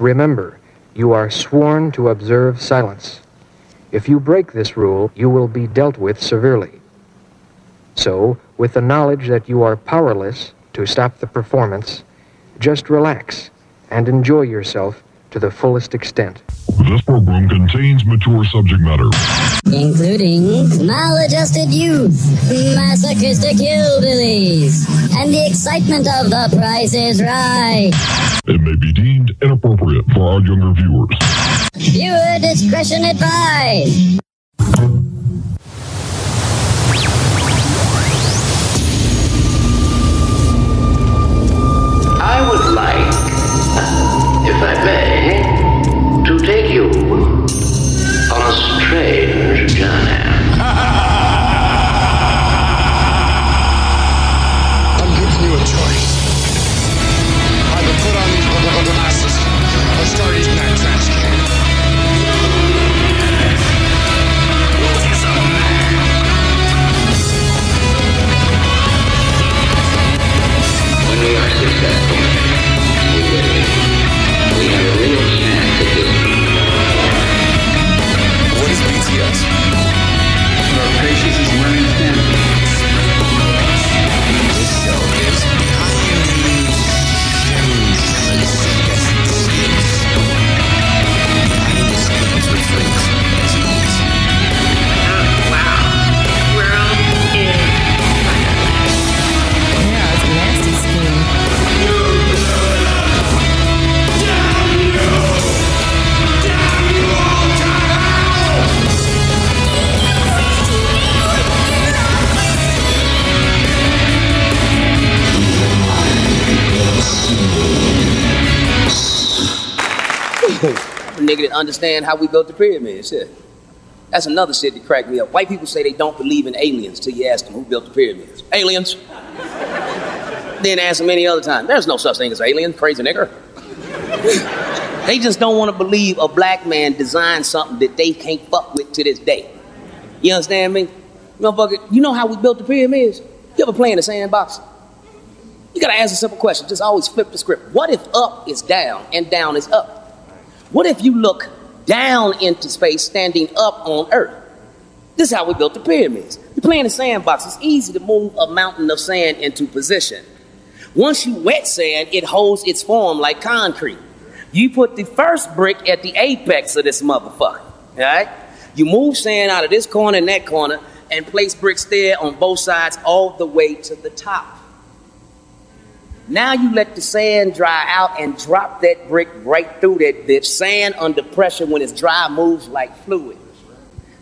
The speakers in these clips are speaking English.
Remember, you are sworn to observe silence. If you break this rule, you will be dealt with severely. So, with the knowledge that you are powerless to stop the performance, just relax and enjoy yourself to the fullest extent. This program contains mature subject matter. including maladjusted youth, masochistic hillbillies, and the excitement of the price is right. It may be deemed inappropriate for our younger viewers. Viewer discretion advised. Nigga that understand how we built the pyramids. Shit. That's another shit that cracked me up. White people say they don't believe in aliens till you ask them who built the pyramids. Aliens. then ask them any other time. There's no such thing as aliens, crazy nigger. they just don't want to believe a black man designed something that they can't fuck with to this day. You understand me? Motherfucker, you know how we built the pyramids? You ever play in the sandbox? You gotta ask a simple question. Just always flip the script. What if up is down and down is up? What if you look down into space standing up on Earth? This is how we built the pyramids. You play in the sandbox, it's easy to move a mountain of sand into position. Once you wet sand, it holds its form like concrete. You put the first brick at the apex of this motherfucker, right? You move sand out of this corner and that corner and place bricks there on both sides all the way to the top. Now you let the sand dry out and drop that brick right through that bitch. Sand under pressure when it's dry moves like fluid.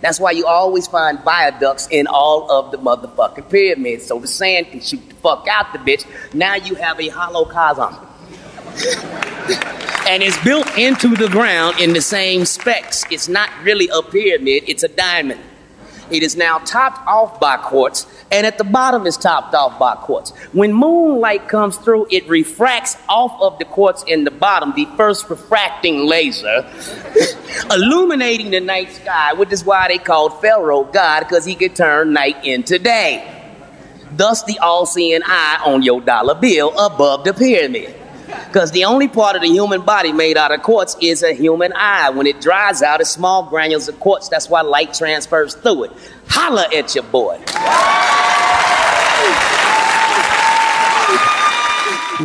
That's why you always find viaducts in all of the motherfucking pyramids, so the sand can shoot the fuck out the bitch. Now you have a hollow chasm. and it's built into the ground in the same specs. It's not really a pyramid, it's a diamond. It is now topped off by quartz, and at the bottom is topped off by quartz. When moonlight comes through, it refracts off of the quartz in the bottom, the first refracting laser, illuminating the night sky, which is why they called Pharaoh God, because he could turn night into day. Thus, the all seeing eye on your dollar bill above the pyramid. Because the only part of the human body made out of quartz is a human eye. When it dries out, it's small granules of quartz. That's why light transfers through it. Holla at your boy.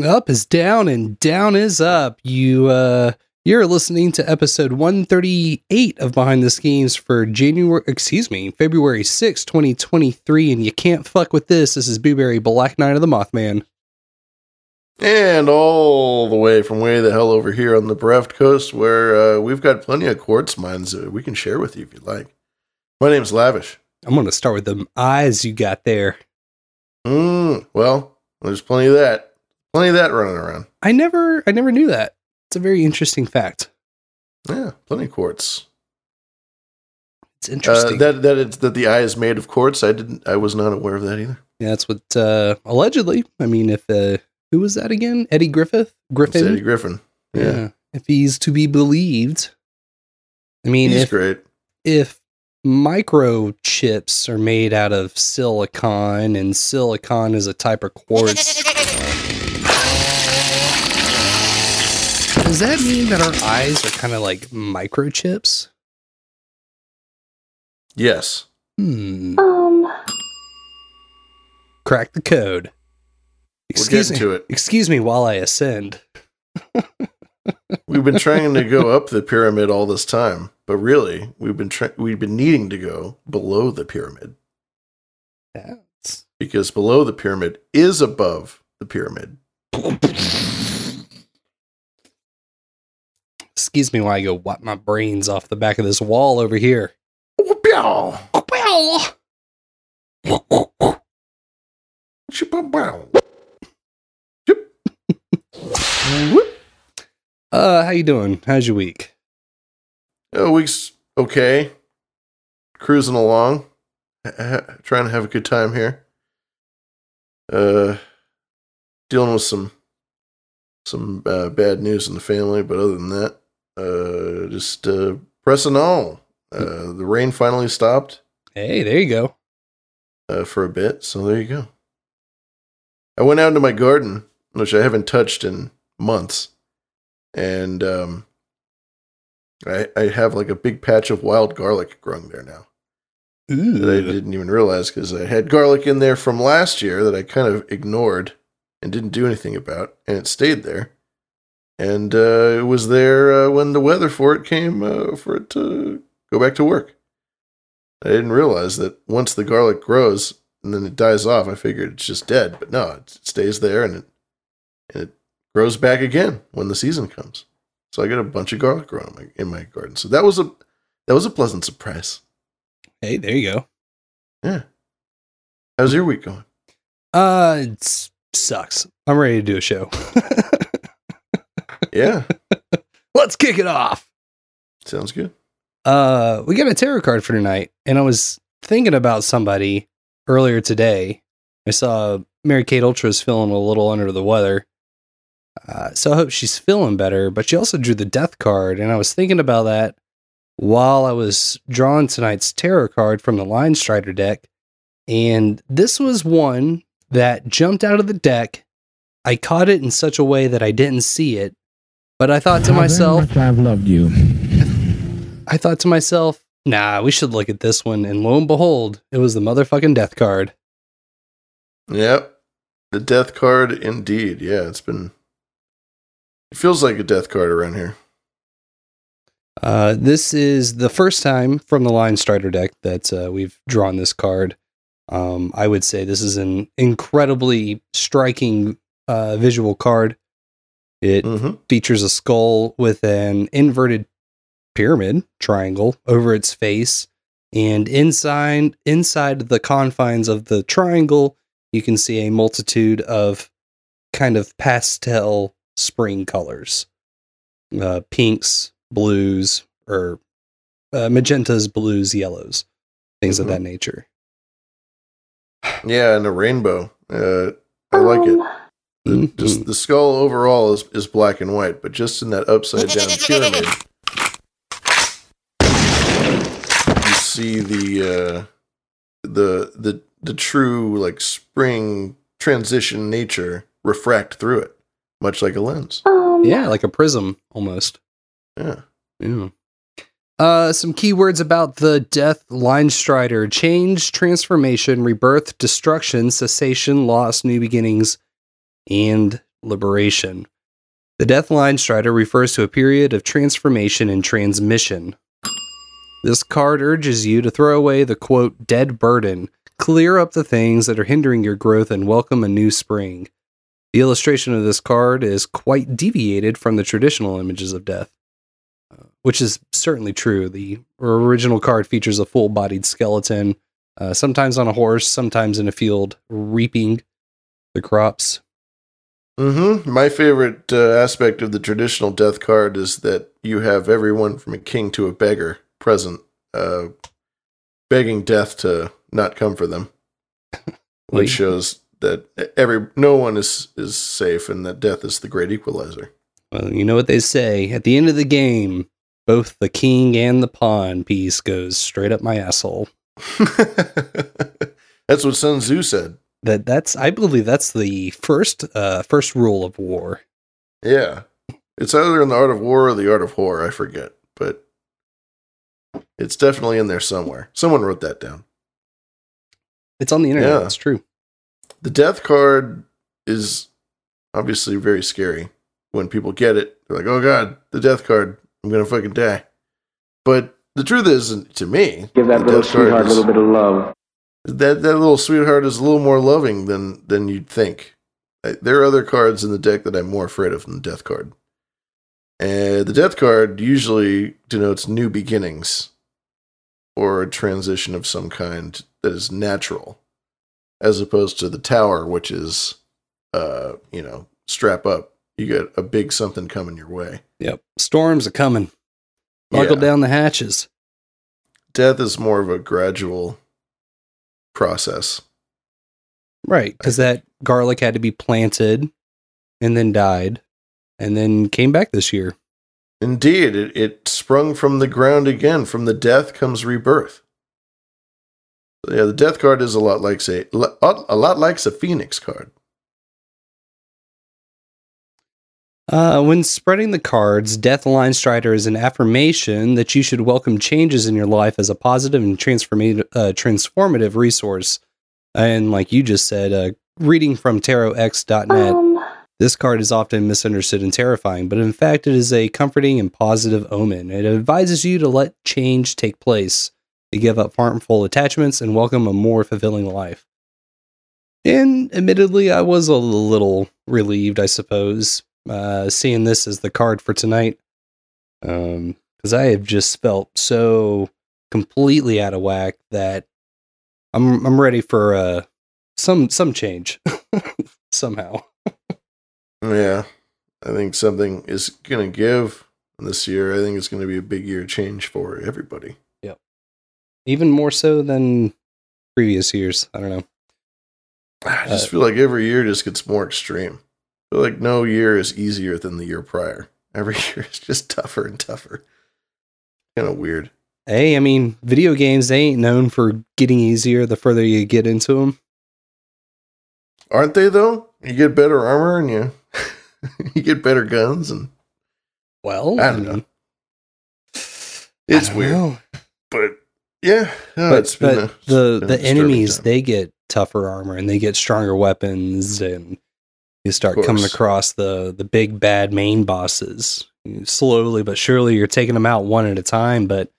Up is down and down is up. You uh you're listening to episode 138 of Behind the Schemes for January excuse me, February 6, 2023 and you can't fuck with this. This is Blueberry Black Knight of the Mothman. And all the way from way the hell over here on the Breft Coast, where uh, we've got plenty of quartz mines that we can share with you if you'd like. My name's Lavish. I'm going to start with them eyes you got there. Mm, well, there's plenty of that. Plenty of that running around. I never I never knew that. It's a very interesting fact. Yeah, plenty of quartz. It's Uh, interesting. that that it's that the eye is made of quartz. I didn't. I was not aware of that either. yeah, that's what uh allegedly. I mean, if uh who was that again? Eddie Griffith? It's Griffin? Eddie Griffin. Yeah, If he's to be believed. I mean, he's if great. if microchips are made out of silicon and silicon is a type of quartz does that mean that our eyes are kind of like microchips? Yes. Hmm. Um, Crack the code. We're Excuse getting me. to it. Excuse me while I ascend. We've been trying to go up the pyramid all this time, but really, we've been try- we've been needing to go below the pyramid That's because below the pyramid is above the pyramid. excuse me while I go wipe my brains off the back of this wall over here. Wow. Uh, how you doing? How's your week? Oh, week's okay. Cruising along, trying to have a good time here. Uh, dealing with some some uh, bad news in the family, but other than that, uh, just uh, pressing on. Uh, the rain finally stopped Hey, there you go. uh, for a bit, so there you go. I went out into my garden, which I haven't touched in months, and um, I, I have like a big patch of wild garlic growing there now that I didn't even realize because I had garlic in there from last year that I kind of ignored and didn't do anything about, and it stayed there. And uh, it was there uh, when the weather for it came uh, for it to go back to work. I didn't realize that once the garlic grows and then it dies off, I figured it's just dead. But no, it stays there and it and it grows back again when the season comes. So I got a bunch of garlic growing in my, in my garden. So that was a that was a pleasant surprise. Hey, there you go. Yeah. How's your week going? Uh, it sucks. I'm ready to do a show. Yeah, Let's kick it off. sounds good. Uh, we got a tarot card for tonight, and I was thinking about somebody earlier today. I saw Mary Kate Ultra's feeling a little under the weather, uh, so I hope she's feeling better. But she also drew the death card, and I was thinking about that while I was drawing tonight's tarot card from the Linestrider deck, and this was one that jumped out of the deck. I caught it in such a way that I didn't see it, but I thought to myself, I've loved you. I thought to myself, nah, we should look at this one. And lo and behold, it was the motherfucking death card. Yep, the death card indeed. Yeah, it's been. It feels like a death card around here. Uh, this is the first time from the Linestrider deck that uh, we've drawn this card. Um, I would say this is an incredibly striking uh, visual card. It Mm-hmm. features a skull with an inverted pyramid triangle over its face, and inside inside the confines of the triangle, you can see a multitude of kind of pastel spring colors, uh, pinks, blues, or uh, magentas, blues, yellows, things of Mhm. that nature. Yeah, and a rainbow. Uh, I like it. The, Mhm. just the skull overall is, is black and white, but just in that upside down pyramid, you see the uh, the the the true like spring transition nature refract through it, much like a lens. um, Yeah, like a prism almost. Yeah. Yeah. Uh, some keywords about the Death Linestrider change, transformation, rebirth, destruction, cessation, loss, new beginnings, and liberation. The Death Linestrider refers to a period of transformation and transmission. This card urges you to throw away the quote, dead burden, clear up the things that are hindering your growth, and welcome a new spring. The illustration of this card is quite deviated from the traditional images of death uh, which is certainly true. The original card features a full bodied skeleton, uh, sometimes on a horse, sometimes in a field, reaping the crops. Mm-hmm. My favorite uh, aspect of the traditional death card is that you have everyone from a king to a beggar present, uh, begging death to not come for them, which shows that every no one is is safe and that death is the great equalizer. Well, you know what they say at the end of the game, both the king and the pawn piece goes straight up my asshole. That's what Sun Tzu said. That that's I believe that's the first uh first rule of war. Yeah, It's either in the Art of War or the Art of Horror. I forget, but it's definitely in there somewhere. Someone wrote that down. It's on the internet. Yeah. It's true. The death card is obviously very scary. When people get it, they're like, "Oh God, the death card! I'm gonna fucking die." But the truth is, to me, Give that little sweetheart a little bit of love. that that little sweetheart is a little more loving than than you'd think. There are other cards in the deck that I'm more afraid of than the death card. And the death card usually denotes new beginnings or a transition of some kind that is natural, as opposed to the tower, which is, uh, you know, strap up. You got a big something coming your way. Yep. Storms are coming. Buckle Yeah. down the hatches. Death is more of a gradual process. Right. Because that garlic had to be planted and then died and then came back this year. Indeed, it, it sprung from the ground again. From the death comes rebirth. So, yeah, the death card is a lot like say a lot like a phoenix card. Uh, when spreading the cards, Death Linestrider is an affirmation that you should welcome changes in your life as a positive and transformative, uh, transformative resource. And like you just said, uh, reading from tarotx.net, this card is often misunderstood and terrifying, but in fact, it is a comforting and positive omen. It advises you to let change take place, to give up harmful attachments, and welcome a more fulfilling life. And admittedly, I was a little relieved, I suppose, uh, seeing this as the card for tonight. Um, because I have just felt so completely out of whack that I'm I'm ready for uh some some change somehow. Yeah, I think something is gonna give this year. I think it's gonna be a big year change for everybody. Even more so than previous years. I don't know. I just Uh, feel like every year just gets more extreme. I feel like no year is easier than the year prior. Every year is just tougher and tougher. Kind of weird. Hey, I mean, video games they ain't known for getting easier the further you get into them. Aren't they though? You get better armor and you you get better guns and Well, I don't know. mean, it's don't weird. know. But yeah, no, but but a- the the enemies time. they get tougher armor and they get stronger weapons and you start coming across the the big bad main bosses slowly but surely you're taking them out one at a time but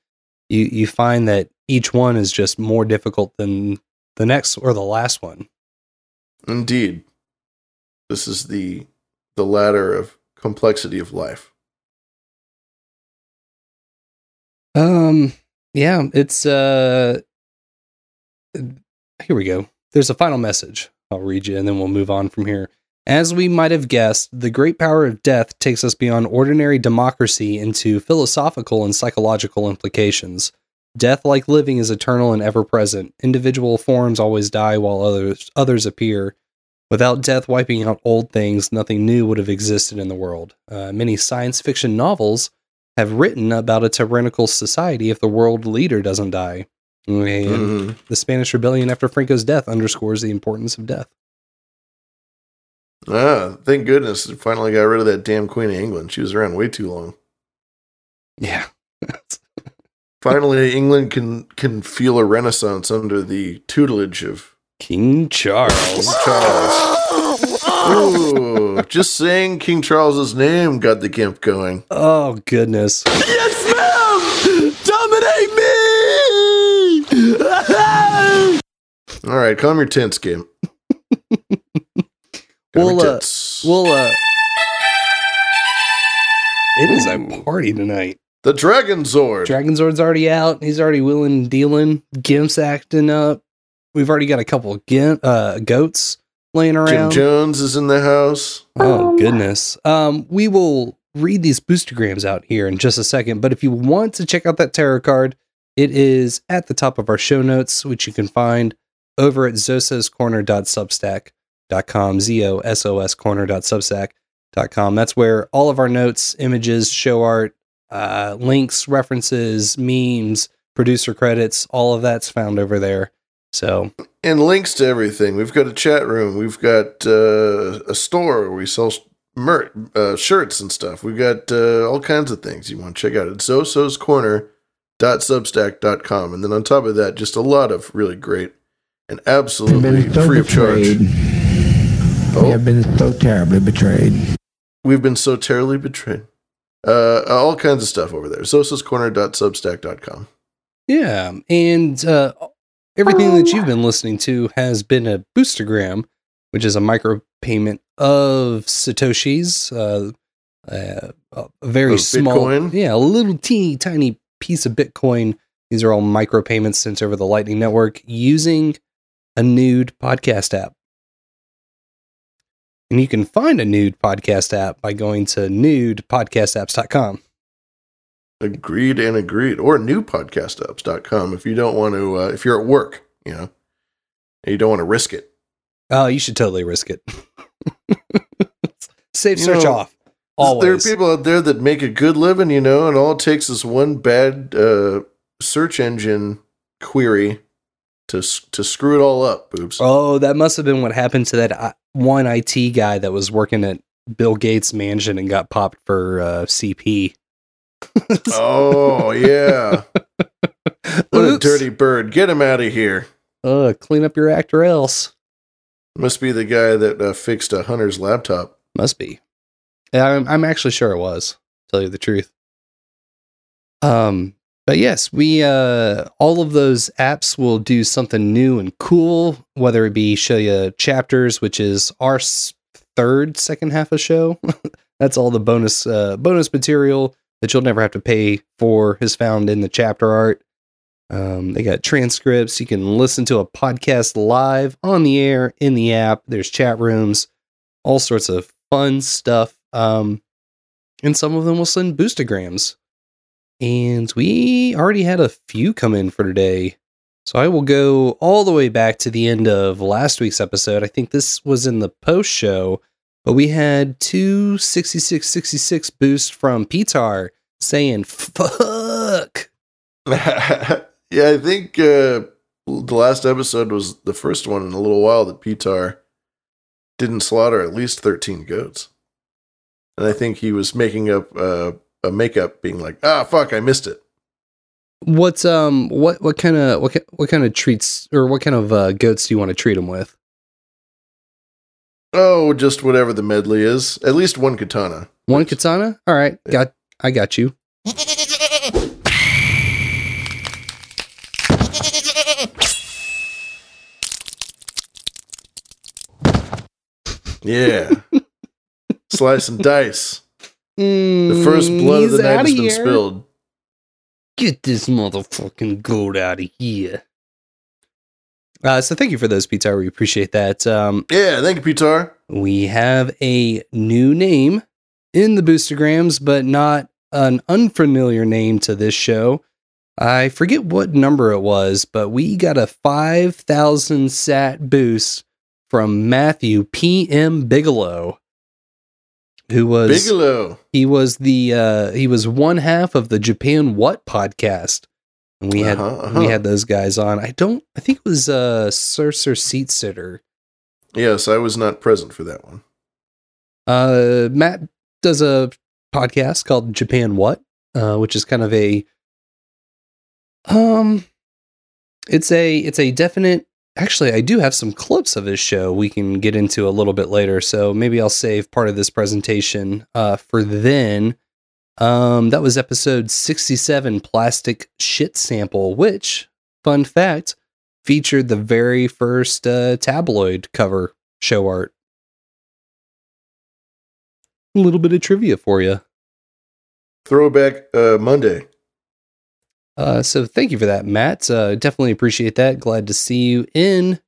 you you find that each one is just more difficult than the next or the last one Indeed. This is the the ladder of complexity of life. Um, yeah, it's uh here we go. There's a final message. I'll read you and then we'll move on from here. As we might have guessed, the great power of death takes us beyond ordinary democracy into philosophical and psychological implications. Death, like living, is eternal and ever present. Individual forms always die while others others appear. Without death wiping out old things, nothing new would have existed in the world. Uh, many science fiction novels have written about a tyrannical society if the world leader doesn't die. And Mhm. the Spanish rebellion after Franco's death underscores the importance of death. Ah, thank goodness they finally got rid of that damn Queen of England. She was around way too long. Yeah. Finally, England can can feel a renaissance under the tutelage of King Charles. Charles. Ooh, just saying King Charles's name got the gimp going. Oh, goodness. Yes, ma'am! Dominate me! All right, calm your tits, game. Calm We'll, your uh, tits. We'll, uh. It is a party tonight. the Dragon Zord. Dragon Zord's already out. He's already willing and dealing. Gimp's acting up. We've already got a couple of gimp, uh, goats laying Jim. Jones is in the house. Oh goodness. Um, we will read these boostergrams out here in just a second, but if you want to check out that tarot card, it is at the top of our show notes, which you can find over at zososcorner.substack.com, Z-O-S-O-S corner.substack.com. That's where all of our notes, images, show art, uh, links, references, memes, producer credits, all of that's found over there. So And links to everything. We've got a chat room. We've got uh, a store where we sell mer- uh, shirts and stuff. We've got uh, all kinds of things you want to check out at zososcorner.substack.com. And then on top of that, just a lot of really great and absolutely so free of charge. betrayed. We have been so terribly betrayed. We've been so terribly betrayed. Uh, all kinds of stuff over there. zososcorner.substack.com. Yeah, and uh, everything that you've been listening to has been a boostergram, which is a micropayment of satoshis, uh, uh, a very Of small, Bitcoin? yeah, a little teeny tiny piece of Bitcoin. These are all micropayments sent over the Lightning Network using a nude podcast app. And you can find a nude podcast app by going to nudepodcastapps.com. Agreed and agreed. Or newpodcastapps.com if you don't want to, uh, if you're at work, you know, and you don't want to risk it. Oh, you should totally risk it. Save You search know, off. Always. There are people out there that make a good living, you know, and all it takes is one bad uh, search engine query to to screw it all up, boobs. Oh, that must have been what happened to that uh, one IT guy that was working at Bill Gates' mansion and got popped for uh, CP. Oh, yeah. What a dirty bird. Get him out of here. Uh, clean up your act or else. Must be the guy that uh, fixed a Hunter's laptop. Must be. Yeah, I'm, I'm actually sure it was. Tell you the truth. Um, but yes, we uh, all of those apps will do something new and cool. Whether it be show you chapters, which is our third second half of show. That's all the bonus uh, bonus material that you'll never have to pay for is found in the chapter art. Um, they got transcripts. You can listen to a podcast live on the air in the app. There's chat rooms, all sorts of fun stuff. Um, and some of them will send boostograms. And we already had a few come in for today. So I will go all the way back to the end of last week's episode. I think this was in the post show, but we had two 6666 boosts from Pitar saying, fuck. yeah, I think uh, the last episode was the first one in a little while that Pitar didn't slaughter at least 13 goats. And I think he was making up uh, a makeup being like, ah, fuck, I missed it. What's um what what kind of what what kind of treats or what kind of uh, goats do you want to treat them with? Oh, just whatever the medley is. At least one katana. One katana? All right, got I got you. Yeah. Slice and dice. The The first blood of the night has been spilled. Get this motherfucking goat out of here. Uh, so thank you for those, Peter. We appreciate that. Um, Yeah, thank you, Pitar. we have a new name in the boostergrams, but not an unfamiliar name to this show. I forget what number it was, but we got a 5,000 sat boost from Matthew P.M. Bigelow, who was Bigelow. he was the uh, he was one half of the Japan What podcast, and we had Uh-huh, uh-huh. we had those guys on. I don't. I think it was uh, Sir Sir Seat Sitter. Yes, I was not present for that one. Uh, Matt does a podcast called Japan What, uh, which is kind of a um, it's a it's a definite. Actually, I do have some clips of his show we can get into a little bit later, so maybe I'll save part of this presentation uh, for then. Um, that was episode sixty-seven, plastic shit sample, which, fun fact, featured the very first uh, tabloid cover show art. A little bit of trivia for you. Throwback uh, Monday. Uh, so thank you for that, Matt. Uh, definitely appreciate that. Glad to see you in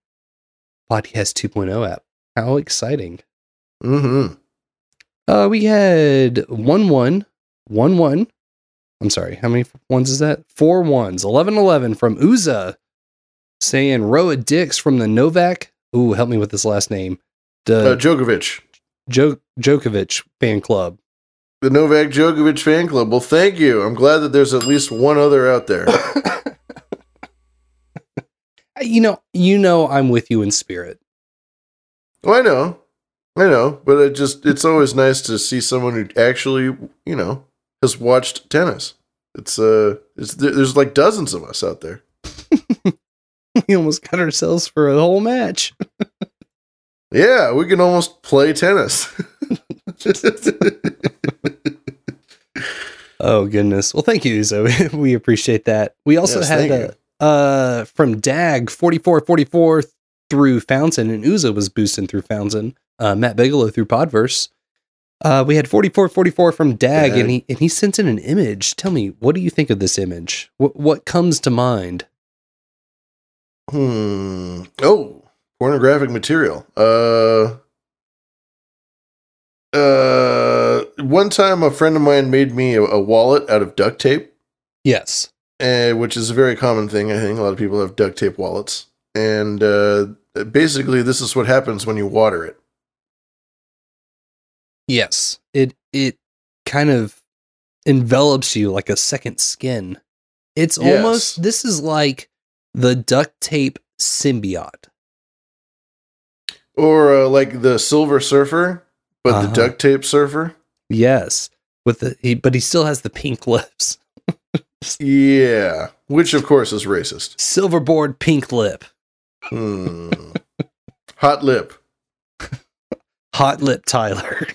Podcast 2.0 app. How exciting. Mm-hmm. Uh, we had one one, one one. I'm sorry, how many ones is that? Four ones. 11 11 from Uza saying Roa Dix from the Novak. Ooh, help me with this last name. The Uh, Djokovic. jo- Djokovic fan club. The Novak Djokovic fan club. Well, thank you. I'm glad that there's at least one other out there. you know, you know, I'm with you in spirit. well, I know. I know, but it just it's always nice to see someone who actually, you know, has watched tennis. It's uh it's there's like dozens of us out there. we almost got ourselves for a whole match. Yeah, we can almost play tennis. Oh goodness. Well, thank you, Uzo. we appreciate that. We also Yes, had thank uh, uh from Dag forty four forty four through Fountain, and Uzo was boosting through Fountain. Uh, Matt Bigelow through Podverse. Uh, we had forty four forty four from Dag, Dag. and he and he sent in an image. Tell me, what do you think of this image? What what comes to mind? Hmm. Oh, pornographic material. Uh. Uh. One time, a friend of mine made me a, a wallet out of duct tape, Yes. uh, which is a very common thing. I think a lot of people have duct tape wallets, and uh, basically, this is what happens when you water it. Yes. It it kind of envelops you like a second skin. It's Yes. almost this is like the duct tape symbiote. Or uh, like the Silver Surfer, but Uh-huh. the duct tape surfer. Yes. With the he, but he still has the pink lips. Yeah, which of course is racist. Silverboard pink lip. Hmm. Hot lip, Hot lip Tyler.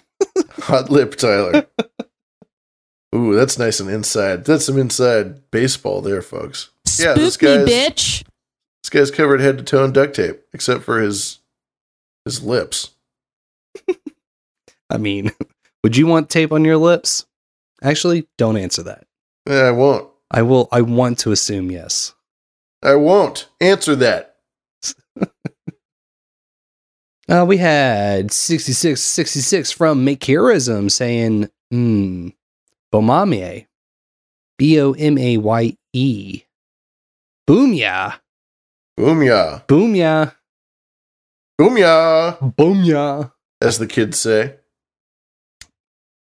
Hot lip, Tyler. Ooh, that's nice and inside. That's some inside baseball there, folks. Yeah, this me, guy's bitch. this guy's covered head to toe in duct tape, except for his his lips. I mean, would you want tape on your lips? Actually, don't answer that. Eh, I won't. I will I want to assume yes. I won't answer that. Uh, we had 6666 from Makerism saying, hmm, Bomaye. B O M A Y E. Boom yeah. Boom ya, Boom yeah. boom ya, Boom yeah. as the kids say.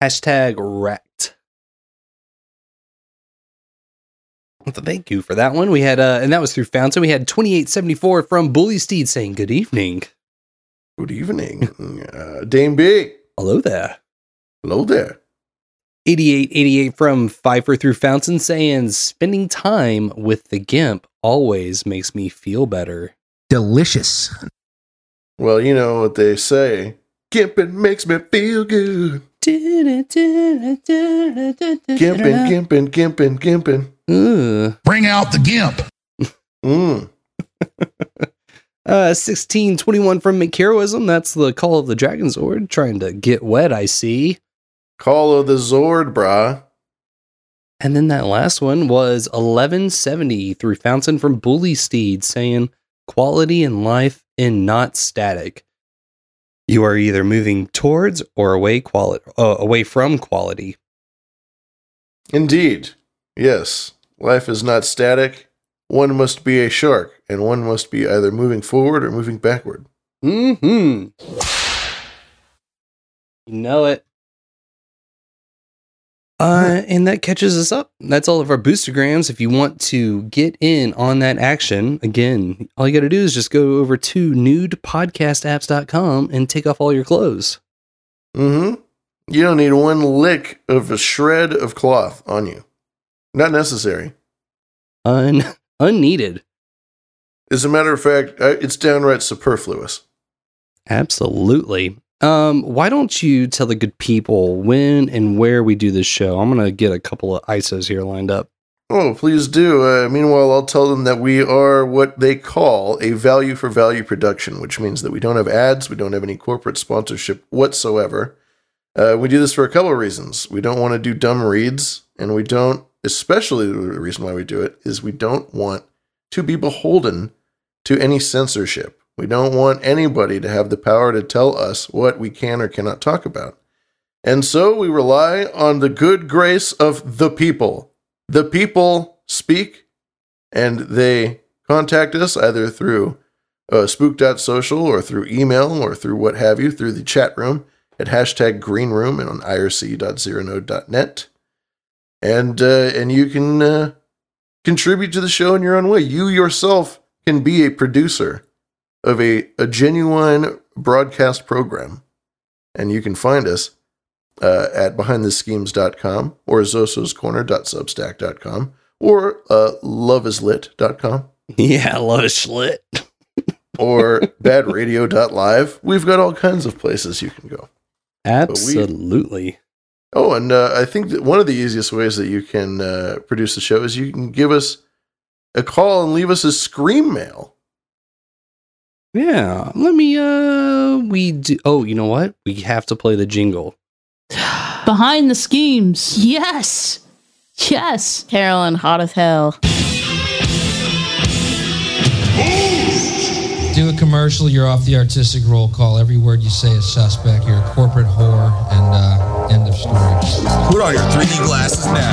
Hashtag wrecked. Well, thank you for that one. We had, uh, and that was through Fountain. We had 2874 from Bully Steed saying, Good evening. Good evening, uh, Dame B. Hello there. Hello there. 8888 from Pfeiffer through Fountain saying, Spending time with the GIMP always makes me feel better. Delicious. Well, you know what they say. Gimping makes me feel good. Gimping, gimping, gimping, gimping. Ugh. Bring out the gimp. Mm. Uh, 1621 from McHeroism. That's the Call of the Dragon Sword. Trying to get wet, I see. Call of the Zord, brah. And then that last one was 1170 through Fountain from Bully Steed saying, quality in life and not static. You are either moving towards or away quality, uh, away from quality. Indeed. Yes. Life is not static. One must be a shark, and one must be either moving forward or moving backward. Hmm. You know it. Uh, and that catches us up. That's all of our boostergrams. If you want to get in on that action, again, all you got to do is just go over to nudepodcastapps.com and take off all your clothes. Mm-hmm. You don't need one lick of a shred of cloth on you. Not necessary. Un- unneeded. As a matter of fact, uh, it's downright superfluous. Absolutely. Um, why don't you tell the good people when and where we do this show? I'm gonna get a couple of ISOs here lined up. Oh, please do. Uh, meanwhile, I'll tell them that we are what they call a value for value production, which means that we don't have ads, we don't have any corporate sponsorship whatsoever. Uh, we do this for a couple of reasons. We don't want to do dumb reads, and we don't, especially the reason why we do it, is we don't want to be beholden to any censorship. We don't want anybody to have the power to tell us what we can or cannot talk about. And so we rely on the good grace of the people. The people speak and they contact us either through uh, spook.social or through email or through what have you, through the chat room at hashtag green room and on irc.zeronode.net. And, uh, and you can uh, contribute to the show in your own way. You yourself can be a producer of a, a genuine broadcast program. And you can find us uh, at behindtheschemes.com or zososcorner.substack.com or uh, loveislit.com Yeah, love is schlit. or badradio.live. We've got all kinds of places you can go. Absolutely. Oh, and uh, I think that one of the easiest ways that you can uh, produce the show is you can give us a call and leave us a scream mail. Yeah. Let me uh we do oh, you know what? We have to play the jingle. Behind the schemes. Yes. Yes. Carolyn, hot as hell. Do a commercial, you're off the artistic roll call. Every word you say is suspect. You're a corporate whore, and uh, end of story. Put on your 3D glasses now.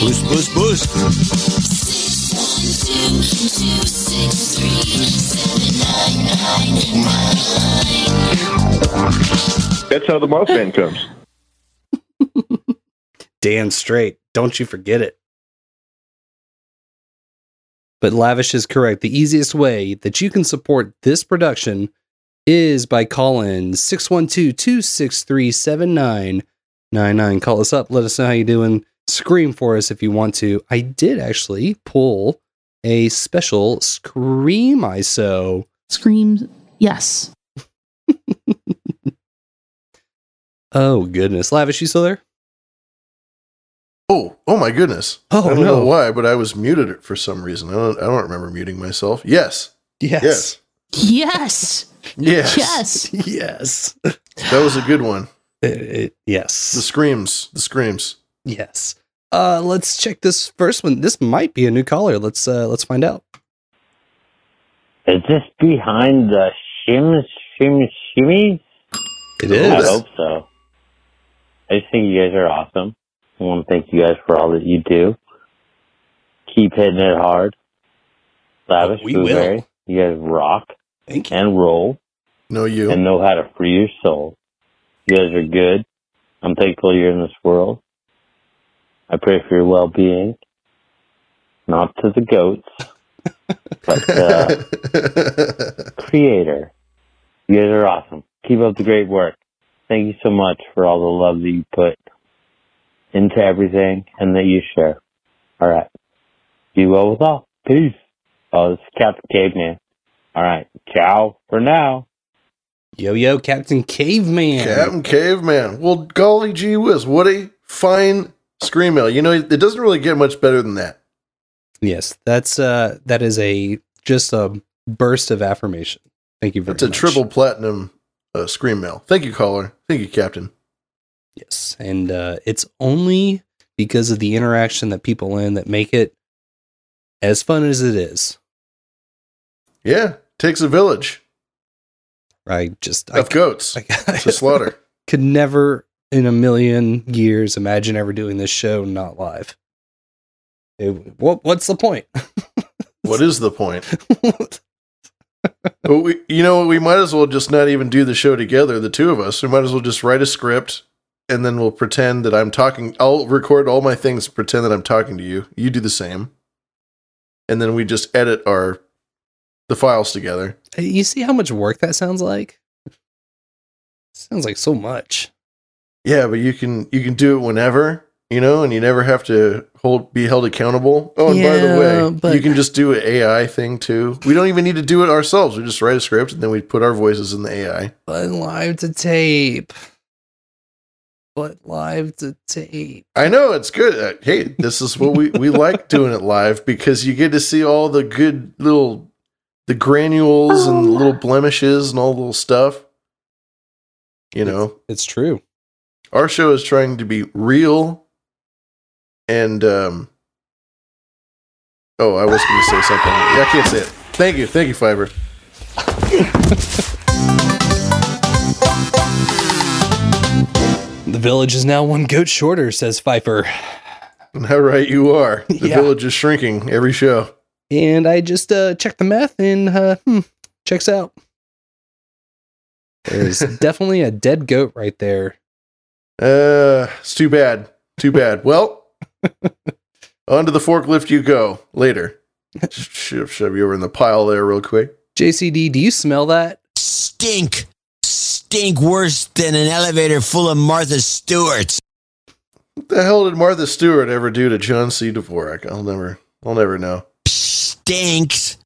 Push, push, push. That's how the Mothman comes. Dan straight. Don't you forget it. But Lavish is correct. The easiest way that you can support this production is by calling 612-263-7999. Call us up. Let us know how you're doing. Scream for us if you want to. I did actually pull a special Scream ISO. Scream, Yes. Oh, goodness. Lavish, you still there? Oh, oh my goodness! Oh, I don't no. know why, but I was muted for some reason. I don't. I don't remember muting myself. Yes, Yes. yes, Yes. yes, Yes. Yes. That was a good one. It- it- yes. The screams, the screams. Yes. Uh let's check this first one. This might be a new caller. Let's uh let's find out. Is this behind the shims, shims, shimmies? It is. I hope so. I just think you guys are awesome. I want to thank you guys for all that you do. Keep hitting it hard. Lavish We Blueberry, will. you guys rock Thank you. and roll No, you. and know how to free your soul. You guys are good. I'm thankful you're in this world. I pray for your well-being. Not to the goats, but uh, creator. You guys are awesome. Keep up the great work. Thank you so much for all the love that you put into everything and that you share. All right. Be well with all. Peace. Oh, this is Captain Caveman. All right. Ciao for now. Yo yo, Captain Caveman. Captain Caveman. Well, golly gee whiz, what a fine scream mail. You know, it doesn't really get much better than that. Yes, that's uh that is a just a burst of affirmation. Thank you very much. It's a much. triple platinum uh, scream mail. Thank you, caller. Thank you, Captain. Yes, and uh, it's only because of the interaction that people in that make it as fun as it is. Yeah, takes a village I just I, of goats I, to slaughter. could never in a million years imagine ever doing this show not live. It- what what's the point? What is the point? But we, you know, we might as well just not even do the show together, the two of us. We might as well just write a script, and then we'll pretend that I'm talking. I'll record all my things, pretend that I'm talking to you. You do the same, and then we just edit our the files together. you see how much work that sounds like? Sounds like so much. Yeah, but you can you can do it whenever, you know, and you never have to hold be held accountable. Oh, and by the way, you can just do an AI thing too. We don't even need to do it ourselves. We just write a script and then we put our voices in the AI. But live to tape. But live to tape. I know it's good. Uh, Hey, this is what we we like doing it live because you get to see all the good little the granules and the little blemishes and all the little stuff. You know, It's true. our show is trying to be real and um oh i was going to say something yeah, i can't say it thank you thank you Pfeiffer The village is now one goat shorter, says Pfeiffer. how right you are the Yeah. village is shrinking every show And I just uh, checked the math and uh, hmm, checks out. There's definitely a dead goat right there. uh it's too bad too bad well onto the forklift you go later Shove, shove you over in the pile there real quick. JCD, do you smell that? Stink. Stink worse than an elevator full of Martha Stewarts. What the hell did Martha Stewart ever do to John C. Dvorak? I'll never, I'll never know. Stinks.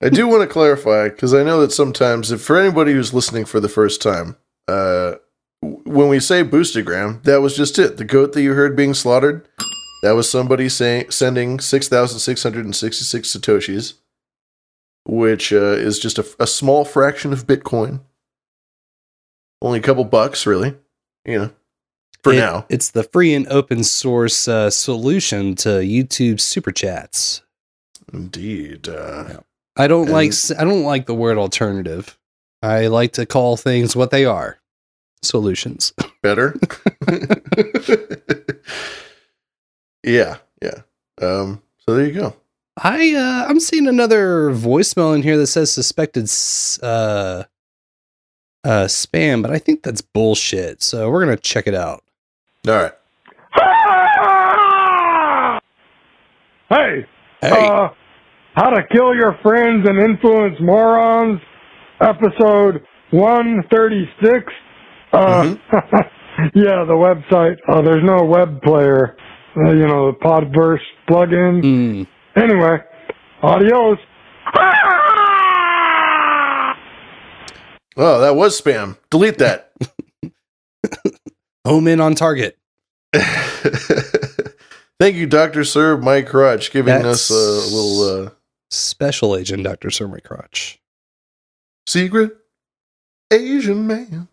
I do want to clarify because I know that sometimes, if for anybody who's listening for the first time, uh, when we say boostergram, that was just it. The goat that you heard being slaughtered, that was somebody saying sending six thousand six hundred and sixty-six satoshis, which uh, is just a, a small fraction of Bitcoin. Only a couple bucks, really. You know, for It- now. It's the free and open source uh, solution to YouTube super chats. Indeed. Uh, I don't like I don't like the word alternative. I like to call things what they are. Solutions. better. yeah, yeah. Um, so there you go. I uh I'm seeing another voicemail in here that says suspected uh uh spam, but I think that's bullshit. So we're going to check it out. All right. Hey, Hey. uh, how to kill your friends and influence morons, episode 136. Uh, yeah, the website. Uh, there's no web player. Uh, you know, the Podverse plugin. Anyway, adios. Oh, that was spam. Delete that. Home in on target. Thank you, Doctor Sir Mike Crotch, giving us a little uh, Special agent Dr. Sir My Crotch. secret Asian man.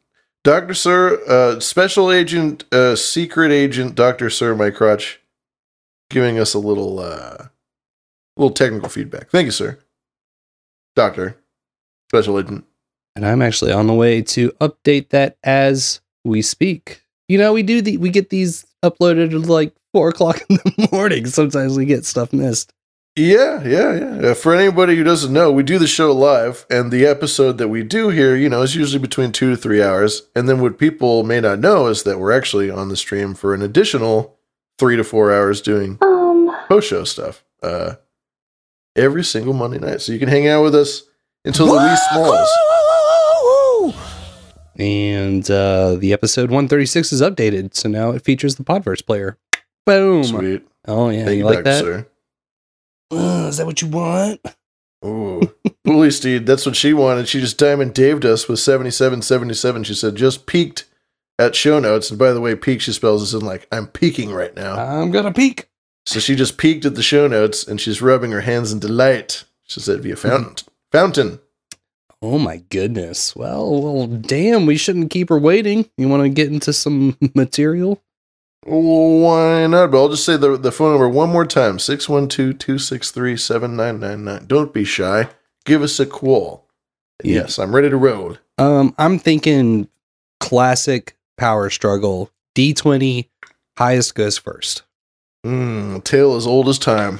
Doctor Sir, uh, Special Agent, uh, Secret Agent Doctor Sir Mike Crotch, giving us a little, uh, little technical feedback. Thank you, sir. Doctor, Special Agent. And I'm actually on the way to update that as we speak. You know, we do the we get these uploaded at like four o'clock in the morning. Sometimes we get stuff missed. Yeah, yeah, yeah. Uh, for anybody who doesn't know, we do the show live, and the episode that we do here, you know, is usually between two to three hours. And then what people may not know is that we're actually on the stream for an additional three to four hours doing post show stuff uh, every single Monday night. So you can hang out with us until the wee smalls. And uh, the episode 136 is updated, so now it features the Podverse player. Boom. Sweet. Oh yeah, Thank you like that? Sir. Uh, is that what you want? Ooh. Bully Steed, that's what she wanted. She just Diamond Daved us with 7777. She said, just peeked at show notes. And by the way, peek, she spells this in like, I'm peeking right now. I'm gonna peek. So she just peeked at the show notes and she's rubbing her hands in delight. She said, via fountain. Fountain. Oh my goodness. Well, well, damn, we shouldn't keep her waiting. You want to get into some material? Why not? But I'll just say the, the phone number one more time 612 263 7999. Don't be shy. Give us a call. Yeah. Yes, I'm ready to roll. Um, I'm thinking classic power struggle. D20, highest goes first. Mm, tale as old as time.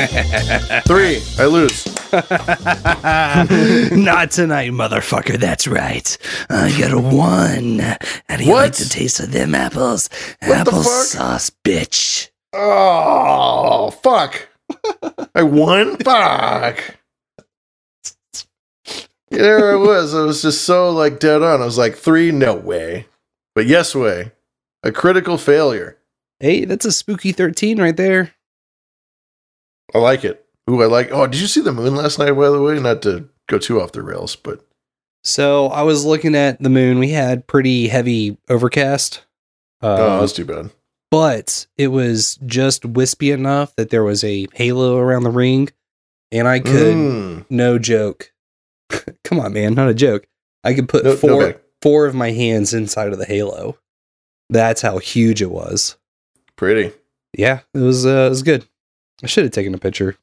Three. I lose. Not tonight, motherfucker. That's right. Uh, I got a one. How do you like the taste of them apples? What the fuck? Applesauce, bitch. Oh, fuck. I won? Fuck. Yeah, there I was. I was just so like dead on. I was like, three, no way. But yes way. A critical failure. Hey, that's a spooky 13 right there. I like it. Ooh, I like oh, did you see the moon last night, by the way? Not to go too off the rails, but So I was looking at the moon. We had pretty heavy overcast. oh, Um, that's too bad. but it was just wispy enough that there was a halo around the ring, and I could, Mm. no joke. Come on, man, not a joke. I could put No- no four gag. four of my hands inside of the halo. That's how huge it was. Pretty. Yeah, it was. Uh, it was good. I should have taken a picture.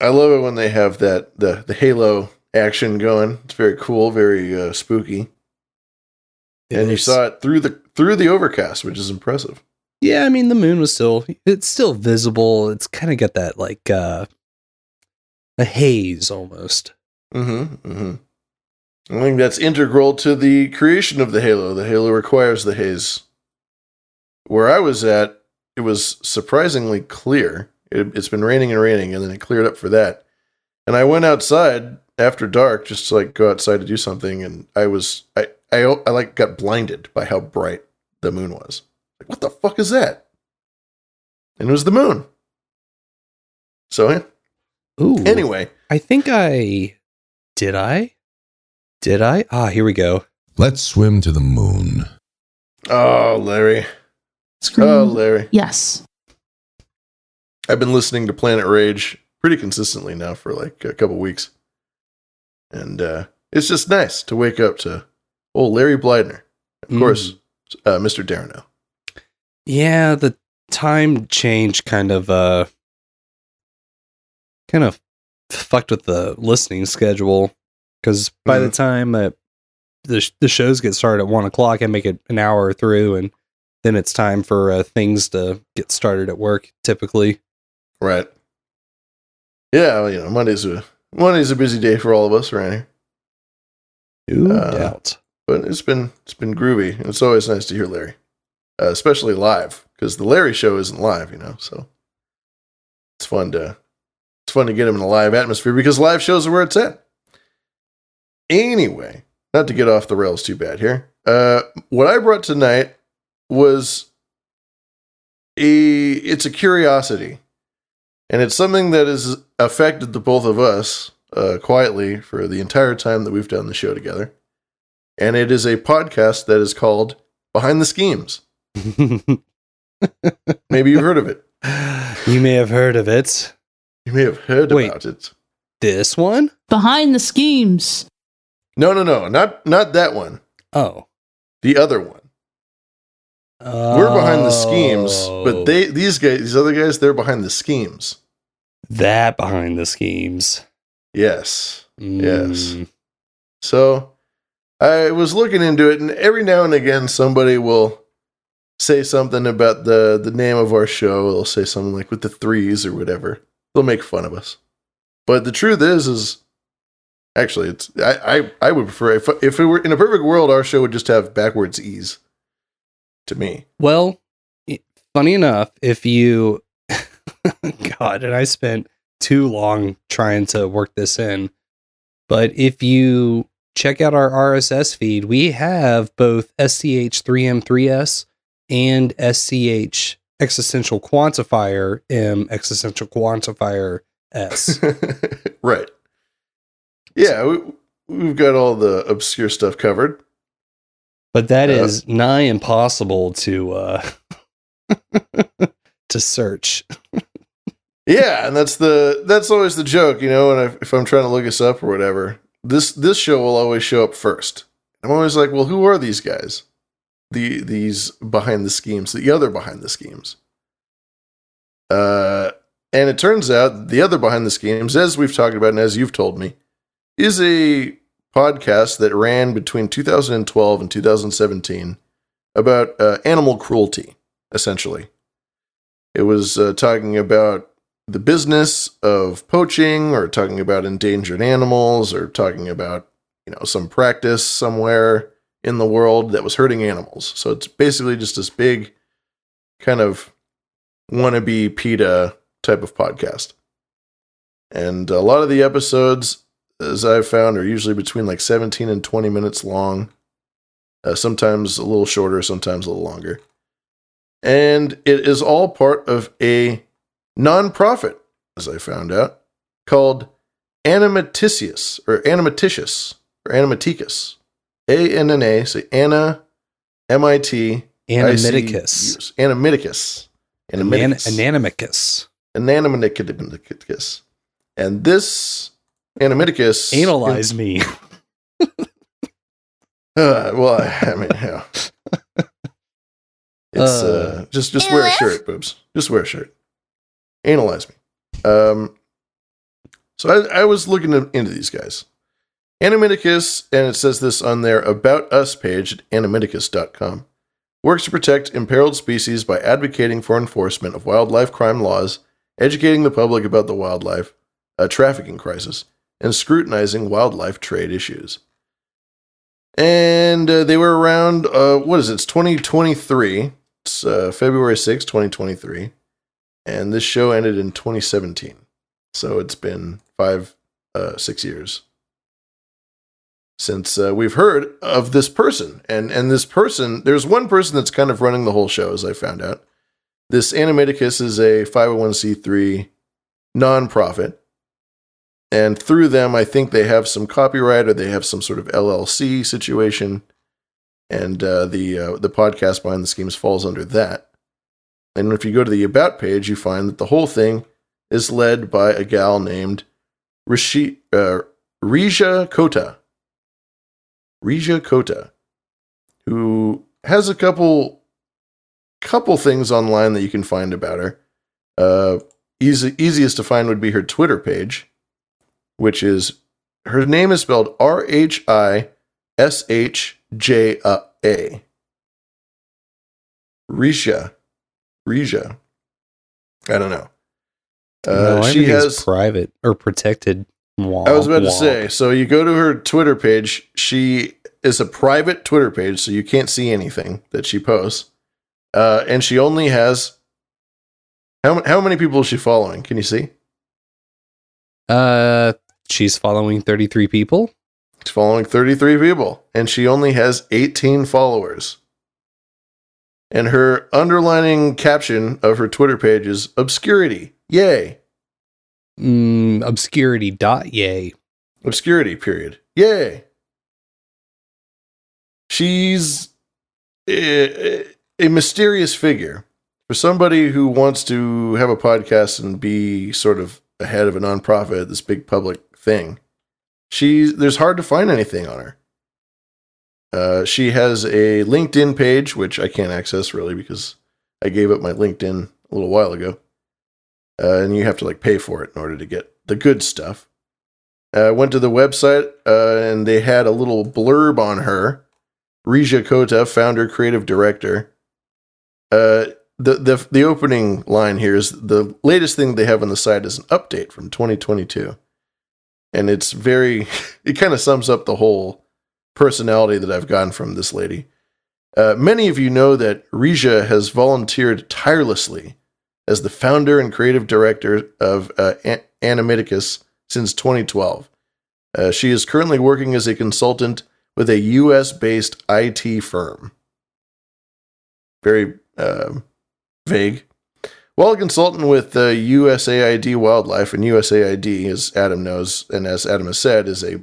I love it when they have that the the halo action going. It's very cool, very uh, spooky. It and you saw it through the through the overcast, which is impressive. Yeah, I mean the moon was still it's still visible. It's kind of got that like uh a haze almost. Mm-hmm. Mm-hmm. I think that's integral to the creation of the halo. The halo requires the haze. Where I was at, it was surprisingly clear. It, it's been raining and raining, and then it cleared up for that. And I went outside after dark just to like go outside to do something, and I was I I, I like got blinded by how bright the moon was. Like, what the fuck is that? And it was the moon. So yeah. Ooh. Anyway, I think I did I? Did I? Ah, here we go. Let's swim to the moon. Oh, Larry. Scream. Oh, Larry. Yes. I've been listening to Planet Rage pretty consistently now for like a couple weeks. And uh, it's just nice to wake up to old Larry Blydner. Of Mm. course, uh, Mr. Darno. Yeah, the time change kind of uh kind of fucked with the listening schedule because by the time that the sh- the shows get started at one o'clock, I make it an hour through, and then it's time for uh, things to get started at work. Typically, Right. Yeah, well, you know, Monday's a Monday's a busy day for all of us around here. no Uh, doubt. But it's been it's been groovy. and It's always nice to hear Larry, uh, especially live because the Larry show isn't live, you know. So it's fun to it's fun to get him in a live atmosphere because live shows are where it's at. Anyway, not to get off the rails too bad here. Uh, what I brought tonight was a it's a curiosity, and it's something that has affected the both of us uh, quietly for the entire time that we've done the show together. And it is a podcast that is called Behind the Schemes. Maybe you've heard of it. you may have heard of it. You may have heard Wait. about it. This one? Behind the schemes. No, no, no, not not that one. Oh, The other one. We're behind the schemes, but Oh. they these guys, these other guys, they're behind the schemes. that behind the schemes. Yes. Yes. Mm. So I was looking into it, and every now and again, somebody will say something about the the name of our show. They'll say something like with the threes or whatever. They'll make fun of us. But the truth is, is actually, it's I I, I would prefer if if it were in a perfect world, our show would just have backwards e's. To me, Well, funny enough, if you, God, and I spent too long trying to work this in, but if you check out our RSS feed, we have both SCH3M3S and SCH Existential Quantifier M Existential Quantifier S. right? Yeah, we, we've got all the obscure stuff covered. But that is nigh impossible to uh to search. Yeah, and that's the that's always the joke, you know. And if, if I'm trying to look us up or whatever, this this show will always show up first. I'm always like, well, who are these guys? The these behind the schemes, the other behind the schemes. Uh, and it turns out the other behind the schemes, as we've talked about and as you've told me, is a podcast that ran between 2012 and 2017 about uh, animal cruelty, essentially. It was uh, talking about the business of poaching, or talking about endangered animals, or talking about you know some practice somewhere in the world that was hurting animals. So it's basically just this big kind of wannabe PETA type of podcast. And a lot of the episodes, as I've found, are usually between like 17 and 20 minutes long. Uh, sometimes a little shorter, sometimes a little longer. And it is all part of a nonprofit, as I found out, called Animaticius or Animaticius or Annamiticus. A N N A, say Anna M I T Annamiticus. Annamiticus. Annamiticus. Anamicus. Annamiticus. And this Annamiticus. Analyze me. Uh, well, I, I mean, yeah. It's uh, Uh. just just wear a shirt, boobs. Just wear a shirt. Analyze me. Um, so I, I was looking into these guys. Annamiticus, and it says this on their About Us page at annamiticus.com, works to protect imperiled species by advocating for enforcement of wildlife crime laws, educating the public about the wildlife uh, trafficking crisis, and scrutinizing wildlife trade issues. And uh, they were around, uh, what is it? It's 2023. It's uh, February 6, 2023. And this show ended in 2017. So it's been five, uh, six years since uh, we've heard of this person. And and this person, there's one person that's kind of running the whole show, as I found out. This Annamiticus is a 501c3 nonprofit. And through them, I think they have some copyright or they have some sort of LLC situation. And uh, the uh, the podcast behind the schemes falls under that. And if you go to the about page, you find that the whole thing is led by a gal named Rishi, uh, Rija Kota. Rija Kota, who has a couple couple things online that you can find about her. Uh, easy, easiest to find would be her Twitter page, which is her name is spelled R H I S H J A. Risha. Risha. I don't know. Uh, no, she has private or protected. I was about to say. So you go to her Twitter page. She is a private Twitter page, so you can't see anything that she posts. Uh, and she only has how how many people is she following? Can you see? Uh, she's following 33 people. She's following 33 people, and she only has 18 followers. And her underlining caption of her Twitter page is obscurity. Yay. Mm, obscurity dot yay. Obscurity, period. Yay. She's a, a mysterious figure. For somebody who wants to have a podcast and be sort of ahead of a nonprofit, this big public thing, she's there's hard to find anything on her. Uh, she has a LinkedIn page, which I can't access really because I gave up my LinkedIn a little while ago. Uh, and you have to like pay for it in order to get the good stuff. I uh, went to the website uh, and they had a little blurb on her. Rija Kota, founder, creative director. Uh, the, the the opening line here is the latest thing they have on the site is an update from 2022, and it's very it kind of sums up the whole personality that I've gotten from this lady. Uh, many of you know that Rija has volunteered tirelessly as the founder and creative director of uh, An- Annamiticus since 2012. Uh, she is currently working as a consultant with a US based IT firm. Very um vague. While a consultant with uh, USAID Wildlife, and USAID, as Adam knows, and as Adam has said, is a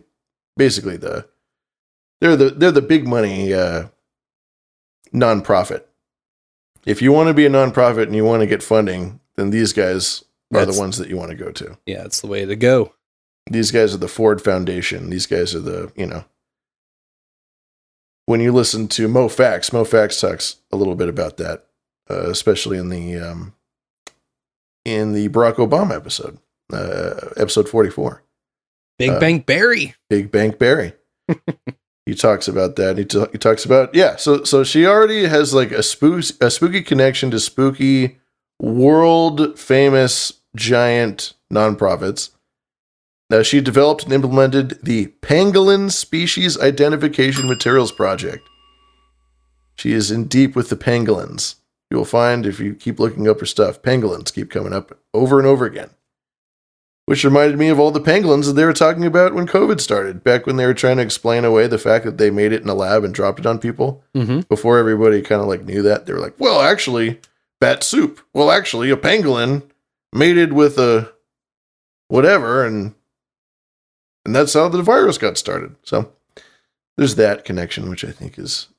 basically the they're the they're the big money uh, nonprofit. If you want to be a nonprofit and you want to get funding, then these guys are That's- the ones that you want to go to. Yeah, it's the way to go. These guys are the Ford Foundation. These guys are the, you know. When you listen to Mo Fax, Mo Fax talks a little bit about that, uh, especially in the um, in the Barack Obama episode, uh, episode forty four. Big Uh, Bank Barry. Big Bank Barry. he talks about that. He, ta- he talks about yeah. So so she already has like a spook a spooky connection to spooky world famous giant nonprofits. Now she developed and implemented the Pangolin Species Identification Materials Project. She is in deep with the pangolins. You will find if you keep looking up her stuff, pangolins keep coming up over and over again. Which reminded me of all the pangolins that they were talking about when COVID started, back when they were trying to explain away the fact that they made it in a lab and dropped it on people. Mm-hmm. Before everybody kind of like knew that, they were like, well, actually, bat soup. Well, actually, a pangolin mated with a whatever, and and that's how the virus got started. So there's that connection, which I think is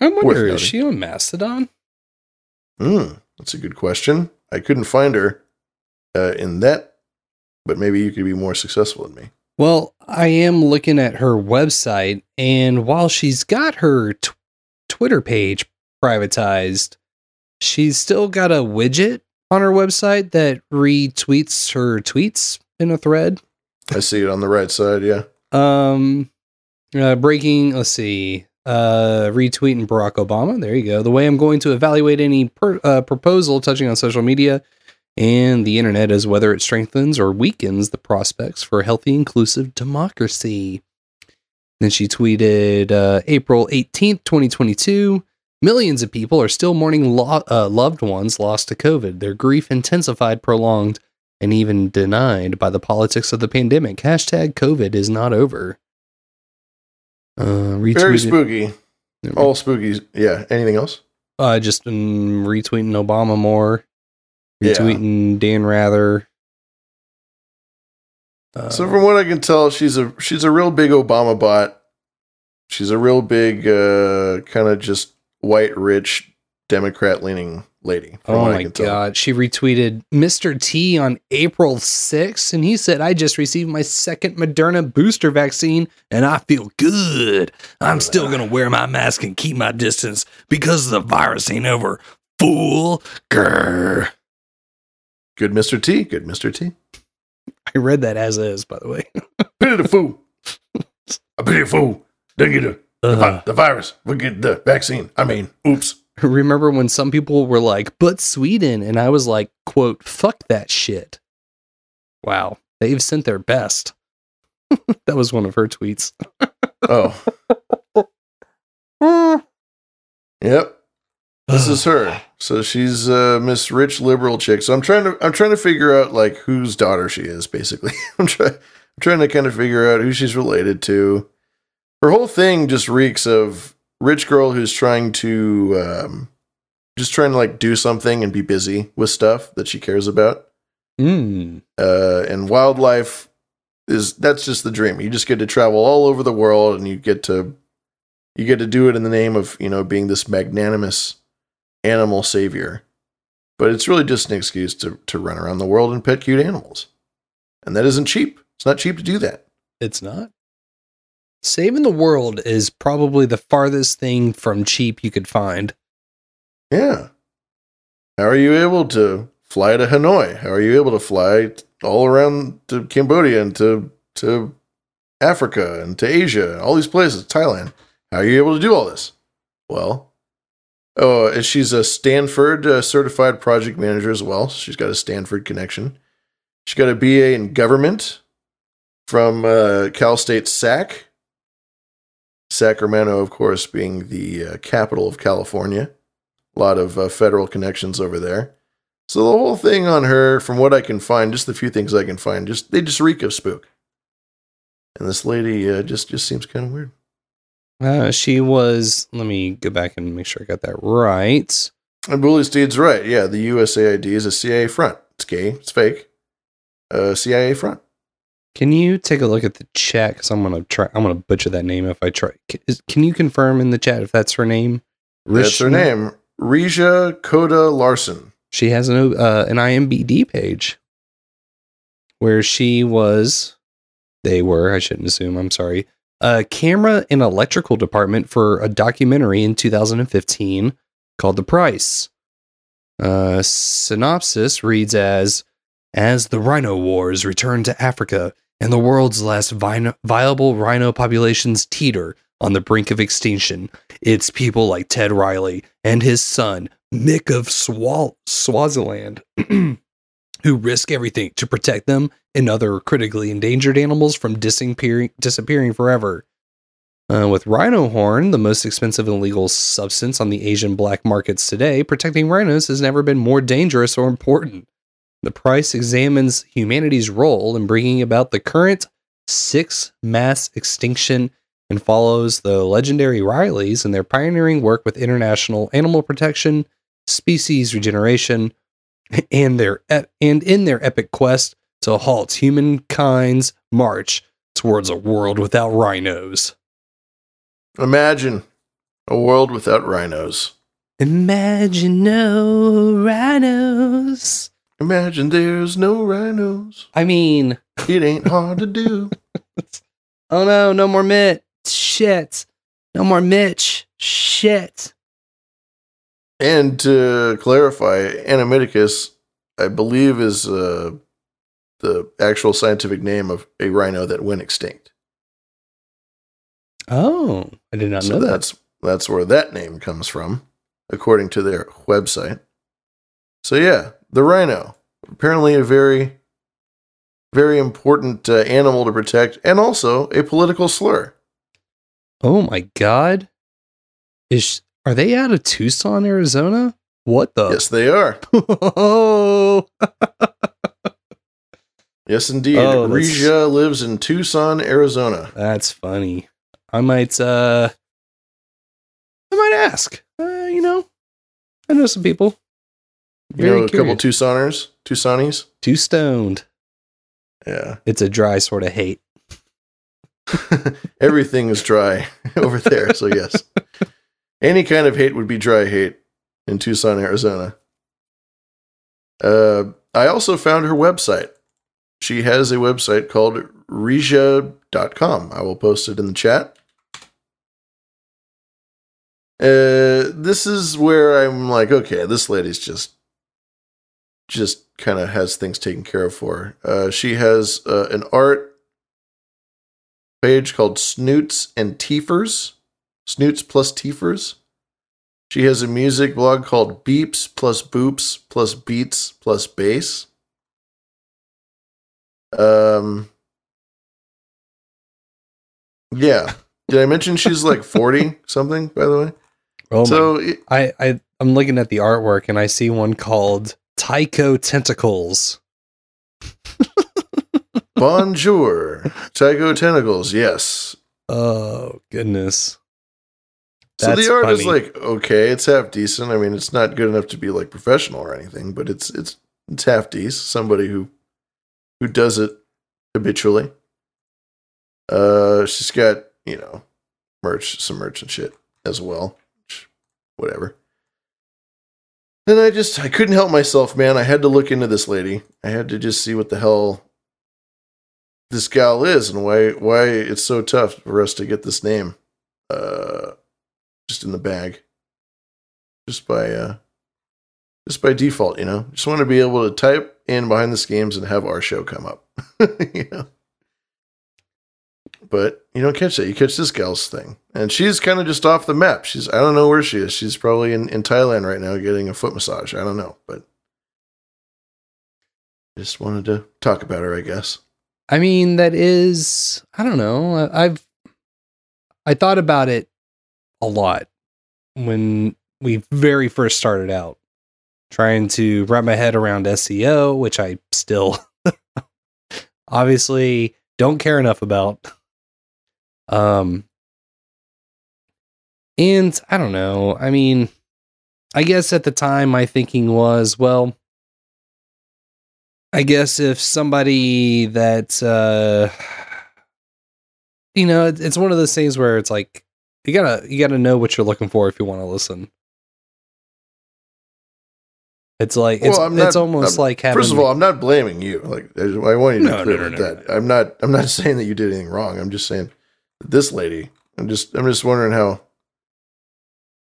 I wonder, is she on Mastodon? Hmm, that's a good question. I couldn't find her uh, in that, but maybe you could be more successful than me. Well, I am looking at her website, and while she's got her t- Twitter page privatized, she's still got a widget on her website that retweets her tweets in a thread. I see it on the right side. Yeah. Um, uh, breaking. Let's see. Uh, retweeting Barack Obama. There you go. The way I'm going to evaluate any per, uh, proposal touching on social media and the internet is whether it strengthens or weakens the prospects for a healthy, inclusive democracy. Then she tweeted uh, April 18th, 2022. Millions of people are still mourning lo- uh, loved ones lost to COVID. Their grief intensified, prolonged, and even denied by the politics of the pandemic. Hashtag COVID is not over. Uh, Very retweeted- spooky. All spookies. Yeah. Anything else? Uh, just um, retweeting Obama more, Yeah. retweeting Dan Rather. Uh, so from what I can tell, she's a she's a real big Obama bot. She's a real big uh, kind of just white rich Democrat leaning lady. Oh my god, she retweeted Mr. T on April 6th, and he said, "I just received my second Moderna booster vaccine, and I feel good. I'm still gonna wear my mask and keep my distance because the virus ain't over." Fool, grr. Good Mr. T. Good Mr. T. I read that as is, by the way. Pity the fool. I pity the fool. Don't get the, the, vi- Uh. the virus. We get the vaccine. I mean, oops. Remember when some people were like, "But Sweden," and I was like, "Quote, fuck that shit." Wow, they've sent their best. that was one of her tweets. Oh. Yep. This is her. So she's uh, Miss Rich Liberal chick. So I'm trying to I'm trying to figure out like whose daughter she is. Basically, I'm trying I'm trying to kind of figure out who she's related to. Her whole thing just reeks of rich girl who's trying to um, just trying to like do something and be busy with stuff that she cares about. Mm. Uh, and wildlife is that's just the dream. You just get to travel all over the world, and you get to you get to do it in the name of you know being this magnanimous animal savior. But it's really just an excuse to to run around the world and pet cute animals, and that isn't cheap. It's not cheap to do that. It's not. Saving the world is probably the farthest thing from cheap you could find. Yeah. How are you able to fly to Hanoi? How are you able to fly all around to Cambodia and to to Africa and to Asia all these places, Thailand? How are you able to do all this? Well, oh, she's a Stanford uh, certified project manager as well. She's got a Stanford connection. She's got a BA in government from uh, Cal State SAC. Sacramento, of course, being the uh, capital of California a lot of uh, federal connections over there. So the whole thing on her, from what I can find, just the few things I can find, just they just reek of spook. And this lady uh, just just seems kind of weird. Uh, she was. Let me go back and make sure I got that right. And Bully Steed's right. Yeah, the USAID is a CIA front. It's gay. It's fake. Uh, CIA front. Can you take a look at the chat? Because I'm gonna try. I'm gonna butcher that name if I try. Can, is, can you confirm in the chat if that's her name? That's her name. Reja Coda Larson. She has an uh, an IMBD page where she was. They were. I shouldn't assume. I'm sorry. A camera and electrical department for a documentary in 2015 called The Price. Uh, synopsis reads as As the rhino wars return to Africa and the world's last vi- viable rhino populations teeter on the brink of extinction, it's people like Ted Reilly and his son, Mick of Swal- Swaziland, who risk everything to protect them and other critically endangered animals from disappearing, disappearing forever. Uh, with rhino horn, the most expensive illegal substance on the Asian black markets today, protecting rhinos has never been more dangerous or important. The price examines humanity's role in bringing about the current six mass extinction and follows the legendary Reillys in their pioneering work with international animal protection, species regeneration, and their ep- and in their epic quest to halt humankind's march towards a world without rhinos. Imagine a world without rhinos. Imagine no rhinos. Imagine there's no rhinos. I mean, it ain't hard to do. oh no, no more Mitch. Shit. No more Mitch. Shit. And to clarify, Anamidicus, I believe, is uh, the actual scientific name of a rhino that went extinct. Oh, I did not so know that. that's that's where that name comes from, according to their website. So yeah, the rhino apparently a very, very important uh, animal to protect, and also a political slur. Oh my god. Is are they out of Tucson, Arizona? What the? Yes, they are. oh, Yes, indeed. Oh, Regia lives in Tucson, Arizona. that's funny. I might uh I might ask. Uh, you know, I know some people. You know, a couple Tucsoners, Tucsonis. Too stoned. Yeah, It's a dry sort of hate. everything is dry over there. So yes, any kind of hate would be dry hate in Tucson, Arizona. Uh, I also found her website. She has a website called Regia.com. I will post it in the chat. Uh, this is where I'm like, okay, this lady's just, just kind of has things taken care of for her. Uh, she has uh, an art page called Snoots and Teefers. Snoots plus Teefers. She has a music blog called Beeps plus Boops plus Beats plus Bass. Um, yeah. Did I mention she's like 40 something, by the way? Oh So, my, I, I I'm looking at the artwork and I see one called Tycho Tentacles. Bonjour. Tycho Tentacles, yes. Oh goodness. so the art is like okay, it's half decent. I mean, it's not good enough to be like professional or anything, but it's it's it's half decent. Somebody who who does it habitually. Uh, she's got you know merch, some merch and shit as well. Whatever. Then I just I couldn't help myself, man. I had to look into this lady. I had to just see what the hell this gal is and why why it's so tough for us to get this name uh just in the bag just by uh just by default you know just want to be able to type in behind the schemes and have our show come up you know but you don't catch that you catch this gal's thing. And she's kind of just off the map. She's i don't know where she is. She's probably in, in thailand right now getting a foot massage. I don't know but just wanted to talk about her i guess. I mean, that is, I don't know. I've, I thought about it a lot when we very first started out, trying to wrap my head around SEO, which I still obviously don't care enough about. Um, and I don't know. I mean, I guess at the time my thinking was, well, I guess if somebody that uh you know, it's one of those things where it's like you gotta you gotta know what you're looking for if you want to listen. It's like it's Well, I'm it's almost I'm- like having First of all, I'm not blaming you. Like I want you to No, clear no, no, that. I'm not. I'm not saying that you did anything wrong. I'm just saying this lady. I'm just. I'm just wondering how.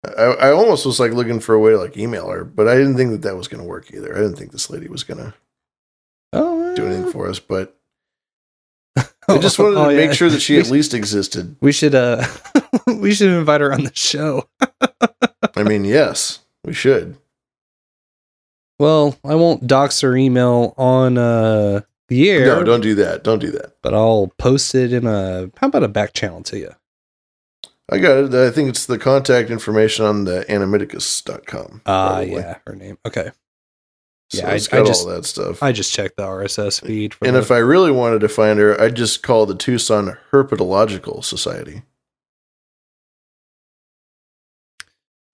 I, I almost was like looking for a way to like email her, but I didn't think that that was going to work either. I didn't think this lady was going to oh, do anything for us. But I just wanted Oh, to yeah. make sure that she at least existed. we should uh we should invite her on the show. I mean, yes, we should. Well, I won't dox her email on uh the air. No, don't do that. Don't do that. but I'll post it in a how about a back channel to you? I got it. I think it's the contact information on the annamiticus.com. Ah, by the yeah, her name. Okay. So Yeah, I- it's I got just- all that stuff. I just checked the RSS feed for and the- if I really wanted to find her, I'd just call the Tucson Herpetological Society.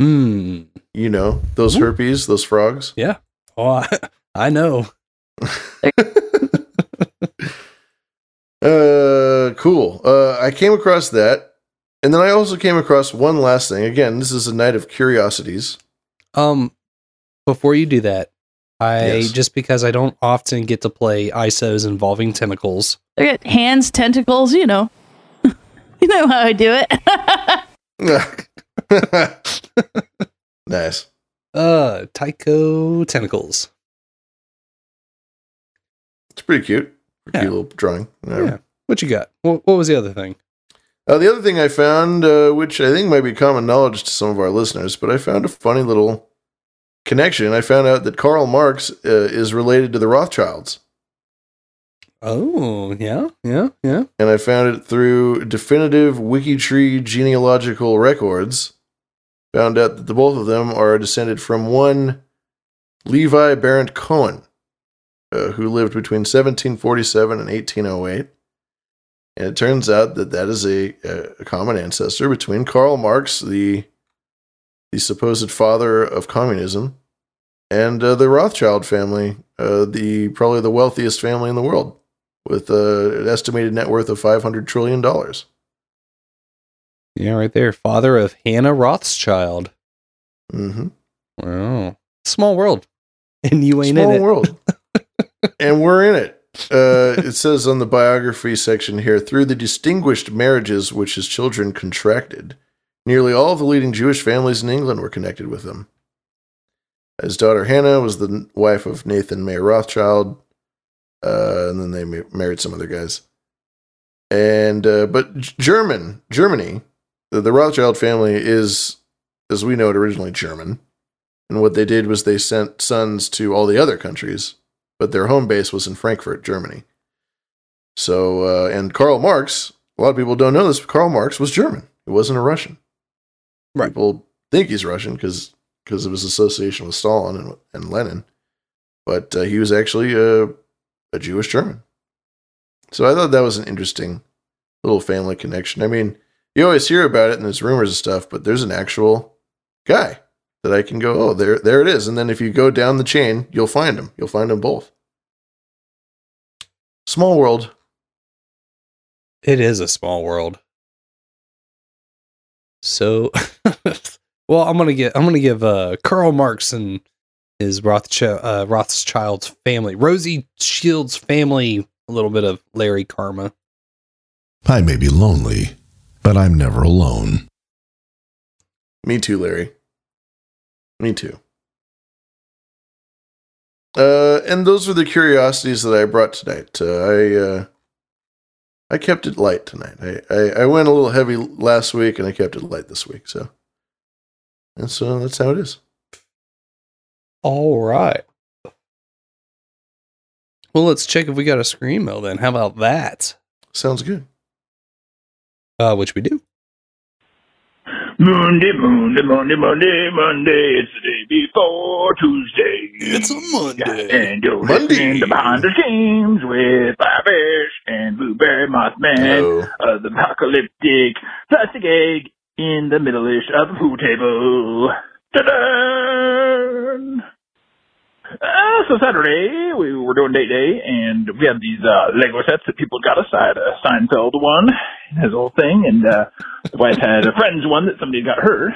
Hmm. You know, those Ooh. herpes, those frogs. Yeah. Oh, I, I know. Uh, cool. Uh, I came across that. And then I also came across one last thing. Again, this is a night of curiosities. Um, before you do that, I Yes. just because I don't often get to play ISOs involving tentacles. They got hands, tentacles, you know. you know how I do it. nice. Uh, Tycho tentacles. It's pretty cute. Yeah. cute little drawing. Whatever. Yeah. What you got? What, what was the other thing? Uh, the other thing I found, uh, which I think might be common knowledge to some of our listeners, but I found a funny little connection. I found out that Karl Marx uh, is related to the Rothschilds. Oh, yeah, yeah, yeah. And I found it through definitive WikiTree genealogical records. Found out that the both of them are descended from one Levi Barent Cohen, uh, who lived between 1747 and 1808. And it turns out that that is a, a common ancestor between Karl Marx, the the supposed father of communism, and uh, the Rothschild family, uh, the probably the wealthiest family in the world, with uh, an estimated net worth of five hundred trillion dollars. Yeah, right there. Father of Hannah Rothschild. Mm-hmm. Wow. Small world. And you ain't Small in it. Small world. and we're in it. Uh, it says on the biography section here through the distinguished marriages which his children contracted, nearly all the leading Jewish families in England were connected with him. His daughter Hannah was the wife of Nathan May Rothschild, uh, and then they ma- married some other guys. And uh, but German, Germany, the, the Rothschild family is, as we know it, originally German. And what they did was they sent sons to all the other countries, but their home base was in Frankfurt, Germany. So, uh, and Karl Marx, a lot of people don't know this, but Karl Marx was German. He wasn't a Russian. Right. People think he's Russian because because of his association with Stalin and, and Lenin, but uh, he was actually a, a Jewish German. So I thought that was an interesting little family connection. I mean, you always hear about it and there's rumors and stuff, but there's an actual guy that I can go, oh, there, there it is. And then if you go down the chain, you'll find them. You'll find them both. Small world. It is a small world. So, well, I'm gonna get I'm gonna give uh, Karl Marx and his Rothschild, uh, Rothschild's family, Rosie Shield's family, a little bit of Larry karma. I may be lonely, but I'm never alone. Me too, Larry. Me too. Uh, and those are the curiosities that I brought tonight. Uh, I uh, I kept it light tonight. I, I, I went a little heavy last week, and I kept it light this week. So, and so that's how it is. All right. Well, let's check if we got a screen mail then. How about that? Sounds good. Uh, which we do. Monday, Monday, Monday, Monday, Monday. It's the day before Tuesday. It's a Monday. And you're Monday. listening to Behind the Schemes with Firefish and Blueberry Mothman Hello. of uh, the apocalyptic plastic egg in the middle-ish of the pool table. Ta-da! Uh, so Saturday, we were doing date day, and we had these uh, Lego sets that people got us. I had a Seinfeld one, his whole thing, and uh, the wife had a Friends one that somebody got her.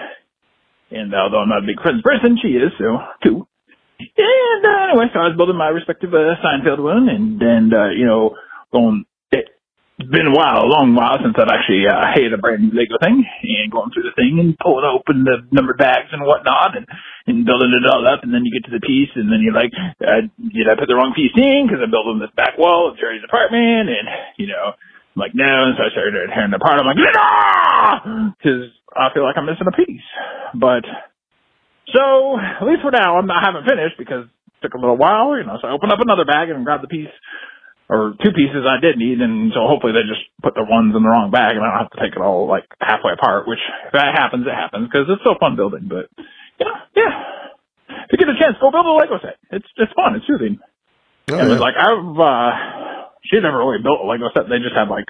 And although I'm not a big Friends person, she is, so two. And uh, anyway, so I was building my respective uh, Seinfeld one, and and uh, you know, going. It's been a while, a long while since I've actually uh, hated a brand new Lego thing, and going through the thing and pulling open the numbered bags and whatnot, and and building it all up, and then you get to the piece, and then you're like, uh, did I put the wrong piece in? Because I'm building this back wall of Jerry's apartment, and you know, I'm like, no, and so I started tearing it apart. I'm like, no, because I feel like I'm missing a piece. But so at least for now, I'm not, I haven't finished because it took a little while, you know. So I opened up another bag and grabbed the piece or two pieces I did need, and so hopefully they just put the ones in the wrong bag, and I don't have to take it all like halfway apart. Which if that happens, it happens because it's so fun building. But yeah, yeah. If you get a chance, go build a Lego set. It's it's fun. It's soothing. Oh, and was yeah. like I've uh she's never really built a Lego set. They just had like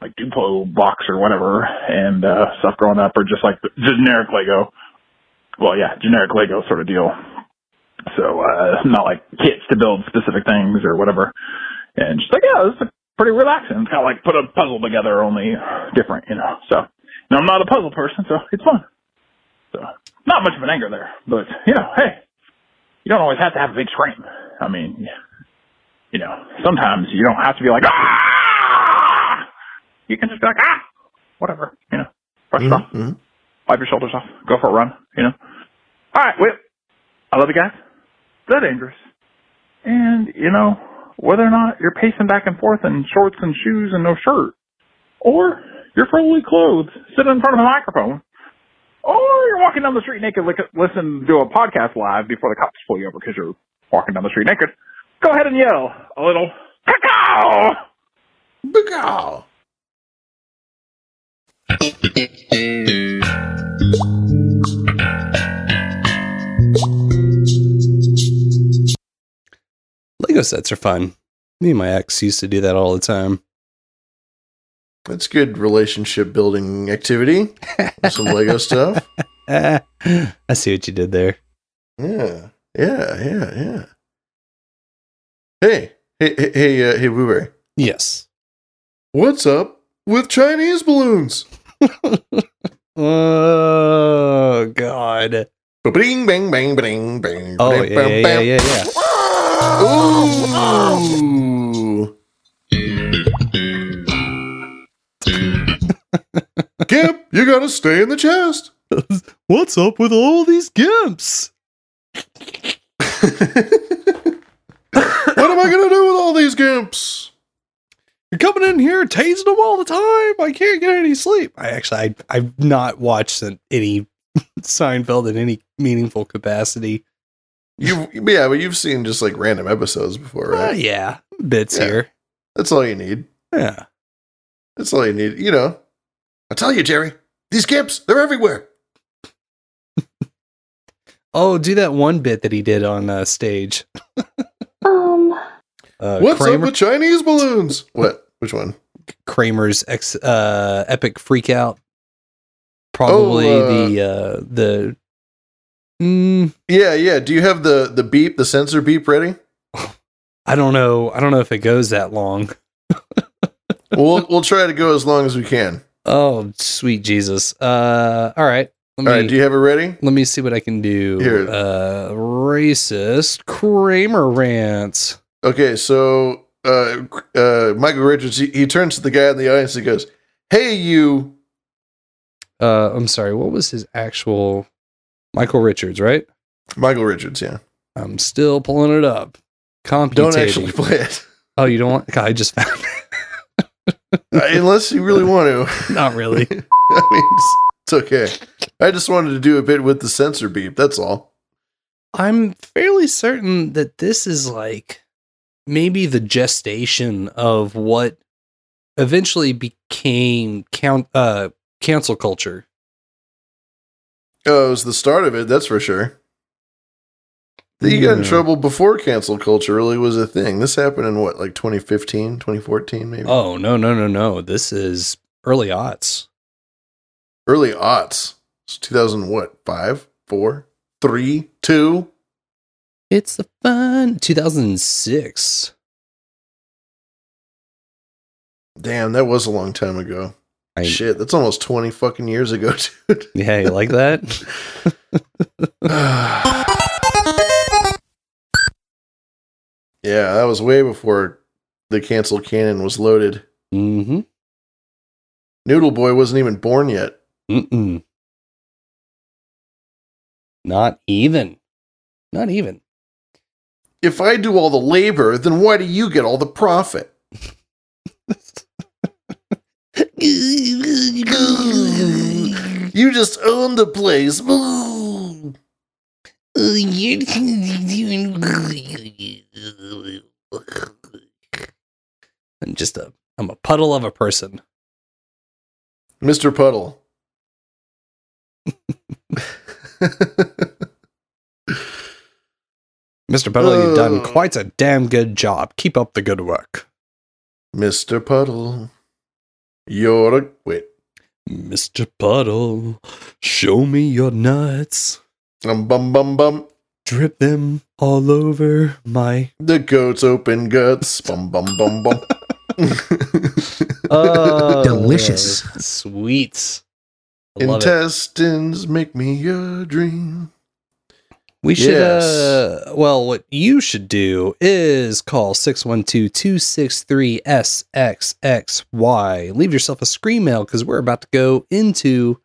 like Duplo blocks or whatever and uh stuff growing up or just like the generic Lego. Well yeah, generic Lego sort of deal. So uh not like kits to build specific things or whatever. And she's like, Yeah, this is pretty relaxing. It's kinda like put a puzzle together only different, you know. So and I'm not a puzzle person, so it's fun. So not much of an anger there. But you know, hey, you don't always have to have a big scream. I mean, you know, sometimes you don't have to be like, ah! You can just be like, ah! Whatever, you know. Brush it off. Mhm. Wipe your shoulders off. Go for a run, you know. Alright, well, I love you guys. They're dangerous. And, you know, whether or not you're pacing back and forth in shorts and shoes and no shirt, or you're fully clothed, sitting in front of a microphone, or you're walking down the street naked, li- listen to a podcast live before the cops pull you over because you're walking down the street naked, go ahead and yell a little cacao. Cacao. Lego sets are fun. Me and my ex used to do that all the time. That's good relationship building activity. Some Lego stuff. I see what you did there. Yeah, yeah, yeah, yeah. Hey, hey, hey, hey, uh, hey, Blueberry. Yes. What's up with Chinese balloons? Oh God. Bing, bang, bang, bang, bang. Oh yeah, yeah, bang. yeah, yeah, Ooh. Gimp, you gotta stay in the chest. What's up with all these gimps? What am I gonna do with all these gimps? You're coming in here tasing them all the time. I can't get any sleep. I actually, I, I've not watched any Seinfeld in any meaningful capacity. You, yeah, but you've seen just like random episodes before, Uh, right? yeah, bits Yeah. here. That's all you need. Yeah. That's all you need. You know, I tell you, Jerry, these gimps, they're everywhere. Oh, do that one bit that he did on uh, stage. Um, Uh, What's Kramer, up with Chinese balloons? What? Which one? Kramer's ex, uh, epic freak out. Probably Oh, uh, the uh, the. Mm, Yeah, yeah. Do you have the the beep, the sensor beep ready? I don't know. I don't know if it goes that long. we'll we'll try to go as long as we can. Oh, sweet Jesus! Uh, all right. Let me, right, do you have it ready? Let me see what I can do. Here. Uh, racist Kramer rants. Okay, so uh, uh, Michael Richards, he, he turns to the guy in the audience and goes, "Hey, you." Uh, I'm sorry. What was his actual Michael Richards? Right. Michael Richards, yeah. I'm still pulling it up. Computating. Don't actually play it Oh, you don't want? God, I just found. Uh, unless you really want to. Not really. I mean, it's, it's okay. I just wanted to do a bit with the sensor beep. That's all. I'm fairly certain that this is like maybe the gestation of what eventually became count uh cancel culture. Oh, it was the start of it. That's for sure. You got in trouble before cancel culture really was a thing. This happened in what, like 2015, 2014, maybe? Oh no no no no! This is early aughts. Early aughts. It's 2000, what, five, four, three, two? It's the fun 2006. Damn, that was a long time ago. I- Shit, that's almost 20 fucking years ago, dude. Yeah, you like that? yeah, that was way before the cancel cannon was loaded. mm-hmm. Noodle Boy wasn't even born yet. Mm-mm. Not even. Not even. If I do all the labor, then why do you get all the profit? you just own the place. I'm just a I'm a puddle of a person. Mr. Puddle. Mr. Puddle, you've done Oh. quite a damn good job. Keep up the good work. Mr. Puddle. You're a. Wait. Mr. Puddle, show me your nuts. Um, bum, bum, bum. Drip them all over my The goat's open guts. Bum, bum, bum, bum. Oh, Delicious. Sweets. I it. Intestines make me a dream. We should, Yes. uh, well, what you should do is call 612 263 SXXY. Leave yourself a screen mail because we're about to go into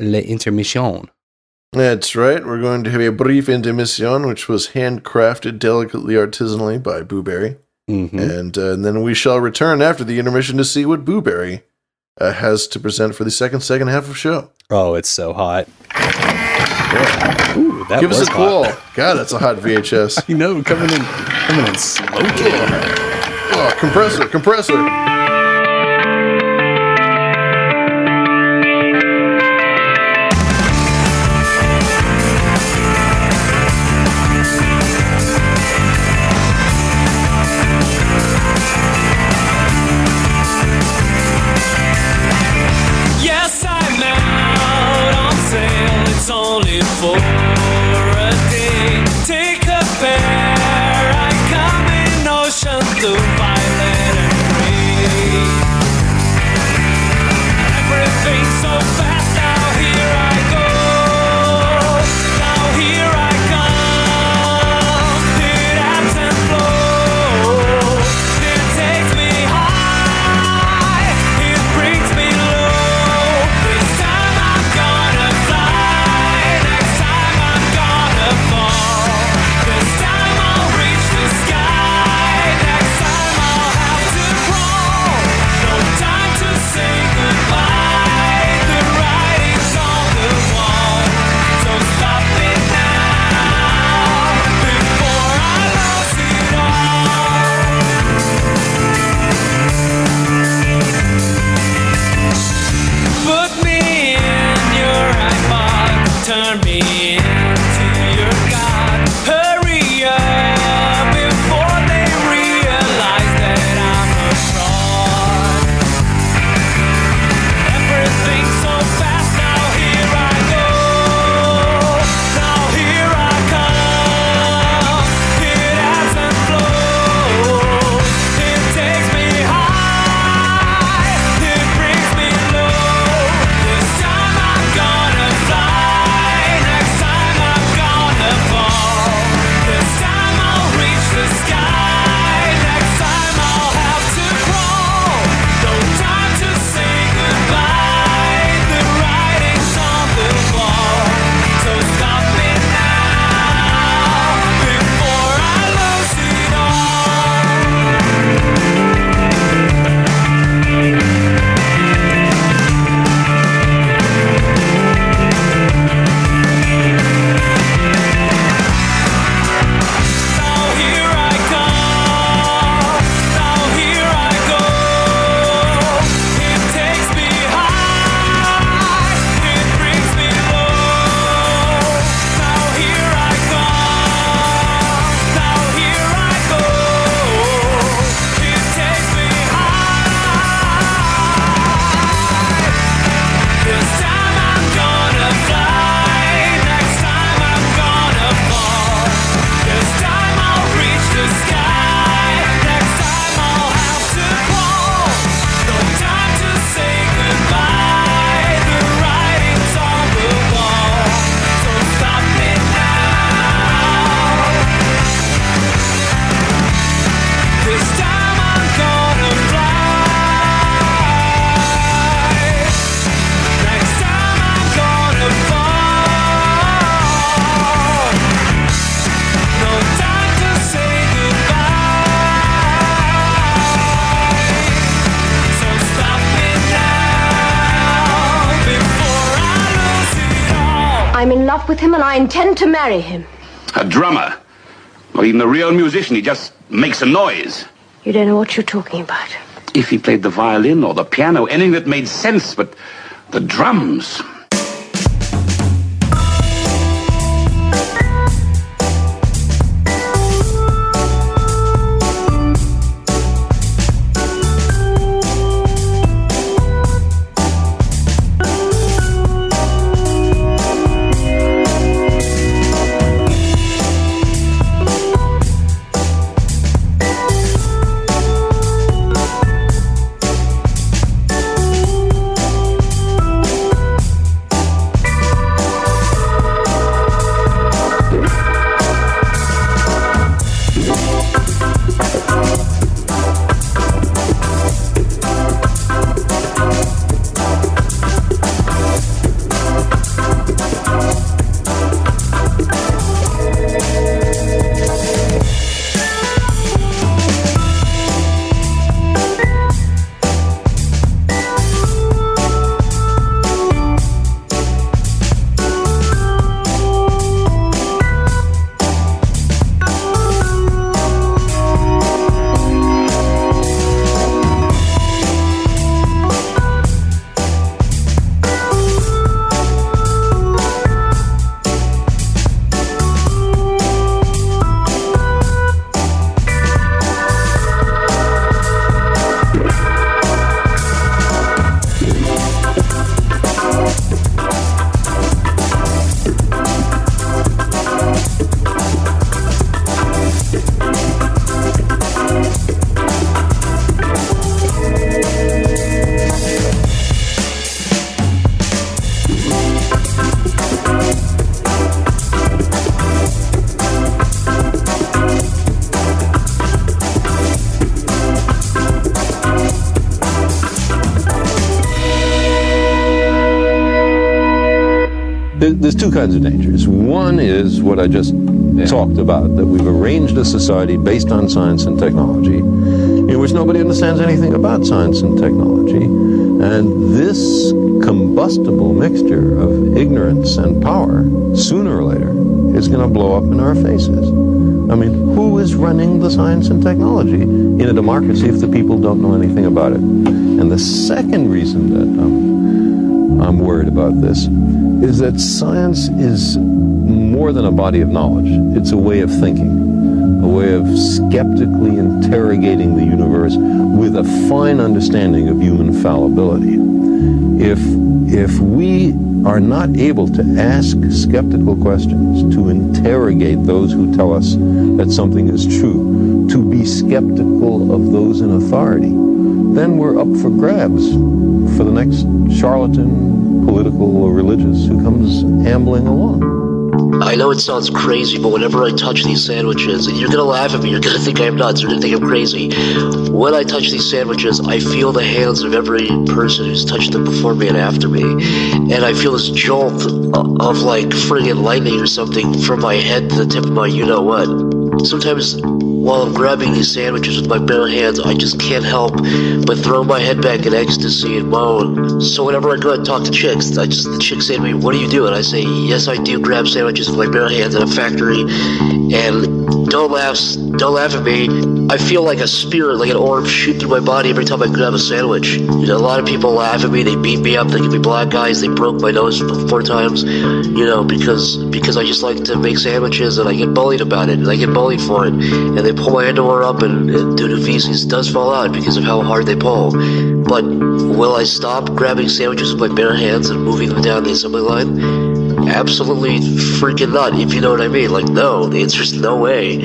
Le Intermission. That's right. We're going to have a brief intermission, which was handcrafted delicately artisanally by Booberry. Mm-hmm. And, uh, and, then we shall return after the intermission to see what Booberry uh, has to present for the second second half of show. Oh, it's so hot. Yeah. Ooh, that Give was us a call. God, that's a hot VHS. you know, coming in, coming in smoking. Oh, compressor, compressor. Intend to marry him. A drummer. Not even a real musician. He just makes a noise. You don't know what you're talking about. If he played the violin or the piano, anything that made sense, but the drums. Kinds of dangers. One is what I just talked about, that we've arranged a society based on science and technology, in which nobody understands anything about science and technology. And this combustible mixture of ignorance and power, sooner or later, is going to blow up in our faces. I mean, who is running the science and technology in a democracy if the people don't know anything about it? And the second reason that um, I'm worried about this is that science is more than a body of knowledge. It's a way of thinking, a way of skeptically interrogating the universe with a fine understanding of human fallibility. If, if we are not able to ask skeptical questions, to interrogate those who tell us that something is true, to be skeptical of those in authority, then we're up for grabs for the next charlatan, political or religious who comes ambling along. I know it sounds crazy, but whenever I touch these sandwiches, and you're gonna laugh at me, you're gonna think I'm nuts, you're gonna think I'm crazy. When I touch these sandwiches, I feel the hands of every person who's touched them before me and after me. And I feel this jolt of, of like friggin' lightning or something from my head to the tip of my you know what. Sometimes while I'm grabbing these sandwiches with my bare hands, I just can't help but throw my head back in ecstasy and moan. So whenever I go and talk to chicks, I just the chicks say to me, "What do you do?" And I say, "Yes, I do grab sandwiches with my bare hands in a factory." And don't laugh, don't laugh at me. I feel like a spirit, like an orb, shoot through my body every time I grab a sandwich. You know, a lot of people laugh at me. They beat me up. They give me black eyes. They broke my nose four times. You know, because because I just like to make sandwiches and I get bullied about it and I get bullied for it. And they pull my underwear up and, and due to feces does fall out because of how hard they pull. But will I stop grabbing sandwiches with my bare hands and moving them down the assembly line? Absolutely freaking not, if you know what I mean. Like, no, the answer is no way.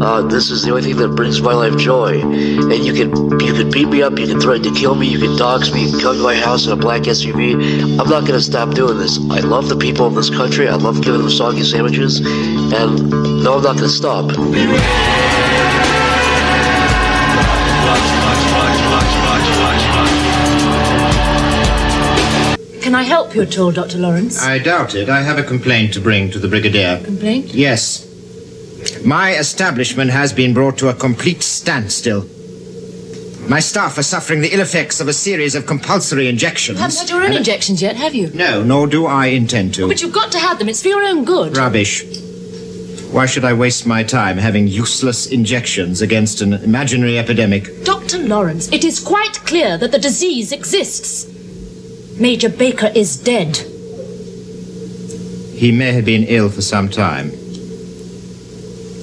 Uh, this is the only thing that brings my life joy. And you can you can beat me up, you can threaten to kill me, you can dox me, you can come to my house in a black SUV. I'm not gonna stop doing this. I love the people of this country. I love giving them soggy sandwiches, and no, I'm not gonna stop. Can I help you at all, Dr. Lawrence? I doubt it. I have a complaint to bring to the Brigadier. Complaint? Yes. My establishment has been brought to a complete standstill. My staff are suffering the ill effects of a series of compulsory injections. You haven't had your own injections yet, have you? No, nor do I intend to. But you've got to have them. It's for your own good. Rubbish. Why should I waste my time having useless injections against an imaginary epidemic? Dr. Lawrence, it is quite clear that the disease exists. Major Baker is dead. He may have been ill for some time.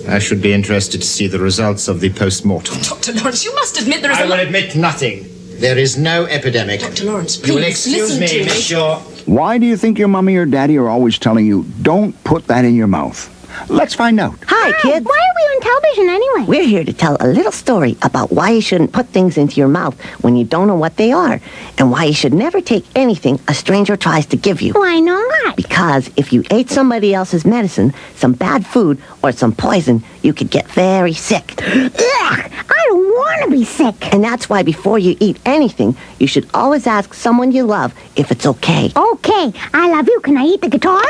I should be interested to see the results of the post-mortem. Dr. Lawrence, you must admit there is I a will lot. admit nothing. There is no epidemic. Dr. Lawrence, You will please, excuse listen me, to me. Miss Why do you think your mommy or daddy are always telling you, don't put that in your mouth? Let's find out. Hi, kids. Why are we on television anyway? We're here to tell a little story about why you shouldn't put things into your mouth when you don't know what they are, and why you should never take anything a stranger tries to give you. Why not? Because if you ate somebody else's medicine, some bad food, or some poison, you could get very sick. Ugh, I don't want to be sick. And that's why before you eat anything, you should always ask someone you love if it's okay. Okay, I love you. Can I eat the guitar?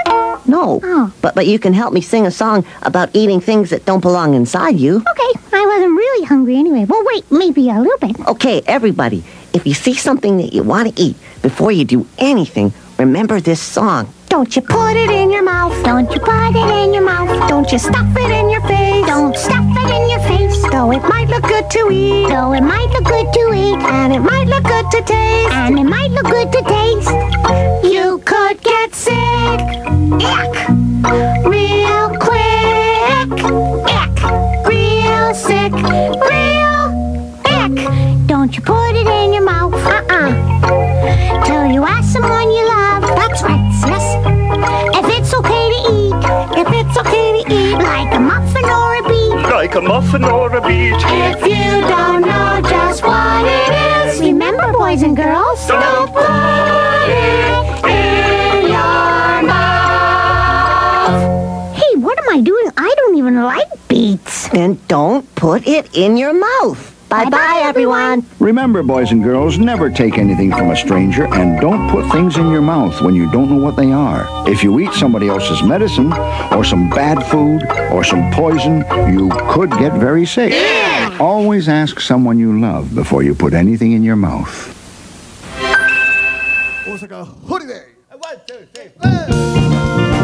No, Oh. but but you can help me sing a song about eating things that don't belong inside you. Okay, I wasn't really hungry anyway. Well, wait, maybe a little bit. Okay, everybody, if you see something that you want to eat before you do anything, remember this song. Don't you put it in your mouth. Don't you put it in your mouth. Don't you stuff it in your face. Don't stuff it in your face. Though it might look good to eat. Though it might look good to eat. And it might look good to taste. And it might look good to taste. You could get sick. Ick. Real quick. Ick. Real sick. Real ick. Don't you put it in your mouth. Uh-uh. Till you ask someone you If it's okay to eat. Like a muffin or a beet. Like a muffin or a beet. If you don't know just what it is, remember, boys and girls, don't put it in your mouth. Hey, what am I doing? I don't even like beets. Then don't put it in your mouth. Bye-bye, everyone. Remember, boys and girls, never take anything from a stranger and don't put things in your mouth when you don't know what they are. If you eat somebody else's medicine or some bad food or some poison, you could get very sick. Always ask someone you love before you put anything in your mouth. 大阪ホリデーワン、ツー、スリー、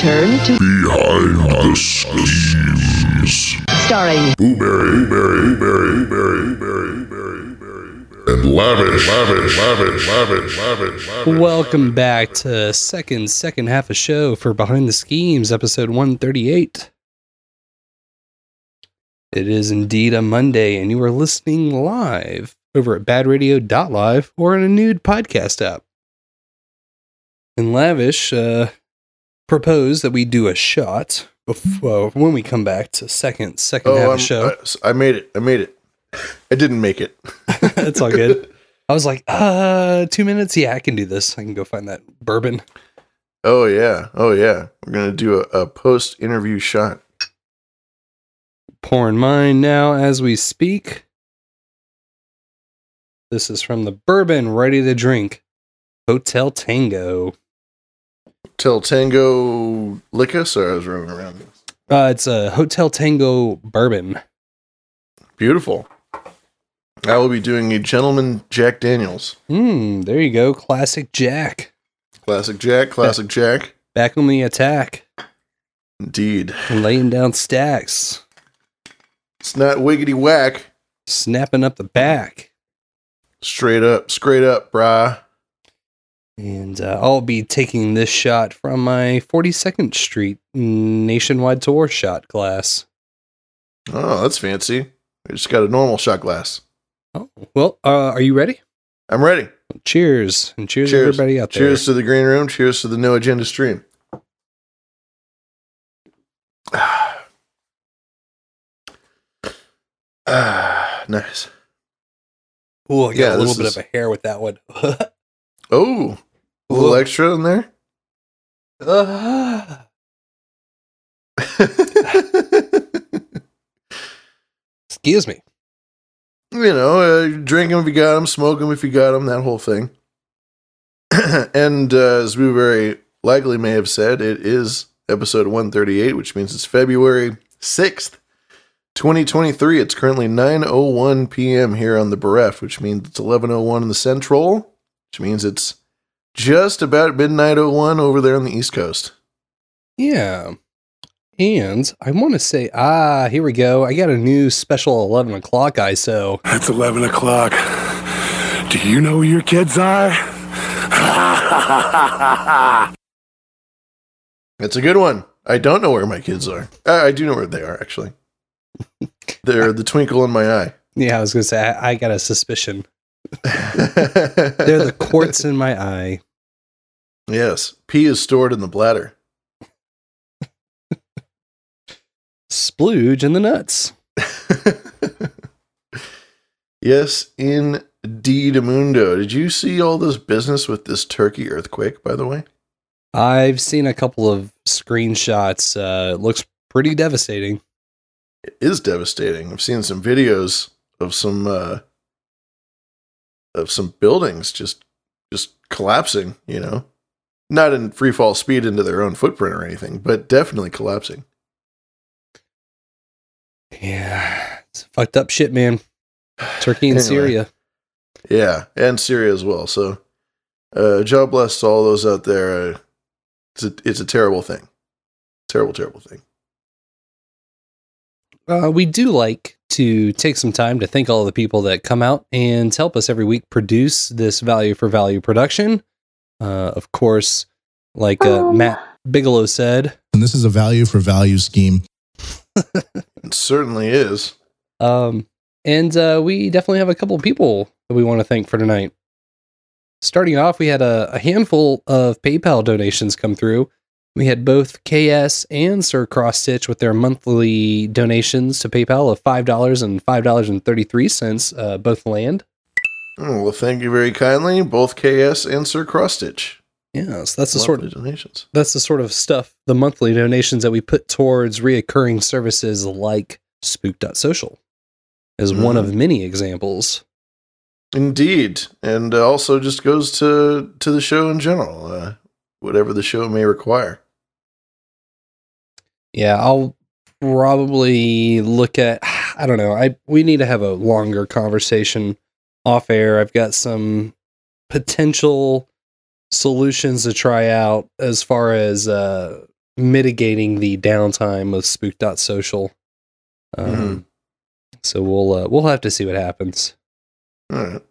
Return to Behind the Schemes. starring Blueberry, berry, berry, berry, berry, berry, berry, and lavish, lavish, lavish, lavish, lavish, lavish. Welcome back to second second half of show for Behind the Schemes, episode 138. It is indeed a Monday, and you are listening live over at badradio.live or in a nude podcast app. And Lavish uh, proposed that we do a shot before, when we come back to second second half Oh, of I'm, show. I, I made it. I made it. I didn't make it. It's all good. I was like, uh, two minutes? Yeah, I can do this. I can go find that bourbon. Oh yeah. Oh yeah. We're gonna do a, a post interview shot. pouring mine now as we speak. This is from the bourbon ready to drink. Hotel Tango. Till Tango lick us, I was running around. Uh, it's a Hotel Tango bourbon. Beautiful. I will be doing a gentleman Jack Daniels. Hmm, there you go. Classic Jack. Classic Jack, classic Jack. Back on the attack. Indeed. Laying down stacks. It's not wiggity whack. Snapping up the back. Straight up, straight up, brah. And uh, I'll be taking this shot from my 42nd Street nationwide tour shot glass. Oh, that's fancy. I just got a normal shot glass. Oh, well, uh, are you ready? I'm ready. Cheers. And cheers, Cheers. everybody out there. Cheers to the green room. Cheers to the no agenda stream. Ah, nice. Ooh, I got Yeah, a little bit is- of a hair with that one. Oh, a little Whoa. extra in there. Ah. Excuse me. you know, uh, them if you got them, smoke them if you got them, that whole thing. and uh, as we very likely may have said, it is episode 138, which means it's February 6th, 2023. It's currently 9:01 p.m. here on the Bereft, which means it's 11:01 in the Central, which means it's just about midnight 01 over there on the East Coast. Yeah. And I want to say, ah, here we go. I got a new special 11 o'clock ISO. It's 11 o'clock. Do you know where your kids are? It's a good one. I don't know where my kids are. Uh, I do know where they are actually. They're the twinkle in my eye. Yeah, I was going to say, I, I got a suspicion. They're the quartz in my eye. Yes, pee is stored in the bladder. Splooge in the nuts. Yes, indeed, Mundo. Did you see all this business with this Turkey earthquake? By the way, I've seen a couple of screenshots. Uh, it looks pretty devastating. it is devastating. I've seen some videos of some uh, of some buildings just just collapsing. You know, not in free fall speed into their own footprint or anything, but definitely collapsing. Yeah, it's fucked up shit, man. Turkey and Anyway. Syria. Yeah, and Syria as well. So, uh, job bless to all those out there. Uh, it's a, it's a terrible thing. Terrible, terrible thing. Uh, we do like to take some time to thank all the people that come out and help us every week produce this value for value production. Uh, of course, like uh, Matt Bigelow said, And this is a value for value scheme. It certainly is. Um, and uh, we definitely have a couple of people that we want to thank for tonight. Starting off, we had a, a handful of PayPal donations come through. We had both KS and Sir Cross Stitch with their monthly donations to PayPal of five dollars and five dollars and thirty three cents, uh, both land. Oh, well, thank you very kindly, both KS and Sir Crossstitch. Yes, that's the sort of donations. that's the sort of stuff, the monthly donations that we put towards reoccurring services like Spook.social as one of many examples. Indeed, and uh, also just goes to to the show in general, uh, whatever the show may require. Yeah, I'll probably look at I don't know. I we need to have a longer conversation off air. I've got some potential solutions to try out as far as uh mitigating the downtime of spook.social. Um Mhm. so we'll uh, we'll have to see what happens. All right.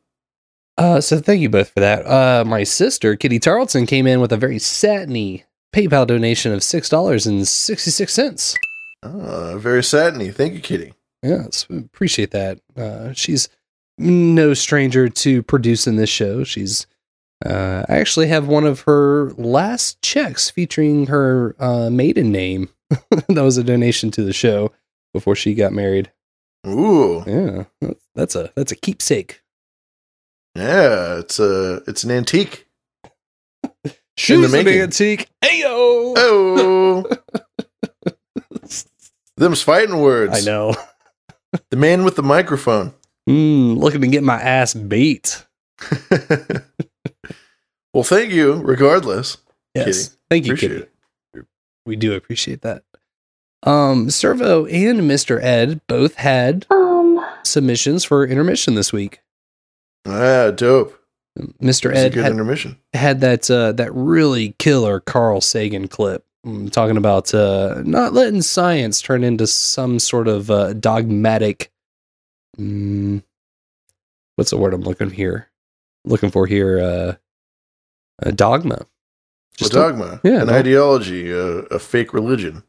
Uh, so thank you both for that. Uh, my sister Kitty Tarleton came in with a very satiny PayPal donation of six dollars and sixty six cents. Uh, very satiny. Thank you, Kitty. Yes, appreciate that. Uh, she's no stranger to producing this show. She's uh, I actually have one of her last checks featuring her uh, maiden name. that was a donation to the show before she got married. Ooh, Yeah, that's- a that's a keepsake. yeah, it's a it's an antique. Shoes the an antique. Ayo. Oh, them's fighting words. I know. The man with the microphone. Mm, looking to get my ass beat. Well, thank you, regardless. Yes. Kitty. Thank you, Appreciate Kitty. We do appreciate that. Um, Servo and Mr. Ed both had Um, submissions for intermission this week. Ah, dope. Mr. It was a Ed good had, intermission. had that uh, that really killer Carl Sagan clip mm, talking about uh, not letting science turn into some sort of uh, dogmatic. Mm, what's the word I'm looking here? Looking for here? Uh, a dogma. Just a dogma, yeah, an ideology, a, a fake religion.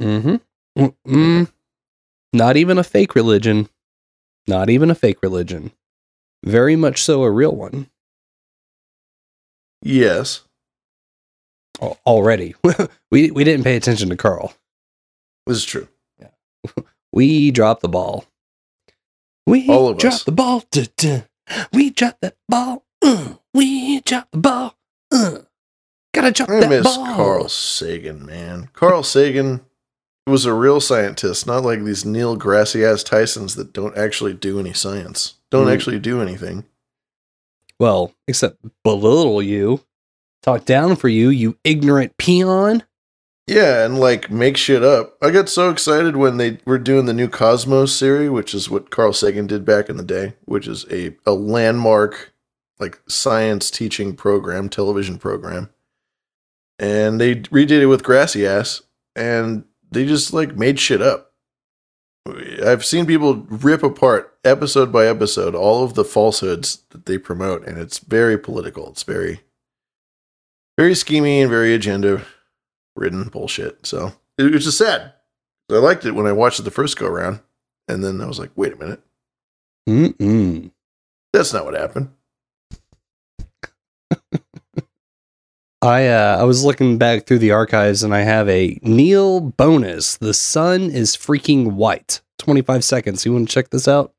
Mm-hmm. Mm, not even a fake religion. Not even a fake religion. Very much so a real one. Yes. Already, we we didn't pay attention to Carl. This is true. Yeah, We dropped the ball. We All of dropped us. the ball. Duh, duh. We drop that ball. Uh, we drop the ball. Uh, gotta drop that ball. I that miss ball. Carl Sagan, man. Carl Sagan was a real scientist, not like these Neil grassy ass Tysons that don't actually do any science, don't Mm. actually do anything. Well, except belittle you, talk down for you, you ignorant peon. Yeah, and like make shit up. I got so excited when they were doing the new Cosmos series, which is what Carl Sagan did back in the day, which is a, a landmark like science teaching program, television program. And they redid it with Grassy Ass, and they just like made shit up. I've seen people rip apart episode by episode all of the falsehoods that they promote, and it's very political. It's very, very schemy and very agenda ridden bullshit. So it was just sad. I liked it when I watched it the first go around, and then I was like, wait a minute, Mm-mm. that's not what happened. I uh, I was looking back through the archives and I have a Neil bonus. The sun is freaking white. 25 seconds. You want to check this out?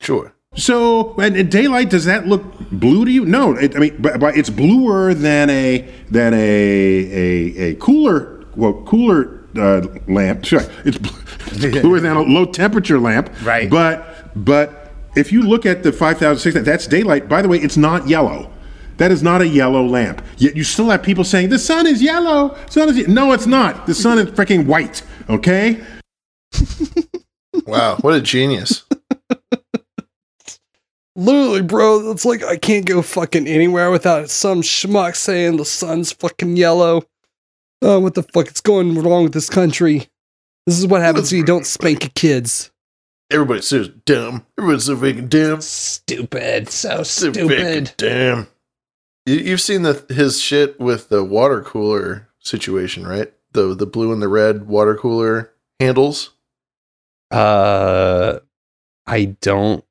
Sure. So, and, and daylight does that look blue to you? No, it, I mean, but, but it's bluer than a than a a, a cooler well cooler uh, lamp. Sorry, it's bl- bluer than a low temperature lamp. Right. But but if you look at the five thousand six, that's daylight. By the way, it's not yellow. That is not a yellow lamp. Yet you still have people saying the sun is yellow. Sun is ye-" no, it's not. The sun is freaking white. Okay. Wow, what a genius. Literally, bro, it's like I can't go fucking anywhere without some schmuck saying the sun's fucking yellow. Oh, what the fuck is going wrong with this country? This is what happens when you don't spank your kids. Everybody's so dumb. Everybody's so fucking dumb. Stupid. So stupid. dumb. You, you've seen the his shit with the water cooler situation, right? The the blue and the red water cooler handles. Uh, I don't.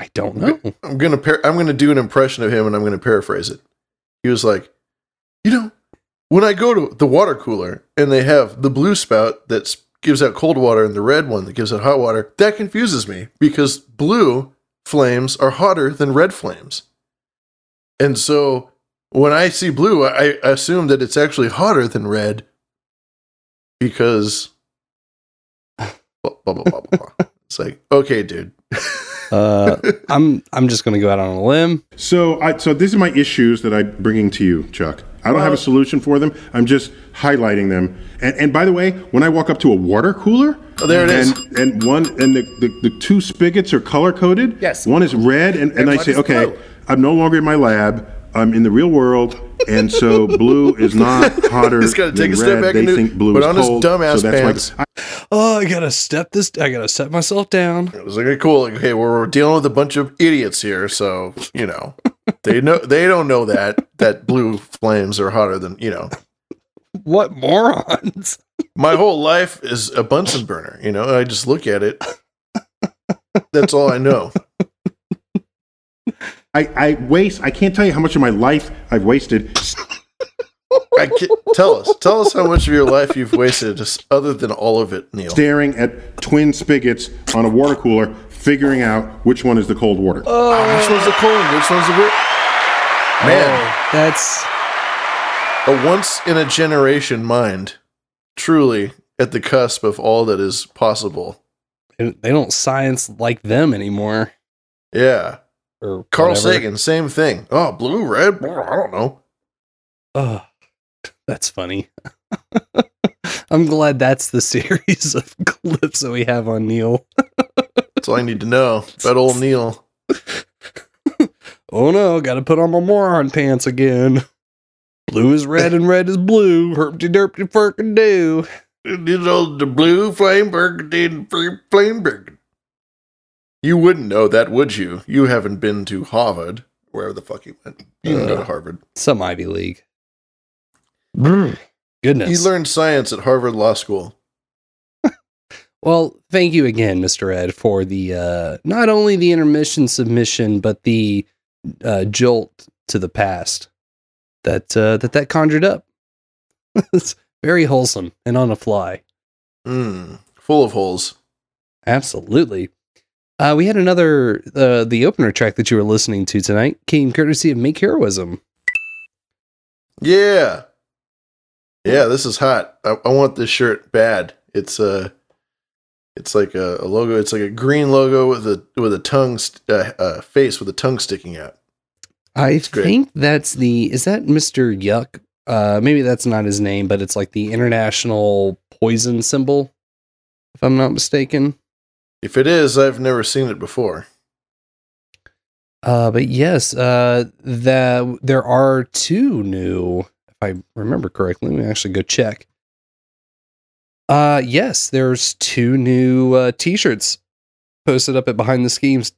I don't know. I'm gonna par- I'm gonna do an impression of him, and I'm gonna paraphrase it. He was like, you know, when I go to the water cooler and they have the blue spout that gives out cold water and the red one that gives out hot water, that confuses me because blue flames are hotter than red flames. And so when I see blue, I, I assume that it's actually hotter than red because blah, blah, blah, blah, blah. it's like, okay, dude. Uh, I'm I'm just gonna go out on a limb. So, I, so these are my issues that I'm bringing to you, Chuck. I don't have a solution for them. I'm just highlighting them. And, and by the way, when I walk up to a water cooler, Oh, there it and, is. and one and the, the, the two spigots are color coded. Yes. One is red, and, and, And I say, okay, blue. I'm no longer in my lab. I'm in the real world, and so blue is not hotter He's gotta than take a red. back they and think blue put is on his cold. dumbass so that's pants. why I, Oh, I gotta step this. I gotta set myself down. It was like, okay, cool. Like, okay, we're, we're dealing with a bunch of idiots here, so you know they know they don't know that that blue flames are hotter than you know. What morons? My whole life is a Bunsen burner. You know, I just look at it. That's all I know. I, I waste. I can't tell you how much of my life I've wasted I tell us, tell us how much of your life you've wasted, just other than all of it, Neil. staring at twin spigots on a water cooler, figuring out which one is the cold water. Ah, which one's the cold? Which one's the wi- man? That's a once in a generation mind, truly at the cusp of all that is possible. they they don't science like them anymore. Yeah. Or Carl whatever. Sagan, same thing. Oh, blue, red, I don't know. Oh, that's funny. I'm glad that's the series of clips that we have on Neil. That's all I need to know about old Neil. Oh no, gotta put on my moron pants again. Blue is red and red is blue. Herpty derpty furkin do. You know, the blue flame burgundy and free flame burgundy. You wouldn't know that, would you? You haven't been to Harvard, wherever the fuck you went. You didn't go to Uh, Harvard. Some Ivy League. Goodness. You learned science at Harvard Law School. Well, thank you again, Mr. Ed, for the uh, not only the intermission submission, but the uh, jolt to the past that uh, that that conjured up. it's very wholesome and on a fly. Mm, full of holes. Absolutely. Uh, we had another uh, the opener track that you were listening to tonight came courtesy of Make Heroism. Yeah. Yeah, this is hot. I, I want this shirt bad. It's a, it's like a, a logo. It's like a green logo with a with a tongue, st- uh, uh, face with a tongue sticking out. I think that's the is that Mr. Yuck Uh, maybe that's not his name, but it's like the international poison symbol, if I'm not mistaken. If it is, I've never seen it before. Uh, but yes, uh, that there are two new, if I remember correctly. Let me actually go check. Uh, yes, there's two new uh, t-shirts posted up at behind the schemes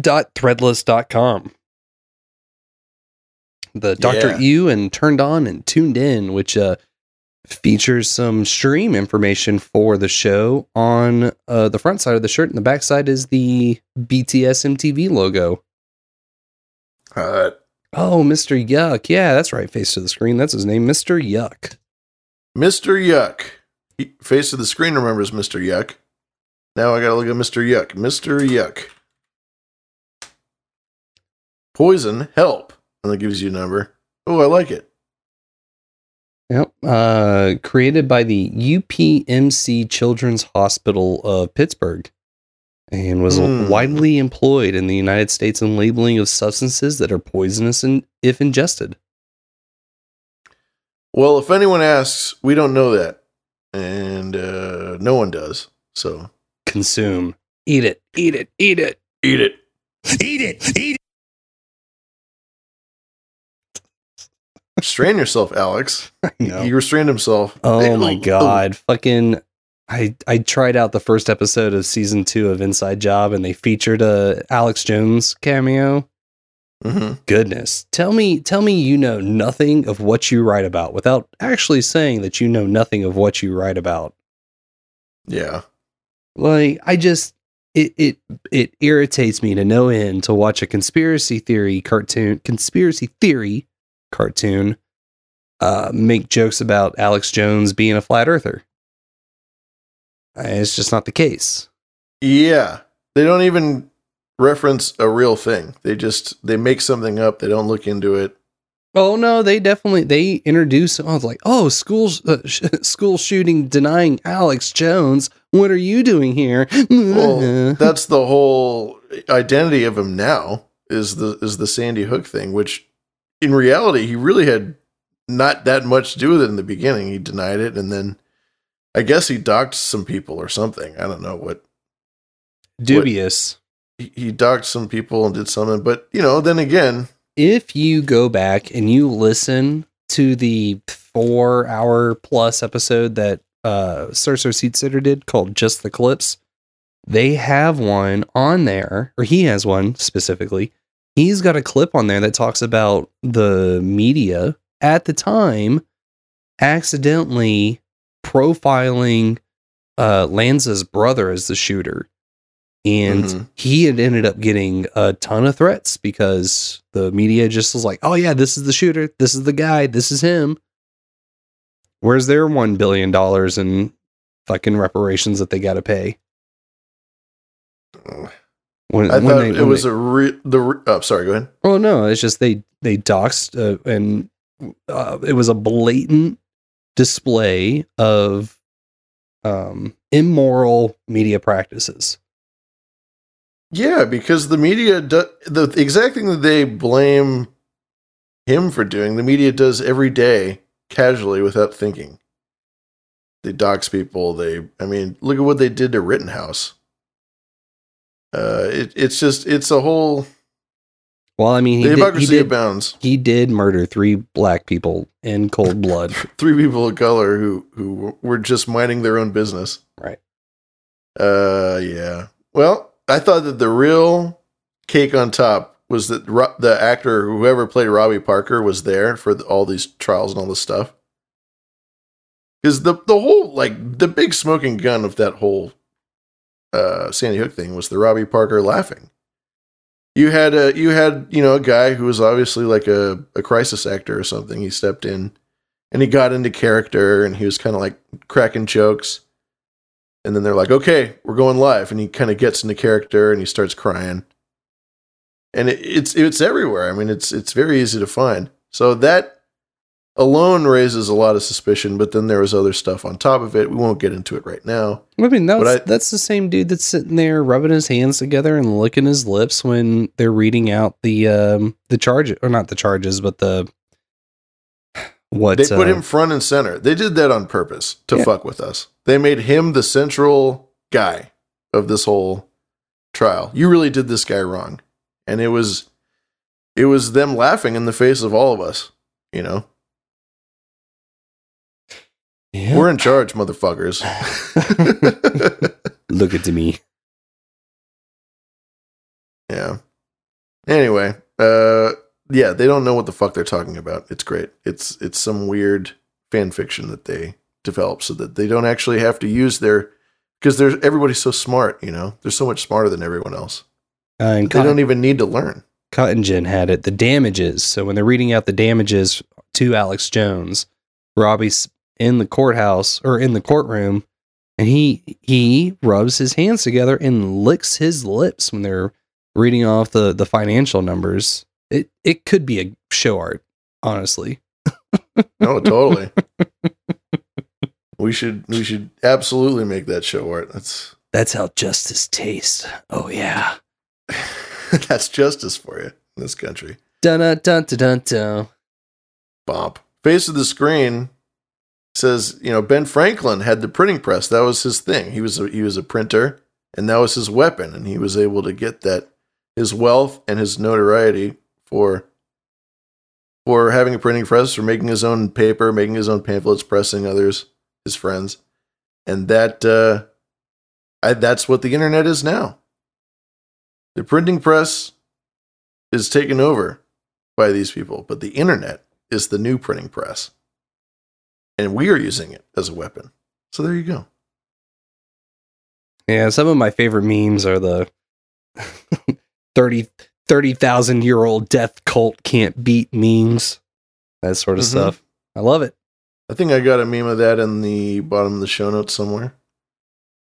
dot threadless.com. The Dr. Yeah. U and turned on and tuned in, which uh features some stream information for the show on uh, the front side of the shirt, and the back side is the BTS MTV logo. Uh, Oh, Mr. Yuck. Yeah, that's right. Face to the screen. That's his name, Mr. Yuck. Mr. Yuck. He- Face to the screen remembers Mr. Yuck. Now I gotta look at Mr. Yuck. Mr. Yuck. Poison, help. And that gives you a number. Oh, I like it. Yep. Uh, created by the UPMC Children's Hospital of Pittsburgh and was Hmm. widely employed in the United States in labeling of substances that are poisonous in, if ingested. Well, if anyone asks, we don't know that. And uh, no one does. So Consume. Eat it. Eat it. Eat it. eat it. Eat it. Eat it. Restrain yourself, Alex. He restrained himself. Oh my god. Fucking I I tried out the first episode of season 2 of Inside Job and they featured a Alex Jones cameo. Mhm. Goodness. Tell me tell me you know nothing of what you write about without actually saying that you know nothing of what you write about. Yeah. Like I just it it it irritates me to no end to watch a conspiracy theory cartoon conspiracy theory cartoon uh make jokes about Alex Jones being a flat earther. Uh, It's just not the case. Yeah. They don't even reference a real thing. They just they make something up. They don't look into it. Oh no, they definitely they introduce. I was like, oh, school uh, sh- school shooting denying Alex Jones. What are you doing here? Well, that's the whole identity of him now is the is the Sandy Hook thing, which in reality he really had not that much to do with it in the beginning. He denied it and then I guess he docked some people or something. I don't know what Dubious. he, he docked some people and did something, but you know, then again, if you go back and you listen to the four hour plus episode that uh Cerso Seat Sitter did called Just the Clips, they have one on there, or he has one specifically. He's got a clip on there that talks about the media at the time accidentally profiling uh Lanza's brother as the shooter and Mhm. he had ended up getting a ton of threats because the media just was like, "Oh yeah, this is the shooter. This is the guy. This is him." Where's their one billion dollars in fucking reparations that they got to pay? When, I when thought they- it was they- a re- the re- oh, sorry, go ahead. Oh no, it's just they they doxed uh, and uh, it was a blatant display of um immoral media practices. Yeah, because the media do, the exact thing that they blame him for doing, the media does every day casually without thinking. They dox people. They, I mean, look at what they did to Rittenhouse. Uh, it, it's just, it's a whole. Well, I mean, he The did, he did abounds. He did murder three black people in cold blood. Three people of color who who were just minding their own business. Right. Uh, yeah. Well, I thought that the real cake on top was that Ro- the actor, whoever played Robbie Parker, was there for the, all these trials and all this stuff. Because the the whole like the big smoking gun of that whole uh, Sandy Hook thing was the Robbie Parker laughing. You had a you had you know a guy who was obviously like a, a crisis actor or something. He stepped in and he got into character and he was kind of like cracking jokes. And then they're like, "Okay, we're going live," and he kind of gets into character and he starts crying. And it, it's it's everywhere. I mean, it's it's very easy to find. So that alone raises a lot of suspicion. But then there was other stuff on top of it. We won't get into it right now. I mean, that's I- that's the same dude that's sitting there rubbing his hands together and licking his lips when they're reading out the um the charge or not the charges, but the What They put uh, him front and center. They did that on purpose to Yeah. fuck with us. They made him the central guy of this whole trial. You really did this guy wrong. And it was it was them laughing in the face of all of us, you know. We're in charge, motherfuckers. Look at to me. Yeah. Anyway, uh yeah, they don't know what the fuck they're talking about. It's great. It's it's some weird fan fiction that they develop so that they don't actually have to use their because there's everybody's so smart, you know. They're so much smarter than everyone else. Uh, and They don't even need to learn. Cotton Gin had it. The damages. So when they're reading out the damages to Alex Jones, Robbie's in the courthouse or in the courtroom, and he he rubs his hands together and licks his lips when they're reading off the the financial numbers. It it could be a show art, honestly. No, totally. we should we should absolutely make that show art. That's That's how justice tastes. Oh yeah. that's justice for you in this country. Dun dun dun dun dun. dun. Bump. Face of the screen says, you know, Ben Franklin had the printing press. That was his thing. He was a, he was a printer, and that was his weapon, and he was able to get that his wealth and his notoriety for for having a printing press, for making his own paper, making his own pamphlets, pressing others, his friends, and that uh, I, that's what the internet is now. The printing press is taken over by these people, but the internet is the new printing press. And we are using it as a weapon. So there you go. Yeah, some of my favorite memes are the 30 30,000 year old death cult can't beat memes. That sort of Mhm. stuff. I love it. I think I got a meme of that in the bottom of the show notes somewhere.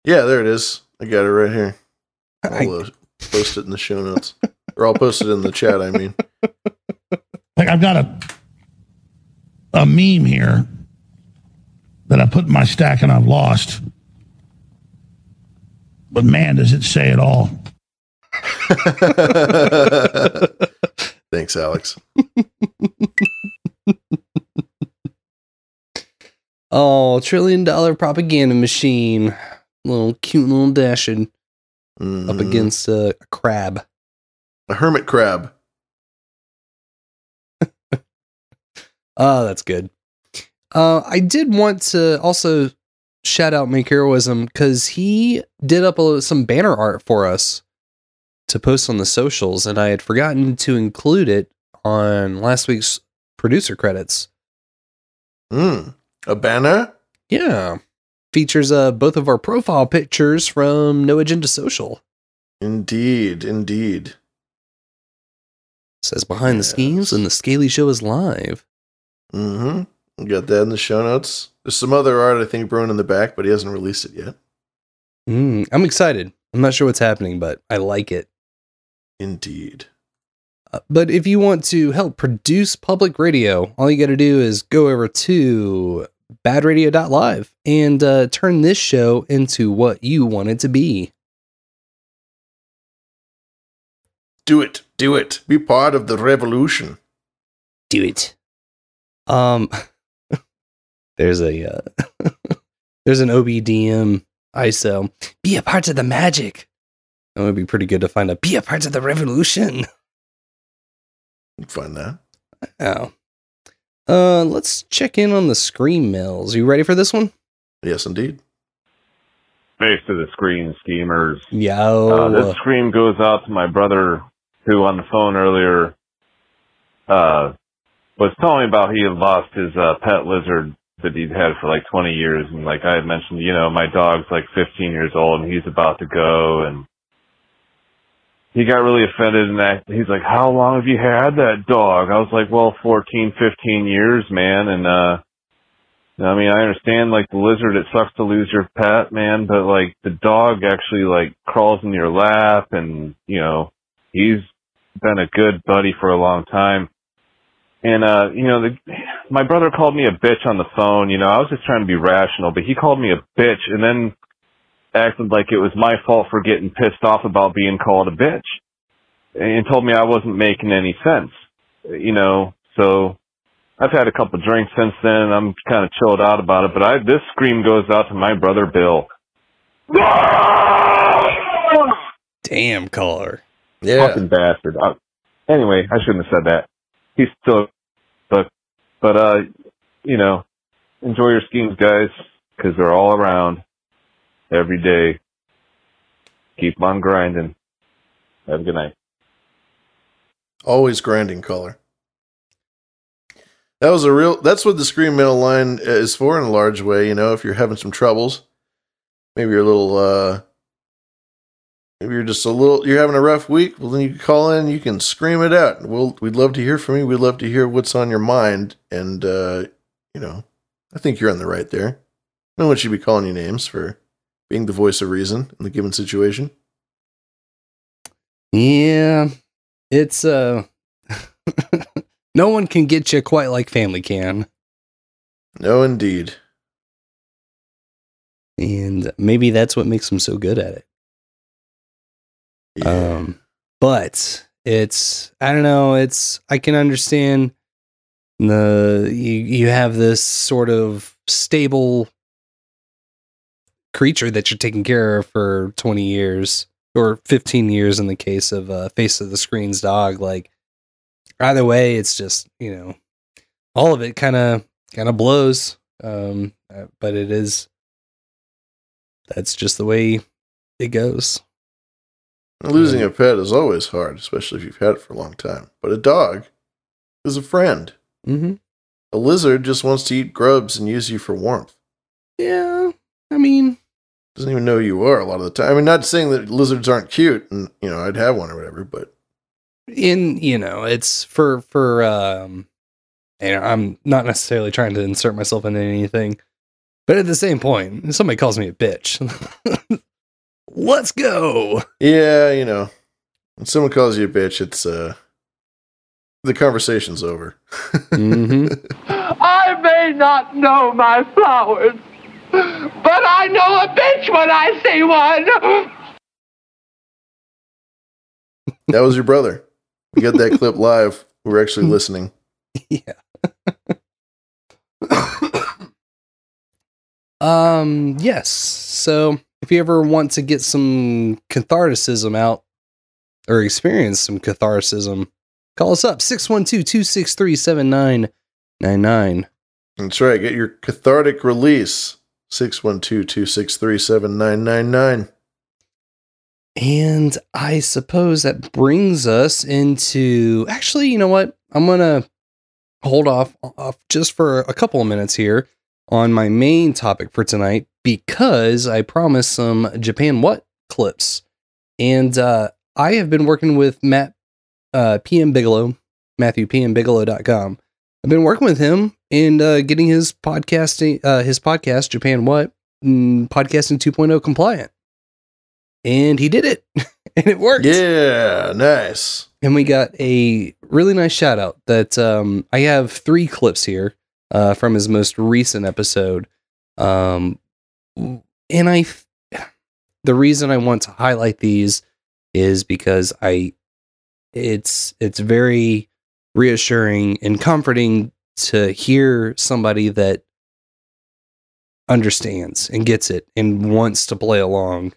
Yeah, there it is. I got it right here. I'll uh, post it in the show notes. or I'll post it in the chat, I mean. Like I've got a a meme here that I put in my stack and I've lost. But man, does it say it all. Thanks, Alex. Oh, trillion dollar propaganda machine. Little cute little dashing up Mhm. against a, a crab. A hermit crab. Oh, that's good. Uh, I did want to also shout out Make Heroism because he did up a, some banner art for us to post on the socials, and I had forgotten to include it on last week's producer credits. Mm. A banner? Yeah, features uh both of our profile pictures from No Agenda Social. Indeed, indeed. Says behind the schemes and the Scaly Show is live. Mm-hmm. We got that in the show notes. There's some other art I think Bruin in the back, but he hasn't released it yet. Mm, I'm excited. I'm not sure what's happening, but I like it. Indeed. Uh, but if you want to help produce public radio, all you got to do is go over to badradio.live and uh, turn this show into what you want it to be. Do it. Do it. Be part of the revolution. Do it. Um, there's a uh, there's an OBDM ISO. Be a part of the magic. That would be pretty good to find a be a part of the revolution. Find that. Oh. Uh, let's check in on the scream mills. You ready for this one? Yes, indeed. Face to the screen schemers. Yo. Uh, this scream goes out to my brother, who on the phone earlier uh, was telling me about he had lost his uh, pet lizard that he'd had for like 20 years, and like I had mentioned, you know, my dog's like 15 years old, and he's about to go, and he got really offended and act, he's like, how long have you had that dog? I was like, well, 14, 15 years, man. And, uh, I mean, I understand like the lizard, it sucks to lose your pet, man, but like the dog actually like crawls in your lap and, you know, he's been a good buddy for a long time. And, uh, you know, the, my brother called me a bitch on the phone, you know, I was just trying to be rational, but he called me a bitch and then acted like it was my fault for getting pissed off about being called a bitch and told me I wasn't making any sense, you know, so I've had a couple of drinks since then. I'm kind of chilled out about it, but I this scream goes out to my brother Bill. Damn caller. Yeah. Fucking bastard. Uh, anyway, I shouldn't have said that. He's still, but, but, uh, you know, enjoy your schemes, guys, because they're all around every day. Keep on grinding. Have a good night. Always grinding color. That was a real. That's what the screen mail line is for in a large way. You know, if you're having some troubles, maybe you're a little. uh Maybe you're just a little. You're having a rough week. Well, then you can call in. You can scream it out. We'll. We'd love to hear from you. We'd love to hear what's on your mind. And uh you know, I think you're on the right there. No one should be calling you names for being the voice of reason in the given situation. Yeah, it's uh, no one can get you quite like family can, No, indeed. and maybe that's what makes them so good at it. Um, but it's I don't know. It's I can understand the you you have this sort of stable creature that you're taking care of for 20 years or 15 years in the case of uh, face of the screen's dog like either way it's just you know all of it kind of kind of blows um uh, but it is that's just the way it goes Losing a pet is always hard, especially if you've had it for a long time. But a dog is a friend. Mm-hmm. A lizard just wants to eat grubs and use you for warmth. yeah i mean Doesn't even know who you are a lot of the time. I mean, not saying that lizards aren't cute, and you know, I'd have one or whatever, but in you know it's for for um you know i'm not necessarily trying to insert myself into anything but at the same point somebody calls me a bitch let's go yeah, you know, when someone calls you a bitch, it's uh, the conversation's over. mm-hmm. I may not know my flowers, but I know a bitch when I see one. that was your brother. We got that clip live. We are actually listening. Yeah. um yes so if you ever want to get some catharticism out or experience some catharticism call us up 612-263-7999 That's right. Get your cathartic release. 612 263 7999. And I suppose that brings us into actually, you know what? I'm gonna hold off, off just for a couple of minutes here on my main topic for tonight because I promised some Japan What clips. And uh, I have been working with Matt uh, PM Bigelow, MatthewPMBigelow.com. I've been working with him and uh, getting his podcasting, uh, his podcast, Japan What, mm, podcasting 2.0 compliant. And he did it, and it worked. Yeah, nice. And we got a really nice shout out that um, I have three clips here uh, from his most recent episode. Um, and I, the reason I want to highlight these is because I, it's it's very reassuring and comforting to hear somebody that understands and gets it and wants to play along.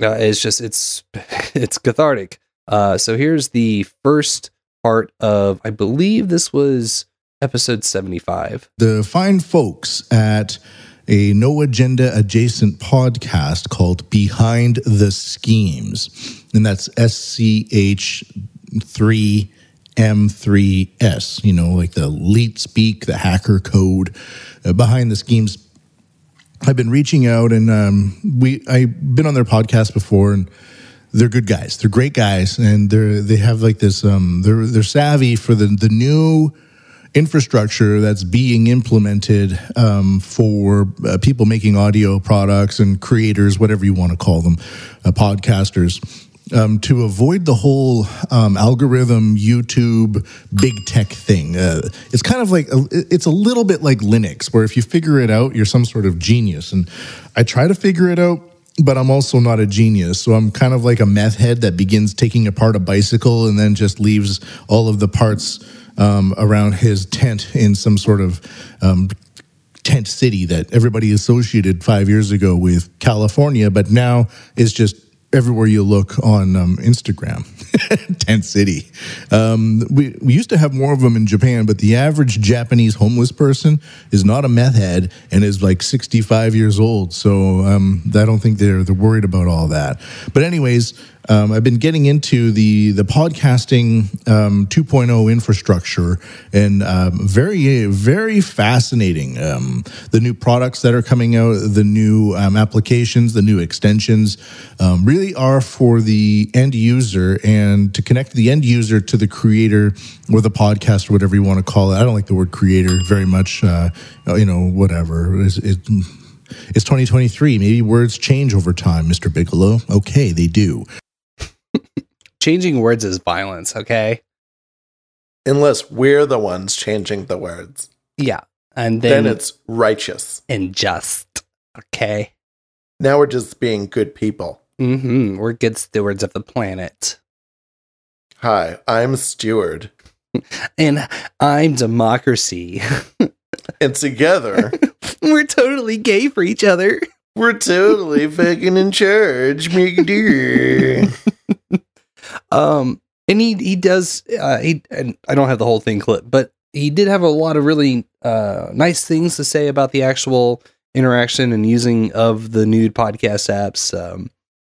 Uh, it's just it's it's cathartic. Uh, so here's the first part of I believe this was episode seventy five. the fine folks at a no agenda adjacent podcast called Behind the Schemes. And that's SCH3 M3S, you know, like the leet speak, the hacker code uh, behind the schemes. I've been reaching out and um, we I've been on their podcast before and they're good guys. They're great guys and they're they have like this um they're they're savvy for the the new infrastructure that's being implemented um, for uh, people making audio products and creators, whatever you want to call them, uh, podcasters. Um, to avoid the whole um, algorithm YouTube big tech thing, uh, it's kind of like a, it's a little bit like Linux, where if you figure it out, you're some sort of genius. And I try to figure it out, but I'm also not a genius. So I'm kind of like a meth head that begins taking apart a bicycle and then just leaves all of the parts um, around his tent in some sort of um, tent city that everybody associated five years ago with California, but now is just everywhere you look on um, Instagram. tent city. Um, we, we used to have more of them in Japan, but the average Japanese homeless person is not a meth head and is like 65 years old. So um, I don't think they're, they're worried about all that. But, anyways, um, I've been getting into the the podcasting um, 2.0 infrastructure and um, very very fascinating. Um, the new products that are coming out, the new um, applications, the new extensions, um, really are for the end user and to connect the end user to the creator or the podcast or whatever you want to call it. I don't like the word creator very much. Uh, you know, whatever. It's, it, it's 2023. Maybe words change over time, Mr. Bigelow. Okay, they do. Changing words is violence, okay? Unless we're the ones changing the words. Yeah. And Then, then, it's righteous. and just, okay? Now we're just being good people. Mm-hmm. We're good stewards of the planet. Hi, I'm Steward. And I'm democracy. And together, We're totally gay for each other. we're totally fucking in charge. Make dear. Um, and he he does. Uh, he and I don't have the whole thing clip, but he did have a lot of really uh nice things to say about the actual interaction and using of the nude podcast apps. Um,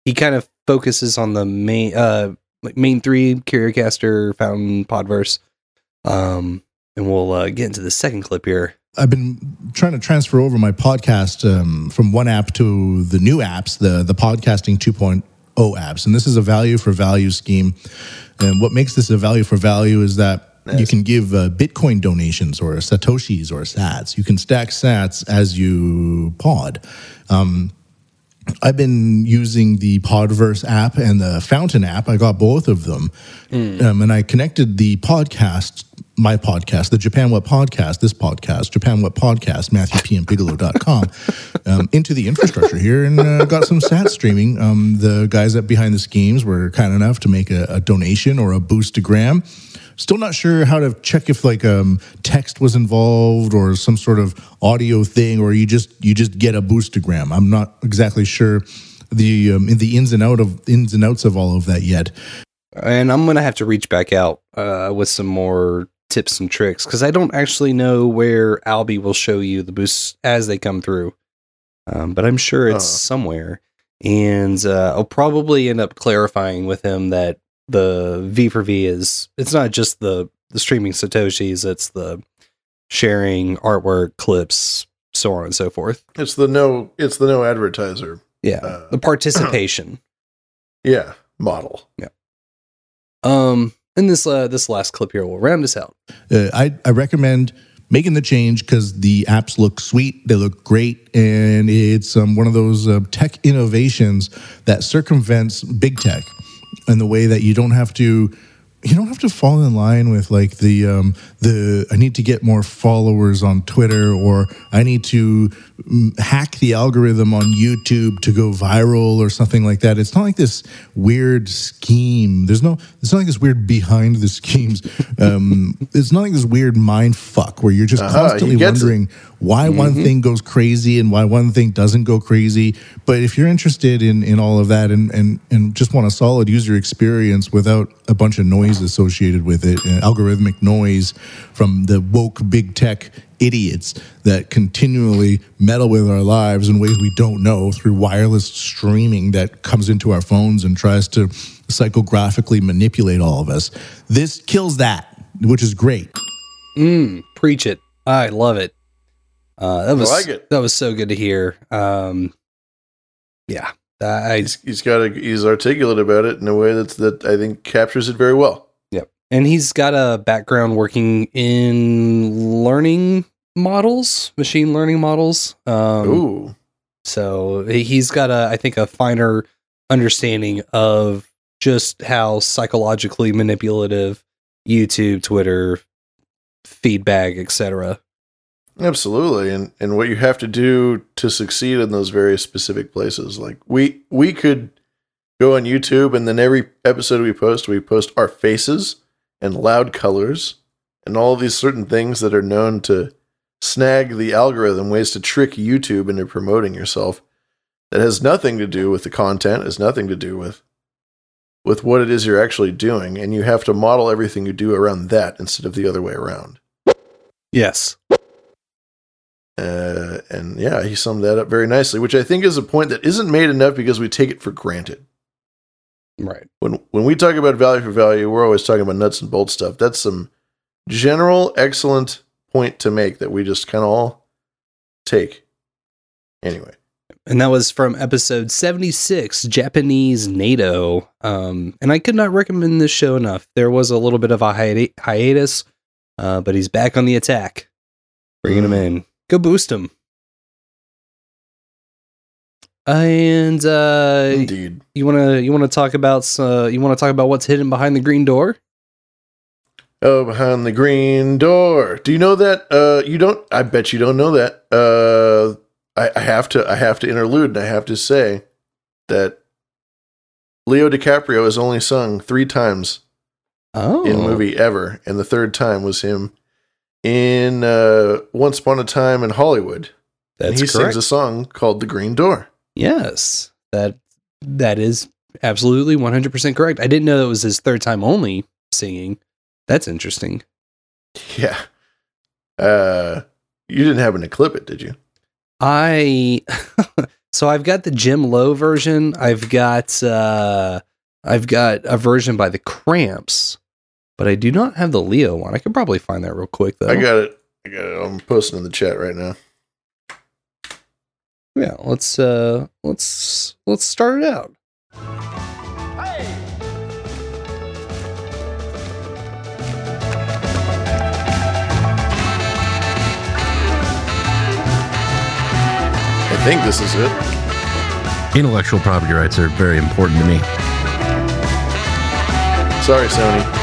he kind of focuses on the main uh like main three CurioCaster, Fountain, Podverse. Um, and we'll uh, get into the second clip here. I've been trying to transfer over my podcast um, from one app to the new apps, the the podcasting 2.0 apps, and this is a value for value scheme. And what makes this a value for value is that you can give uh, Bitcoin donations or satoshis or Sats. You can stack Sats as you pod. Um, I've been using the Podverse app and the Fountain app. I got both of them. Um, and I connected the podcast, my podcast, the Japan Web Podcast, this podcast, Japan Web Podcast, MatthewPMBigelow.com, um, into the infrastructure here and uh, got some sat streaming. Um, the guys at Behind the Schemes were kind enough to make a, a donation or a boost to boostagram. Still not sure how to check if like um, text was involved or some sort of audio thing, or you just you just get a boostagram. I'm not exactly sure the um, in the ins and out of ins and outs of all of that yet. and I'm gonna have to reach back out uh, with some more tips and tricks because I don't actually know where Alby will show you the boosts as they come through, um, but I'm sure it's Uh. somewhere, and uh, I'll probably end up clarifying with him that the V for V is it's not just the the streaming satoshis, it's the sharing artwork, clips, so on and so forth. It's the no. It's the no advertiser. Yeah, Uh, the participation. Yeah, model. Yeah. Um, and this uh, this last clip here will round us out. Uh, I, I recommend making the change because the apps look sweet, they look great, and it's um, one of those uh, tech innovations that circumvents big tech in the way that you don't have to. You don't have to fall in line with like the um, the I need to get more followers on Twitter or I need to mm, hack the algorithm on YouTube to go viral or something like that. It's not like this weird scheme. There's no. It's not like this weird behind the schemes. Um, it's not like this weird mind fuck where you're just Uh-huh, constantly wondering it. Why one Mhm. thing goes crazy and why one thing doesn't go crazy. But if you're interested in in all of that and and and just want a solid user experience without a bunch of noise associated with it, uh, algorithmic noise from the woke big tech idiots that continually meddle with our lives in ways we don't know through wireless streaming that comes into our phones and tries to psychographically manipulate all of us. This kills that, which is great. Mm, preach it. I love it. Uh, that was like it. that was so good to hear. Um, yeah, I He's, he's got a, he's articulate about it in a way that's that I think captures it very well. Yep. And he's got a background working in learning models, machine learning models. Um, Ooh. So he's got a, I think, a finer understanding of just how psychologically manipulative YouTube, Twitter, Facebook, etc. Absolutely, and and what you have to do to succeed in those very specific places. Like we we could go on YouTube, and then every episode we post, we post our faces and loud colors and all these certain things that are known to snag the algorithm, ways to trick YouTube into promoting yourself that has nothing to do with the content, has nothing to do with with what it is you're actually doing, and you have to model everything you do around that instead of the other way around. Yes. Uh, and yeah, he summed that up very nicely, which I think is a point that isn't made enough because we take it for granted. Right. When when we talk about value for value, we're always talking about nuts and bolts stuff. That's some general excellent point to make that we just kind of all take. Anyway, and that was from episode 76 japanese nato um, and i could not recommend this show enough there was a little bit of a hiatus uh, but he's back on the attack bringing him in go boost him and uh Indeed. you want to you want to talk about uh, you want to talk about what's hidden behind the green door oh, behind the green door. Do you know that? Uh, you don't. I bet you don't know that. Uh, I, I have to. I have to interlude, and I have to say that Leo DiCaprio has only sung three times oh in a movie ever, and the third time was him in uh, Once Upon a Time in Hollywood. and That's he correct. sings a song called "The Green Door." yes that that is absolutely 100% correct i didn't know that was his third time only singing that's interesting Yeah. Uh, you didn't happen to clip it, did you? I so I've got the Jim Lowe version. I've got uh I've got a version by the Cramps, but I do not have the Leo one. I could probably find that real quick though. I got it. I got it. I'm posting in the chat right now. Yeah, let's uh let's let's start it out. I think this is it. Intellectual property rights are very important to me. Sorry, Sony.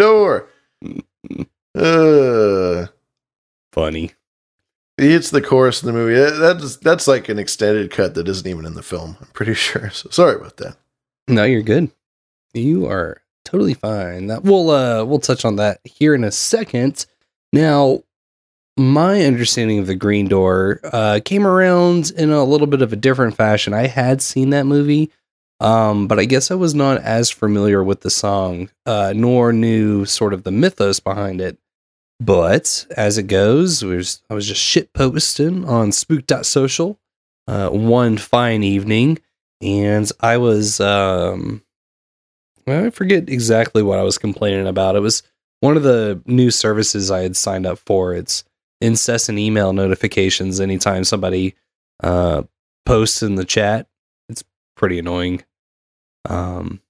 door. Uh, Funny. It's the chorus in the movie. That's that's like an extended cut that isn't even in the film. I'm pretty sure. So sorry about that. No, you're good. You are totally fine. That we'll uh we'll touch on that here in a second. Now, my understanding of the Green Door uh came around in a little bit of a different fashion. I had seen that movie, um, but I guess I was not as familiar with the song, uh, nor knew sort of the mythos behind it. But as it goes, was, I was just shit posting on spook.social uh, one fine evening, and I was um, I forget exactly what I was complaining about. It was one of the new services I had signed up for. It's incessant email notifications anytime somebody uh, posts in the chat. It's pretty annoying. Um,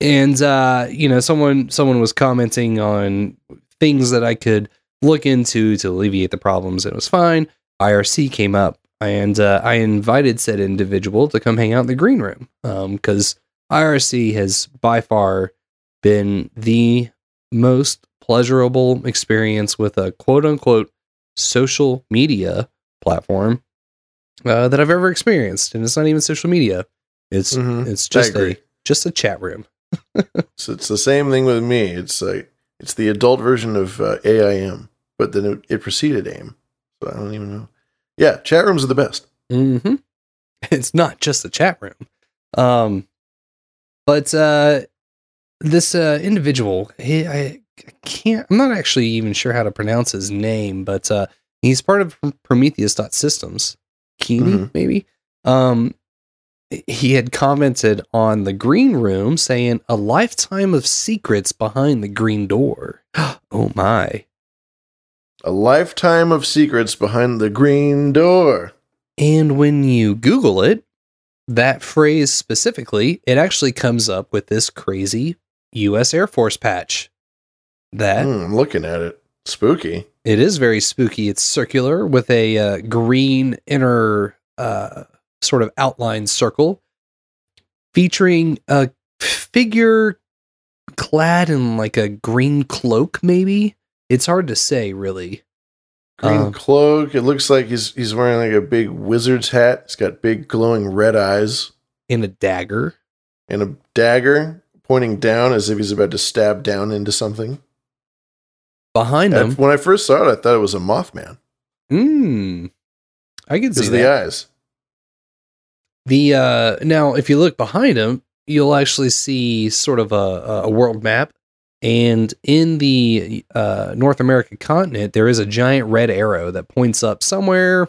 and uh, you know, someone someone was commenting on things that I could look into to alleviate the problems. It was fine. IRC came up, and uh, I invited said individual to come hang out in the green room Um, because IRC has by far been the most pleasurable experience with a quote unquote social media platform uh, that I've ever experienced, and it's not even social media. It's Mhm. it's just a just a chat room. So it's the same thing with me. It's like it's the adult version of uh, AIM, but then it, it preceded AIM. So I don't even know. Yeah, chat rooms are the best. Mm-hmm. It's not just a chat room. Um, but uh, this uh, individual, he, I, I can't. I'm not actually even sure how to pronounce his name, but uh, he's part of Prometheus.systems. Keeney, Mhm. maybe. Um, he had commented on the green room saying a lifetime of secrets behind the green door. oh my. A lifetime of secrets behind the green door. And when you Google it, that phrase specifically, it actually comes up with this crazy U.S. Air Force patch. That Hmm, I'm looking at it. Spooky. it is very spooky. It's circular with a uh, green inner uh, sort of outline circle, featuring a figure clad in like a green cloak. Maybe it's hard to say, really. Green Um, cloak. It looks like he's he's wearing like a big wizard's hat. He's got big glowing red eyes in a dagger. and a dagger pointing down as if he's about to stab down into something. Behind him, when I first saw it, I thought it was a Mothman Hmm. I can see the eyes. The uh now if you look behind him, you'll actually see sort of a, a world map. And in the uh, North American continent, there is a giant red arrow that points up somewhere.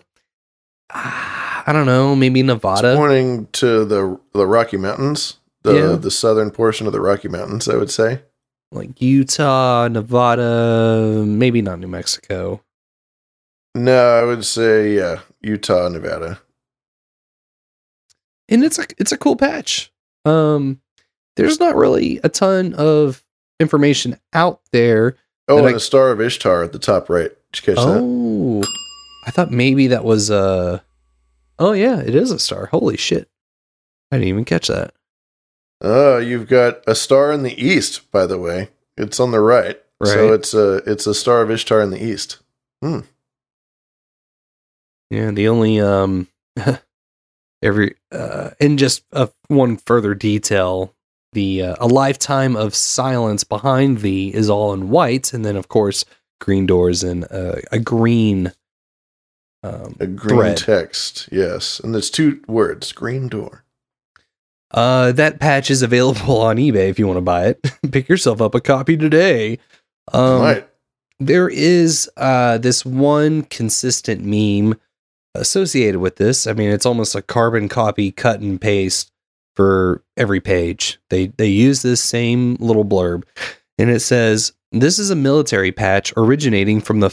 ah, I don't know, maybe Nevada. It's pointing to the the Rocky Mountains, the Yeah. the southern portion of the Rocky Mountains. I would say. like Utah, Nevada, maybe not New Mexico. No, I would say yeah, Utah, Nevada. And it's a it's a cool patch. Um there's not really a ton of information out there. Oh, that and I- a Star of Ishtar at the top right. Did you catch that? Oh, I thought maybe that was uh Oh yeah, it is a star. Holy shit. I didn't even catch that. Oh, you've got a star in the east, by the way. It's on the right. Right. So it's a it's a star of Ishtar in the east. Hmm. Yeah, the only um every uh and just uh, one further detail, the uh, a lifetime of silence behind thee is all in white and then of course green doors and uh, a green um A green thread. text, yes. And there's two words, green door. Uh, that patch is available on eBay if you want to buy it. Pick yourself up a copy today. Um, Might. There is uh, this one consistent meme associated with this. I mean, it's almost a carbon copy, cut and paste for every page. They they use this same little blurb, and it says, "This is a military patch originating from the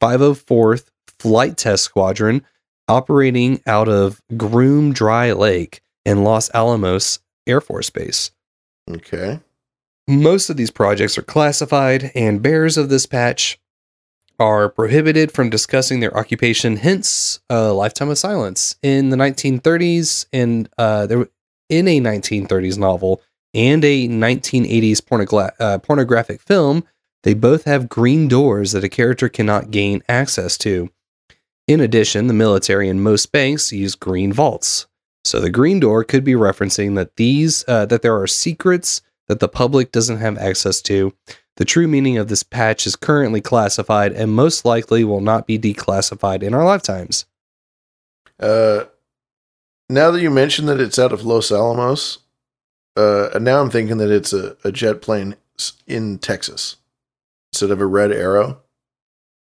504th Flight Test Squadron, operating out of Groom Dry Lake in Los Alamos Air Force Base." Okay. Most of these projects are classified, and bearers of this patch are prohibited from discussing their occupation, hence a lifetime of silence. In the 1930s, and uh, there in a 1930s novel and a 1980s pornogra- uh, pornographic film, they both have green doors that a character cannot gain access to. In addition, the military and most banks use green vaults. So the green door could be referencing that these uh, that there are secrets that the public doesn't have access to. The true meaning of this patch is currently classified and most likely will not be declassified in our lifetimes. Uh, now that you mention that it's out of Los Alamos, uh, now I'm thinking that it's a, a jet plane in Texas instead of a red arrow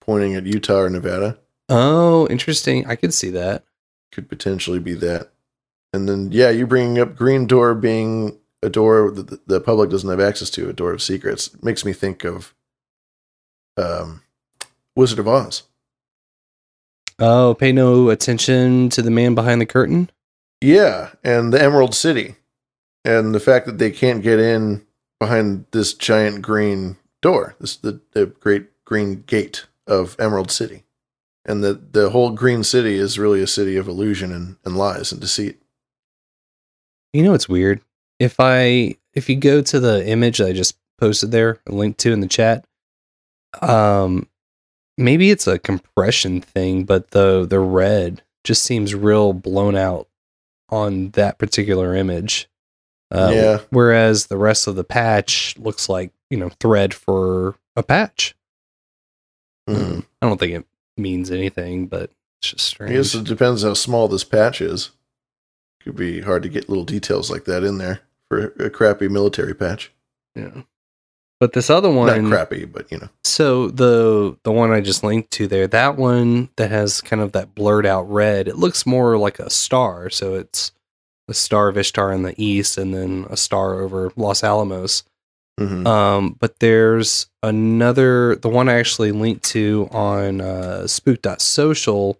pointing at Utah or Nevada. Oh, interesting. I could see that. Could potentially be that. And then, yeah, you bringing up Green Door being a door that the, public doesn't have access to, a door of secrets, makes me think of um, Wizard of Oz. Oh, pay no attention to the man behind the curtain. Yeah, and the Emerald City, and the fact that they can't get in behind this giant green door, this the, the great green gate of Emerald City, and the the whole green city is really a city of illusion and, and lies and deceit. You know it's weird. If I if you go to the image that I just posted there, a link to in the chat, um maybe it's a compression thing, but the the red just seems real blown out on that particular image. Uh, Yeah. Whereas the rest of the patch looks like you know thread for a patch. Hmm. I don't think it means anything, but it's just strange. I guess it depends how small this patch is. Could be hard to get little details like that in there for a crappy military patch. Yeah. But this other one, Not crappy, but you know. So the the one I just linked to there, that one that has kind of that blurred out red, it looks more like a star. So it's the star of Ishtar in the east, and then a star over Los Alamos. Mhm. Um, but there's another, the one I actually linked to on uh, Spook.social.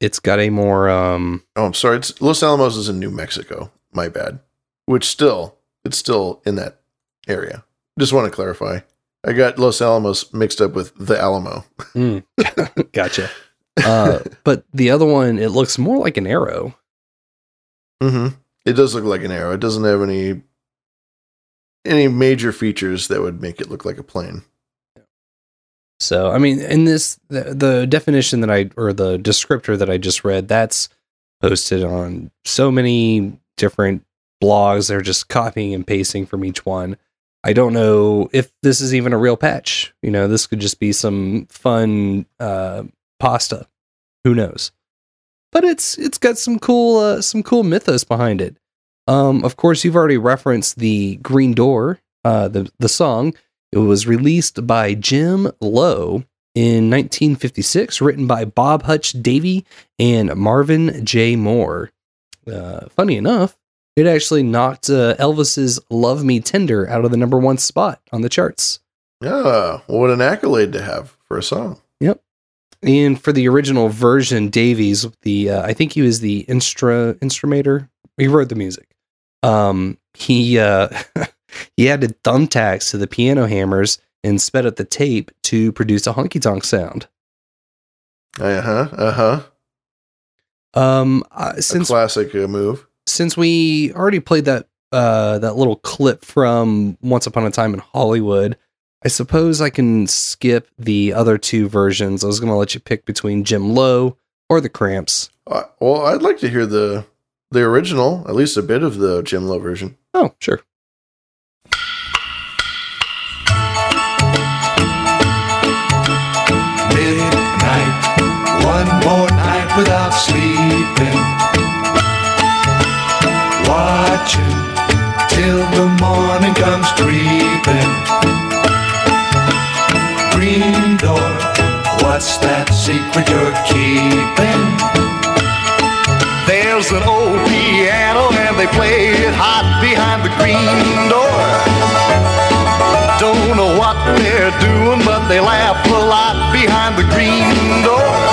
It's got a more um, Oh, I'm sorry. It's Los Alamos is in New Mexico. My bad. Which still, it's still in that area. Just want to clarify. I got Los Alamos mixed up with the Alamo. Mm. gotcha. Uh, but the other one, it looks more like an arrow. Mm-hmm. It does look like an arrow. It doesn't have any any major features that would make it look like a plane. So, I mean, in this, the, the definition that I, or the descriptor that I just read, that's posted on so many different blogs. They're just copying and pasting from each one. I don't know if this is even a real patch. You know, this could just be some fun uh, pasta. Who knows? But it's it's got some cool uh, some cool mythos behind it. Um, of course, you've already referenced the Green Door, uh, the the song. It was released by Jim Lowe in 1956, written by Bob Hutch Davie and Marvin J. Moore. Uh, funny enough, it actually knocked uh, Elvis's "Love Me Tender" out of the number one spot on the charts. Yeah, what an accolade to have for a song. Yep. And for the original version, Davies, the uh, I think he was the instru instrumator. He wrote the music. Um, he uh, he added thumbtacks to the piano hammers and sped up the tape to produce a honky tonk sound. Uh huh. Uh huh. Um, uh, since classic uh, move. since we already played that uh that little clip from Once Upon a Time in Hollywood, I suppose I can skip the other two versions. I was going to let you pick between Jim Lowe or the Cramps. Uh, well, I'd like to hear the the original, at least a bit of the Jim Lowe version. Oh, sure. Sleeping. Watching till the morning comes creeping. Green door, what's that secret you're keeping? There's an old piano and they play it hot behind the green door. Don't know what they're doing, but they laugh a lot behind the green door.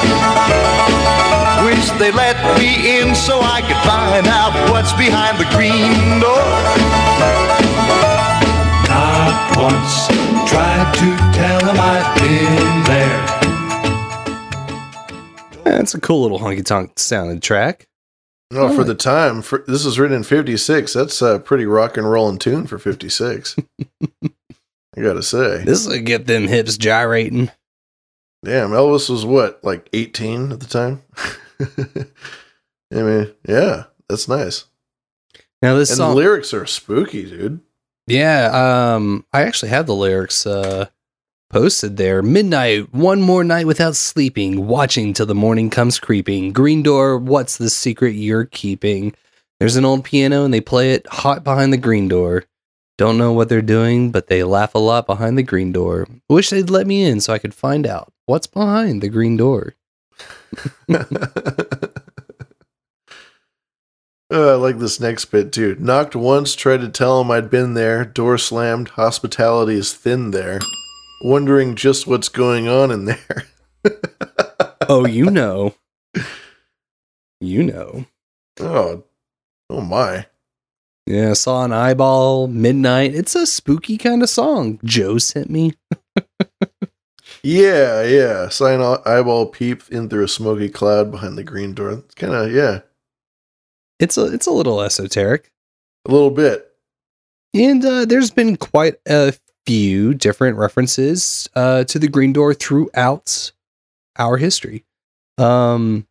Wish they let me in so I could find out what's behind the green door. Not once tried to tell them I'd been there. That's a cool little honky tonk sounding track. No, for the time, for, this was written in '56. That's a pretty rock and rolling tune for '56. I gotta say, This will get them hips gyrating. damn, Elvis was what, like 18 at the time? I mean, yeah, that's nice. Now this and song, the lyrics are spooky, dude. yeah. Um, I actually have the lyrics uh posted there. Midnight, one more night without sleeping, watching till the morning comes creeping. Green door, what's the secret you're keeping? There's an old piano and they play it hot behind the green door. Don't know what they're doing, but they laugh a lot behind the green door. Wish they'd let me in so I could find out what's behind the green door. Uh, I like this next bit too. Knocked once, tried to tell him I'd been there. Door slammed. Hospitality is thin there. Wondering just what's going on in there. oh, you know. You know. Oh, oh my. Yeah, saw an eyeball midnight. It's a spooky kind of song. Joe sent me. Yeah, yeah. Sign eyeball peep in through a smoky cloud behind the green door. It's kind of yeah, It's a it's a little esoteric. a little bit. And uh, there's been quite a few different references uh, to the Green Door throughout our history. Um,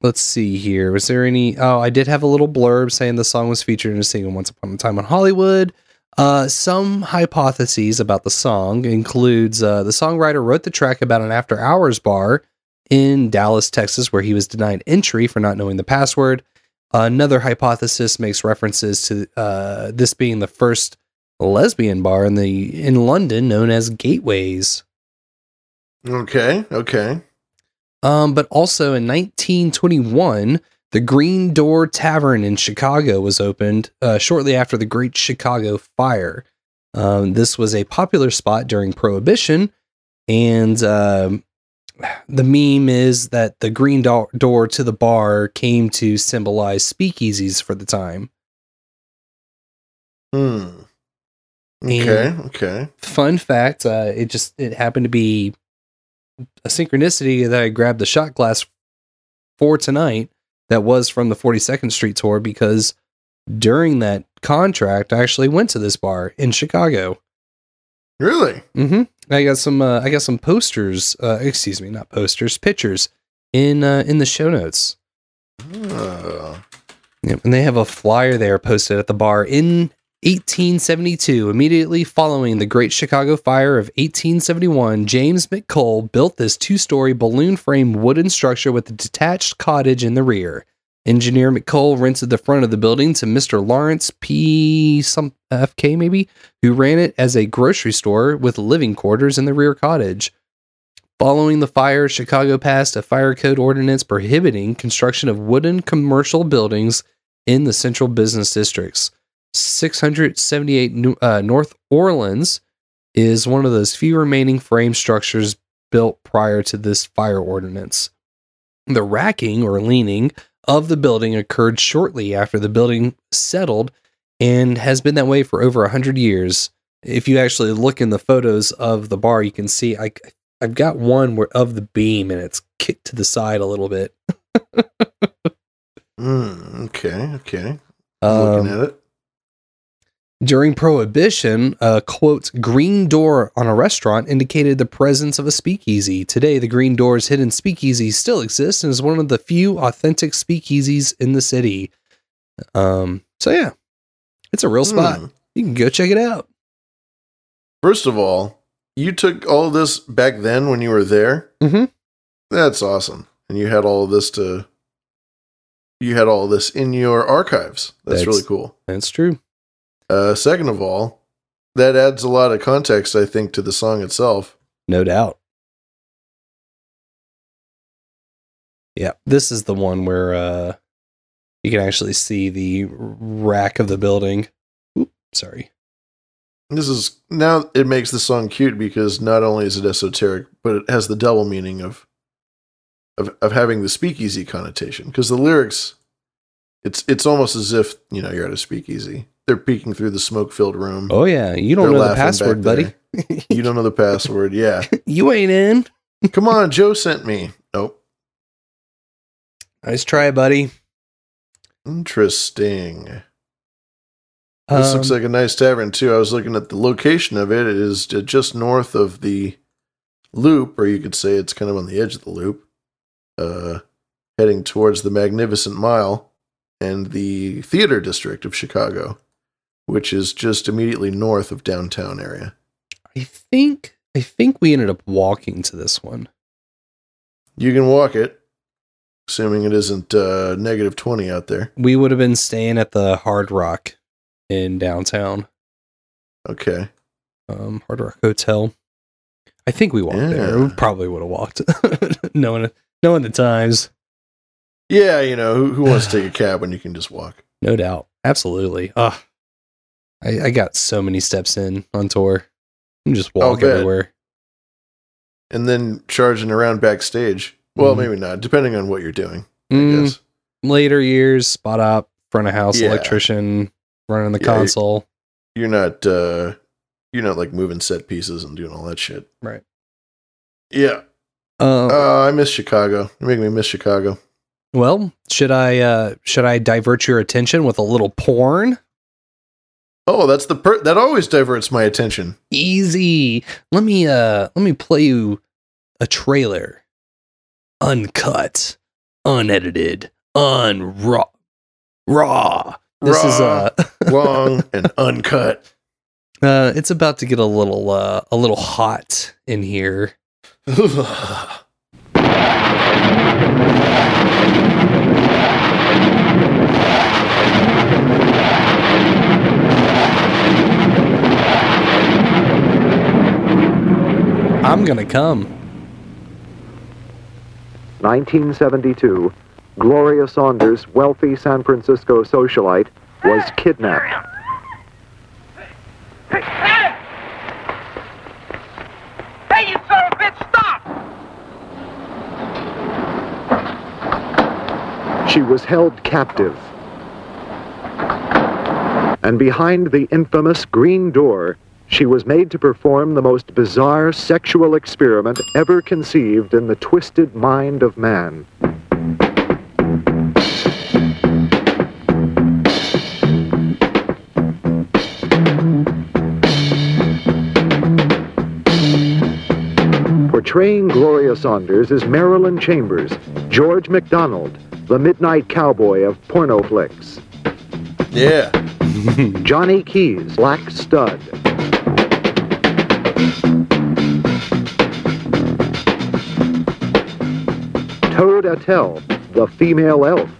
let's see here. Was there any? Oh, I did have a little blurb saying the song was featured in a single "Once Upon a Time in Hollywood." Uh, some hypotheses about the song includes uh, the songwriter wrote the track about an after hours bar in Dallas, Texas, where he was denied entry for not knowing the password. Another hypothesis makes references to uh, this being the first lesbian bar in the in London, known as Gateways. Okay, okay. Um, but also in 1921, the Green Door Tavern in Chicago was opened uh, shortly after the Great Chicago Fire. Um, this was a popular spot during Prohibition, and um, the meme is that the green do- door to the bar came to symbolize speakeasies for the time. Hmm. Okay, And okay. Fun fact: uh, it just it happened to be a synchronicity that I grabbed the shot glass for tonight. That was from the 42nd Street tour because during that contract, I actually went to this bar in Chicago. Really? Mm-hmm. I got some. Uh, I got some posters. Uh, excuse me, not posters. Pictures in uh, in the show notes. Uh, Yep, and they have a flyer there posted at the bar in 1872. Immediately following the Great Chicago Fire of 1871, James McColl built this two-story balloon-frame wooden structure with a detached cottage in the rear. Engineer McColl rented the front of the building to Mr. Lawrence P. some FK maybe, who ran it as a grocery store with living quarters in the rear cottage. Following the fire, Chicago passed a fire code ordinance prohibiting construction of wooden commercial buildings in the central business districts. 678 uh, North Orleans is one of those few remaining frame structures built prior to this fire ordinance. The racking or leaning of the building occurred shortly after the building settled and has been that way for over 100 years. If you actually look in the photos of the bar, you can see I, I've got one where of the beam and it's kicked to the side a little bit. mm, okay, okay. Looking Um, at it. During Prohibition, a quote, green door on a restaurant indicated the presence of a speakeasy. Today, the Green Door's hidden speakeasy still exists and is one of the few authentic speakeasies in the city. Um, so yeah, it's a real spot. Hmm. You can go check it out. First of all, you took all this back then when you were there. Mm-hmm. That's awesome, and you had all of this to. You had all of this in your archives. That's, really cool. That's true. Uh, second of all, that adds a lot of context, I think, to the song itself. No doubt. Yeah, this is the one where uh, you can actually see the rack of the building. Oop, sorry. This is now it makes the song cute because not only is it esoteric, but it has the double meaning of of of having the speakeasy connotation. Because the lyrics, it's it's almost as if you know you're at a speakeasy. They're peeking through the smoke filled room. Oh yeah, you don't They're know the password, buddy. you don't know the password. Yeah, you ain't in. Come on, Joe sent me. Nope. Nice try, buddy. Interesting. This looks Um, like a nice tavern too. I was looking at the location of it. It is just north of the loop, or you could say it's kind of on the edge of the loop, uh, heading towards the Magnificent Mile and the theater district of Chicago, which is just immediately north of downtown area. I think I think we ended up walking to this one. You can walk it, assuming it isn't uh, negative twenty out there. We would have been staying at the Hard Rock in downtown. Okay. Um, Hard Rock Hotel. I think we walked there. We probably would have walked, knowing knowing the times. Yeah, you know who, who wants to take a cab when you can just walk. No doubt. Absolutely. Ugh. I, I got so many steps in on tour. I'm just I'll walk bet. everywhere. and then charging around backstage. Well, Mhm. maybe not, depending on what you're doing. Mm, later years, spot up, front of house Yeah. electrician, running the Yeah, you- console. You're not uh you're not like moving set pieces and doing all that shit. Right. Yeah. Um, Uh, I miss Chicago. You make me miss Chicago. well, should I uh should I divert your attention with a little porn? Oh, that's the per- that always diverts my attention. Easy. Let me uh let me play you a trailer. Uncut, unedited, unraw raw. This is uh long and uncut. uh it's about to get a little uh a little hot in here. I'm gonna come. 1972, Gloria Saunders, wealthy San Francisco socialite, was kidnapped. Hey, you son of a bitch, stop! She was held captive. And behind the infamous green door She was made to perform the most bizarre sexual experiment ever conceived in the twisted mind of man. Portraying Gloria Saunders is Marilyn Chambers, George McDonald, the midnight cowboy of porno flicks. Yeah. Johnny Keyes, Black Stud. Toad Attell, the female elf.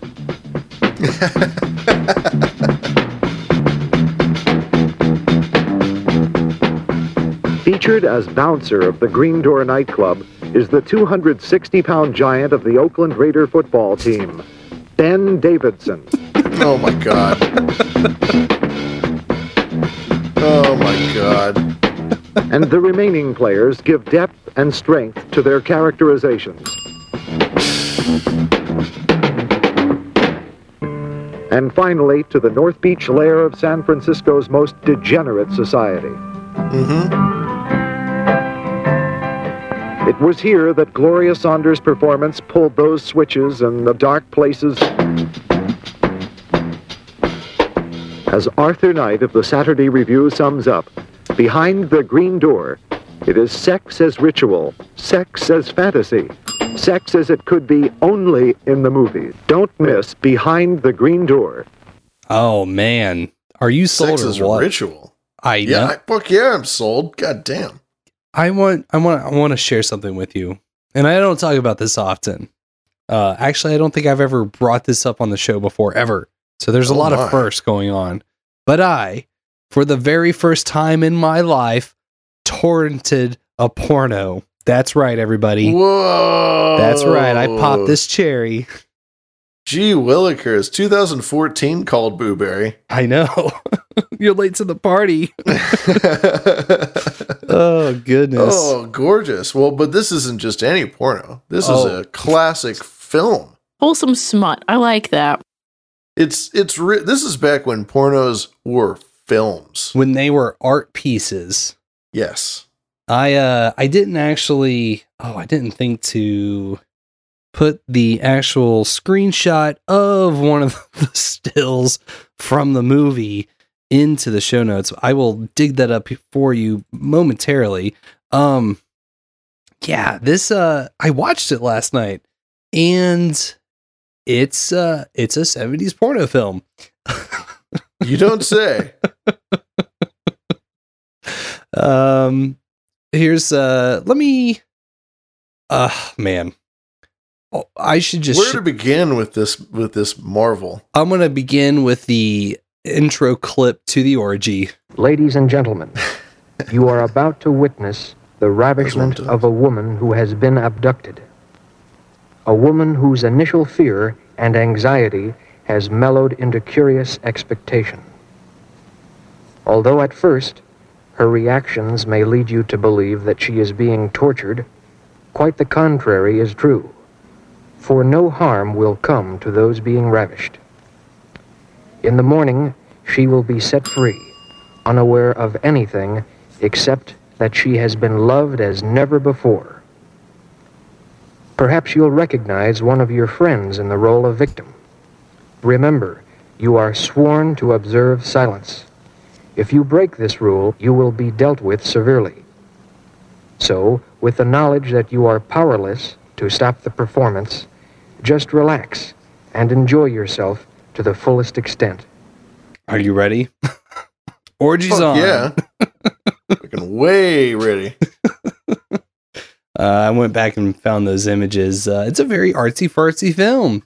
Featured as bouncer of the Green Door nightclub is the 260 pound giant of the Oakland Raider football team, Ben Davidson. Oh my god. Oh my god. And the remaining players give depth and strength to their characterizations. And finally, to the North Beach lair of San Francisco's most degenerate society. Mm-hmm. It was here that Gloria Saunders' performance pulled those switches in the dark places. As Arthur Knight of the Saturday Review sums up, behind the green door, it is sex as ritual, sex as fantasy, sex as it could be only in the movies. Don't miss Behind the Green Door. Oh man, are you sold Sex or is a what? ritual. I Yeah, know. I, fuck yeah, I'm sold. God damn. I want I want I want to share something with you. And I don't talk about this often. Uh actually I don't think I've ever brought this up on the show before ever. So there's a Oh lot my. of firsts going on. But I for the very first time in my life torrented a porno. That's right everybody. Whoa. That's right. I popped this cherry. Gee Willikers, 2014 called Booberry. I know. You're late to the party. oh goodness. Oh, gorgeous. Well, but this isn't just any porno. This Oh. is a classic film. Wholesome smut. I like that. It's it's re- this is back when pornos were films. When they were art pieces. Yes. I uh I didn't actually oh I didn't think to put the actual screenshot of one of the stills from the movie into the show notes. I will dig that up for you momentarily. Um yeah, this uh I watched it last night and it's uh it's a 70s porno film. You don't say. Um, here's uh, let me. Uh, man, oh, I should just. Where to begin with this with this marvel? I'm gonna begin with the intro clip to the orgy. Ladies and gentlemen, you are about to witness the ravishment of a woman who has been abducted. A woman whose initial fear and anxiety has mellowed into curious expectation. Although at first, her reactions may lead you to believe that she is being tortured, quite the contrary is true. For no harm will come to those being ravished. In the morning, she will be set free, unaware of anything except that she has been loved as never before. Perhaps you'll recognize one of your friends in the role of victim. Remember, you are sworn to observe silence. If you break this rule, you will be dealt with severely. So, with the knowledge that you are powerless to stop the performance, just relax and enjoy yourself to the fullest extent. Are you ready? Orgy's Fuck on. yeah. Fucking way ready. Uh, I went back and found those images. Uh, it's a very artsy fartsy film.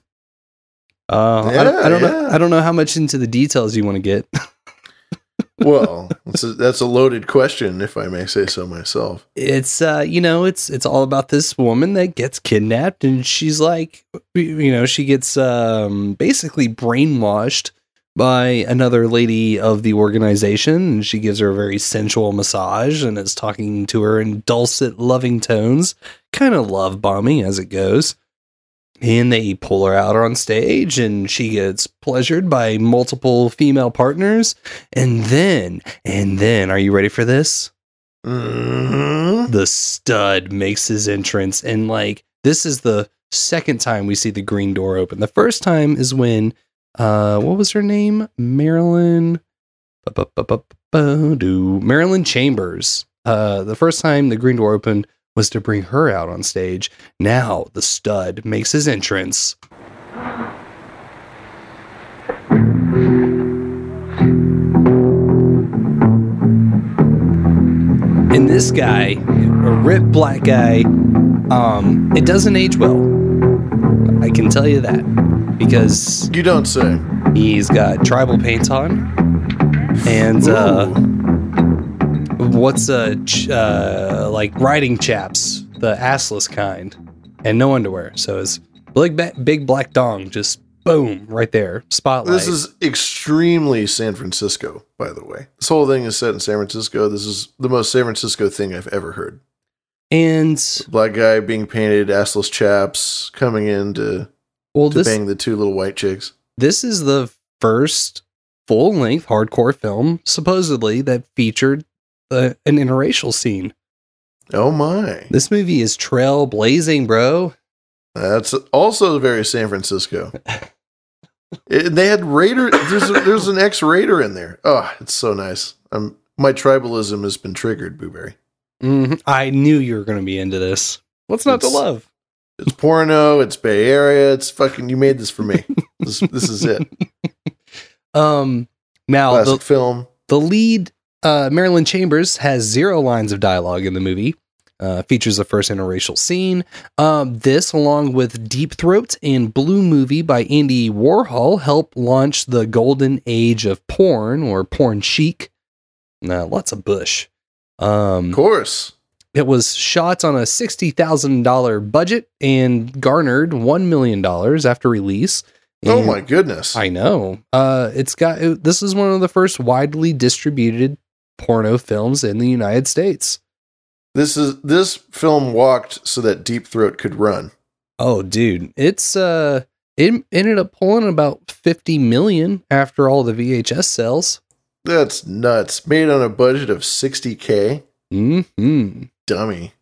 Uh, I, don't, I don't know. I don't know how much into the details you want to get. Well, that's a, that's a loaded question, if I may say so myself. it's uh you know it's it's all about this woman that gets kidnapped and she's like you know she gets um basically brainwashed by another lady of the organization and she gives her a very sensual massage and is talking to her in dulcet loving tones kind of love bombing as it goes and they pull her out on stage and she gets pleasured by multiple female partners and then and then are you ready for this Mm-hmm. the stud makes his entrance and like this is the second time we see the green door open the first time is when uh what was her name marilyn Ba-ba-ba-ba-ba-doo. marilyn chambers uh the first time the green door opened was to bring her out on stage now the stud makes his entrance and this guy, a ripped black guy, um, it doesn't age well. I can tell you that because you don't say. He's got tribal paint on, and uh, what's a ch- uh, like riding chaps, the assless kind, and no underwear. So his big big black dong just boom right there, spotlight. This is extremely San Francisco, by the way. This whole thing is set in San Francisco. This is the most San Francisco thing I've ever heard. And black guy being painted, assless chaps coming in to, Well, to this- bang the two little white chicks. this is the first full length hardcore film, supposedly, that featured uh, an interracial scene. Oh my. This movie is trailblazing, bro. That's also very San Francisco. It- they had Raider. There's a, there's an ex Raider in there. Oh, it's so nice. Um, my tribalism has been triggered, Booberry. Mhm. I knew you were going to be into this. What's not to love? It's porno. It's Bay Area. It's fucking. You made this for me. this, this is it. Um, now Classic the film. The lead, uh, Marilyn Chambers, has zero lines of dialogue in the movie. Uh, features the first interracial scene. Um, this, along with Deep Throat and Blue Movie by Andy Warhol, helped launch the golden age of porn or porn chic. Nah, lots of bush. Um, of course. It was shot on a $60,000 budget and garnered $1 million after release. Oh my goodness. I know. Uh, it's got it- this is one of the first widely distributed porno films in the United States. This is this film walked so that Deep Throat could run. Oh, dude, it's uh, it ended up pulling about fifty million after all the VHS sales. That's nuts. Made on a budget of 60k. Hmm. Dummy.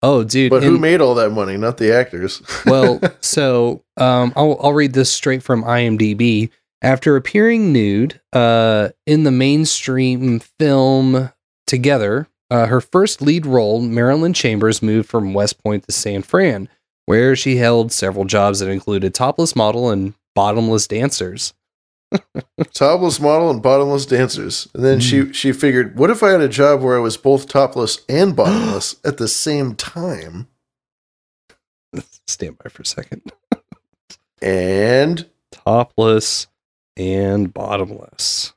Oh, dude. But who and- made all that money? Not the actors. well, so um, I'll I'll read this straight from IMDb. After appearing nude uh, in the mainstream film Together, uh, her first lead role, Marilyn Chambers moved from West Point to San Fran, where she held several jobs that included topless model and bottomless dancers. topless model and bottomless dancers. And then Hmm. she she figured, what if I had a job where I was both topless and bottomless at the same time? Stand by for a second. And Topless and bottomless.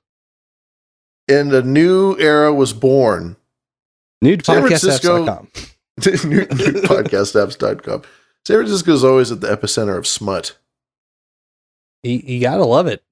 and a new era was born. Nudepodcastapps.com. new, nudepodcastapps.com. San Francisco is always at the epicenter of smut. You, you gotta love it.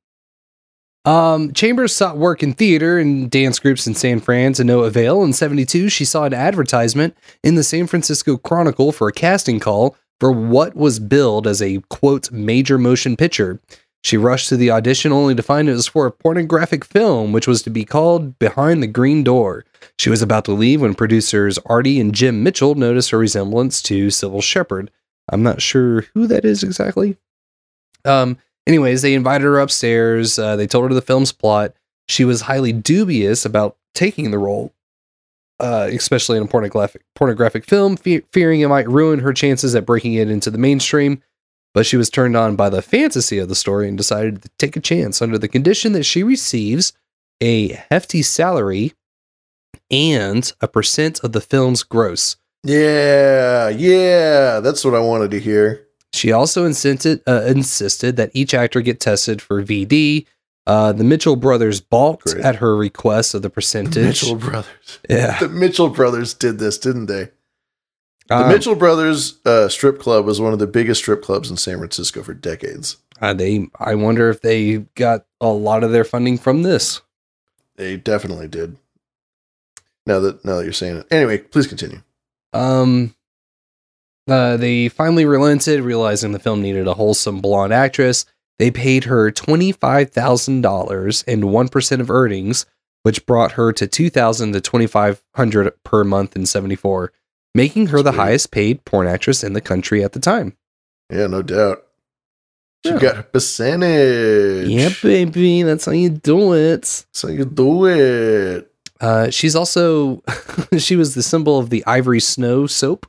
Um, Chambers sought work in theater and dance groups in San Fran to no avail. In 72, she saw an advertisement in the San Francisco Chronicle for a casting call for what was billed as a quote major motion picture. She rushed to the audition only to find it was for a pornographic film, which was to be called Behind the Green Door. She was about to leave when producers Artie and Jim Mitchell noticed her resemblance to Cybill Shepherd. I'm not sure who that is exactly. Um, anyways, they invited her upstairs. Uh, they told her the film's plot. She was highly dubious about taking the role, uh, especially in a pornographic pornographic film, fe- fearing it might ruin her chances at breaking it into the mainstream. But she was turned on by the fantasy of the story and decided to take a chance under the condition that she receives a hefty salary and a percent of the film's gross. Yeah, yeah, that's what I wanted to hear. She also insisted uh, insisted that each actor get tested for VD. Uh, the Mitchell brothers balked at her request of the percentage. The Mitchell brothers. Yeah. The Mitchell brothers did this, didn't they? The Um, Mitchell brothers uh, strip club was one of the biggest strip clubs in San Francisco for decades. Uh, they, I wonder if they got a lot of their funding from this. They definitely did. Now that now that you're saying it. Anyway, please continue. Um, Uh, they finally relented, realizing the film needed a wholesome blonde actress. They paid her $25,000 and 1% of earnings, which brought her to 2000 to 2500 per month in 74, making her the highest paid porn actress in the country at the time. Yeah, no doubt. She Yeah. got a percentage. Yeah, baby, that's how you do it. That's how you do it. Uh, she's also she was the symbol of the Ivory Snow soap.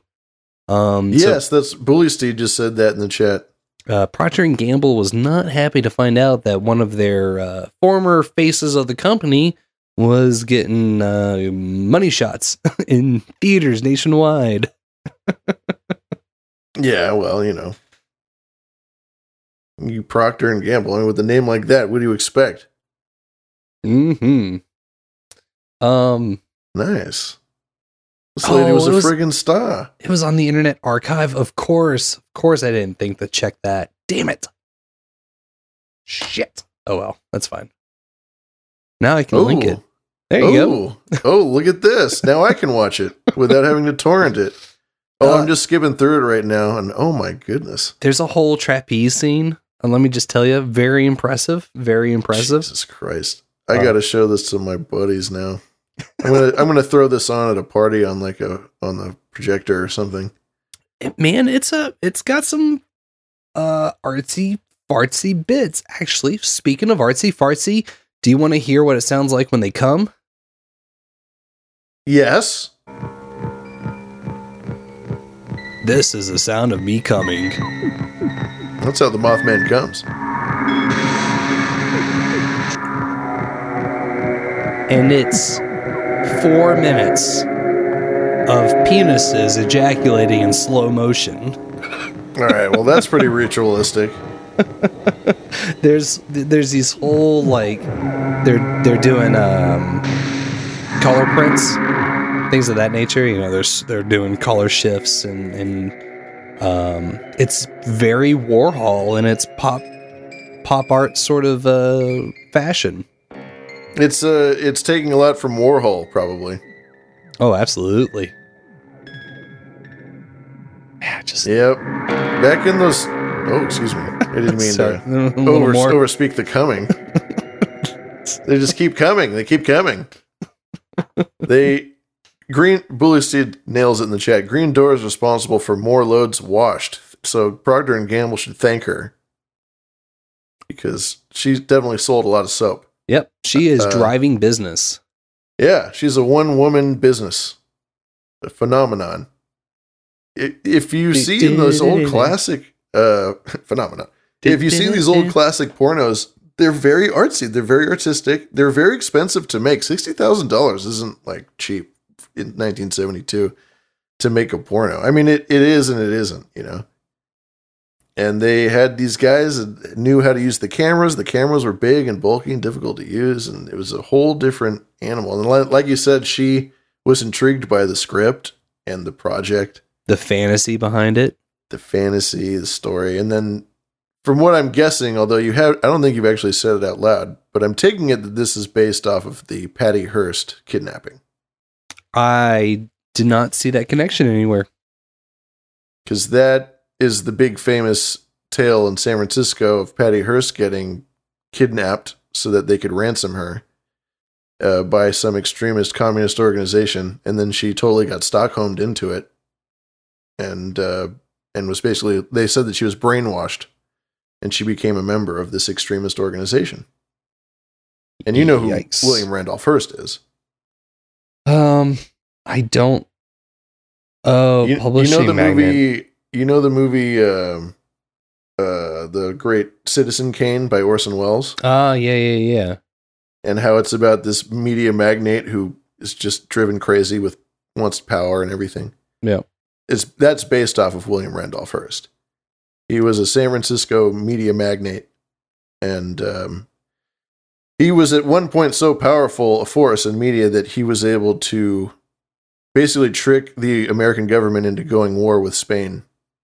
Um, so, Yes, that's Bully Steve just said that in the chat. uh, Procter and Gamble was not happy to find out that one of their uh, former faces of the company was getting uh, money shots in theaters nationwide. Yeah, well, you know. You Procter and Gamble, I mean, with a name like that, what do you expect? Hmm. Um. Nice. This lady Oh, was a was- friggin' star. It was on the Internet Archive, of course. Of course, I didn't think to check that. Damn it. Shit. Oh well, that's fine. Now I can link it. There you go. go. oh, look at this. Now I can watch it without having to torrent it. Oh, Uh, I'm just skipping through it right now, and oh my goodness. There's a whole trapeze scene. And let me just tell you, very impressive. Very impressive. Jesus Christ. I Uh, gotta show this to my buddies now. I'm gonna I'm gonna throw this on at a party on like a on the projector or something. Man, it's a it's got some uh artsy fartsy bits. Actually, speaking of artsy fartsy, do you want to hear what it sounds like when they come? Yes. This is the sound of me coming. That's how the Mothman comes. and it's four minutes of penises ejaculating in slow motion. All right, well that's pretty ritualistic. There's there's these whole like they're they're doing um color prints, things of that nature. You know, there's they're doing color shifts and and um it's very Warhol in its pop pop art sort of uh fashion. It's uh it's taking a lot from Warhol, probably. Oh, absolutely. Yeah, just Yep. Back in those oh excuse me. I didn't mean Sorry, to a over, more. overspeak the coming. they just keep coming. They keep coming. They Green Bully Steed nails it in the chat. Green Door is responsible for more loads washed. So Procter and Gamble should thank her. Because she's definitely sold a lot of soap. Yep, she is Uh, driving business. Yeah, she's a one woman business. A phenomenon. If you see in those old classic uh phenomenon. If you see these old classic pornos, they're very artsy, they're very artistic, they're very expensive to make. $60,000 isn't like cheap in 1972 to make a porno. I mean it it is and it isn't, you know. And they had these guys that knew how to use the cameras. The cameras were big and bulky and difficult to use, and it was a whole different animal. And li- like you said, she was intrigued by the script and the project, The fantasy behind it. the fantasy, the story, and then from what I'm guessing, although you have, I don't think you've actually said it out loud, but I'm taking it that this is based off of the Patty Hearst kidnapping I did not see that connection anywhere. because that is the big famous tale in San Francisco of Patty Hearst getting kidnapped so that they could ransom her uh, by some extremist communist organization, and then she totally got Stockholmed into it, and uh, and was basically they said that she was brainwashed, and she became a member of this extremist organization. And you know who Yikes. William Randolph Hearst is. Um, I don't. Oh, you, you publishing know the magnet. movie you know the movie um uh the great citizen kane by orson welles Ah, yeah, yeah, yeah. and how it's about this media magnate who is just driven crazy with wants power and everything Yeah. it's that's based off of william randolph hearst he was a san francisco media magnate and um he was at one point so powerful a force in media that he was able to basically trick the American government into going war with Spain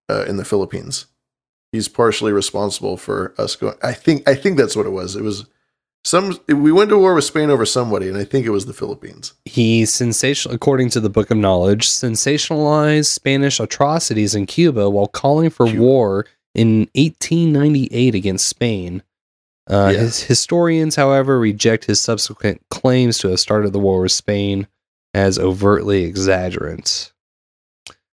uh, in the Philippines. He's partially responsible for us going. I think I think that's what it was. It was Some we went to war with Spain over somebody, and I think it was the Philippines. He sensational, according to the Book of Knowledge, sensationalized Spanish atrocities in Cuba while calling for war in 1898 against Spain. Uh, Yeah. His historians, however, reject his subsequent claims to have started the war with Spain as overtly exaggerant.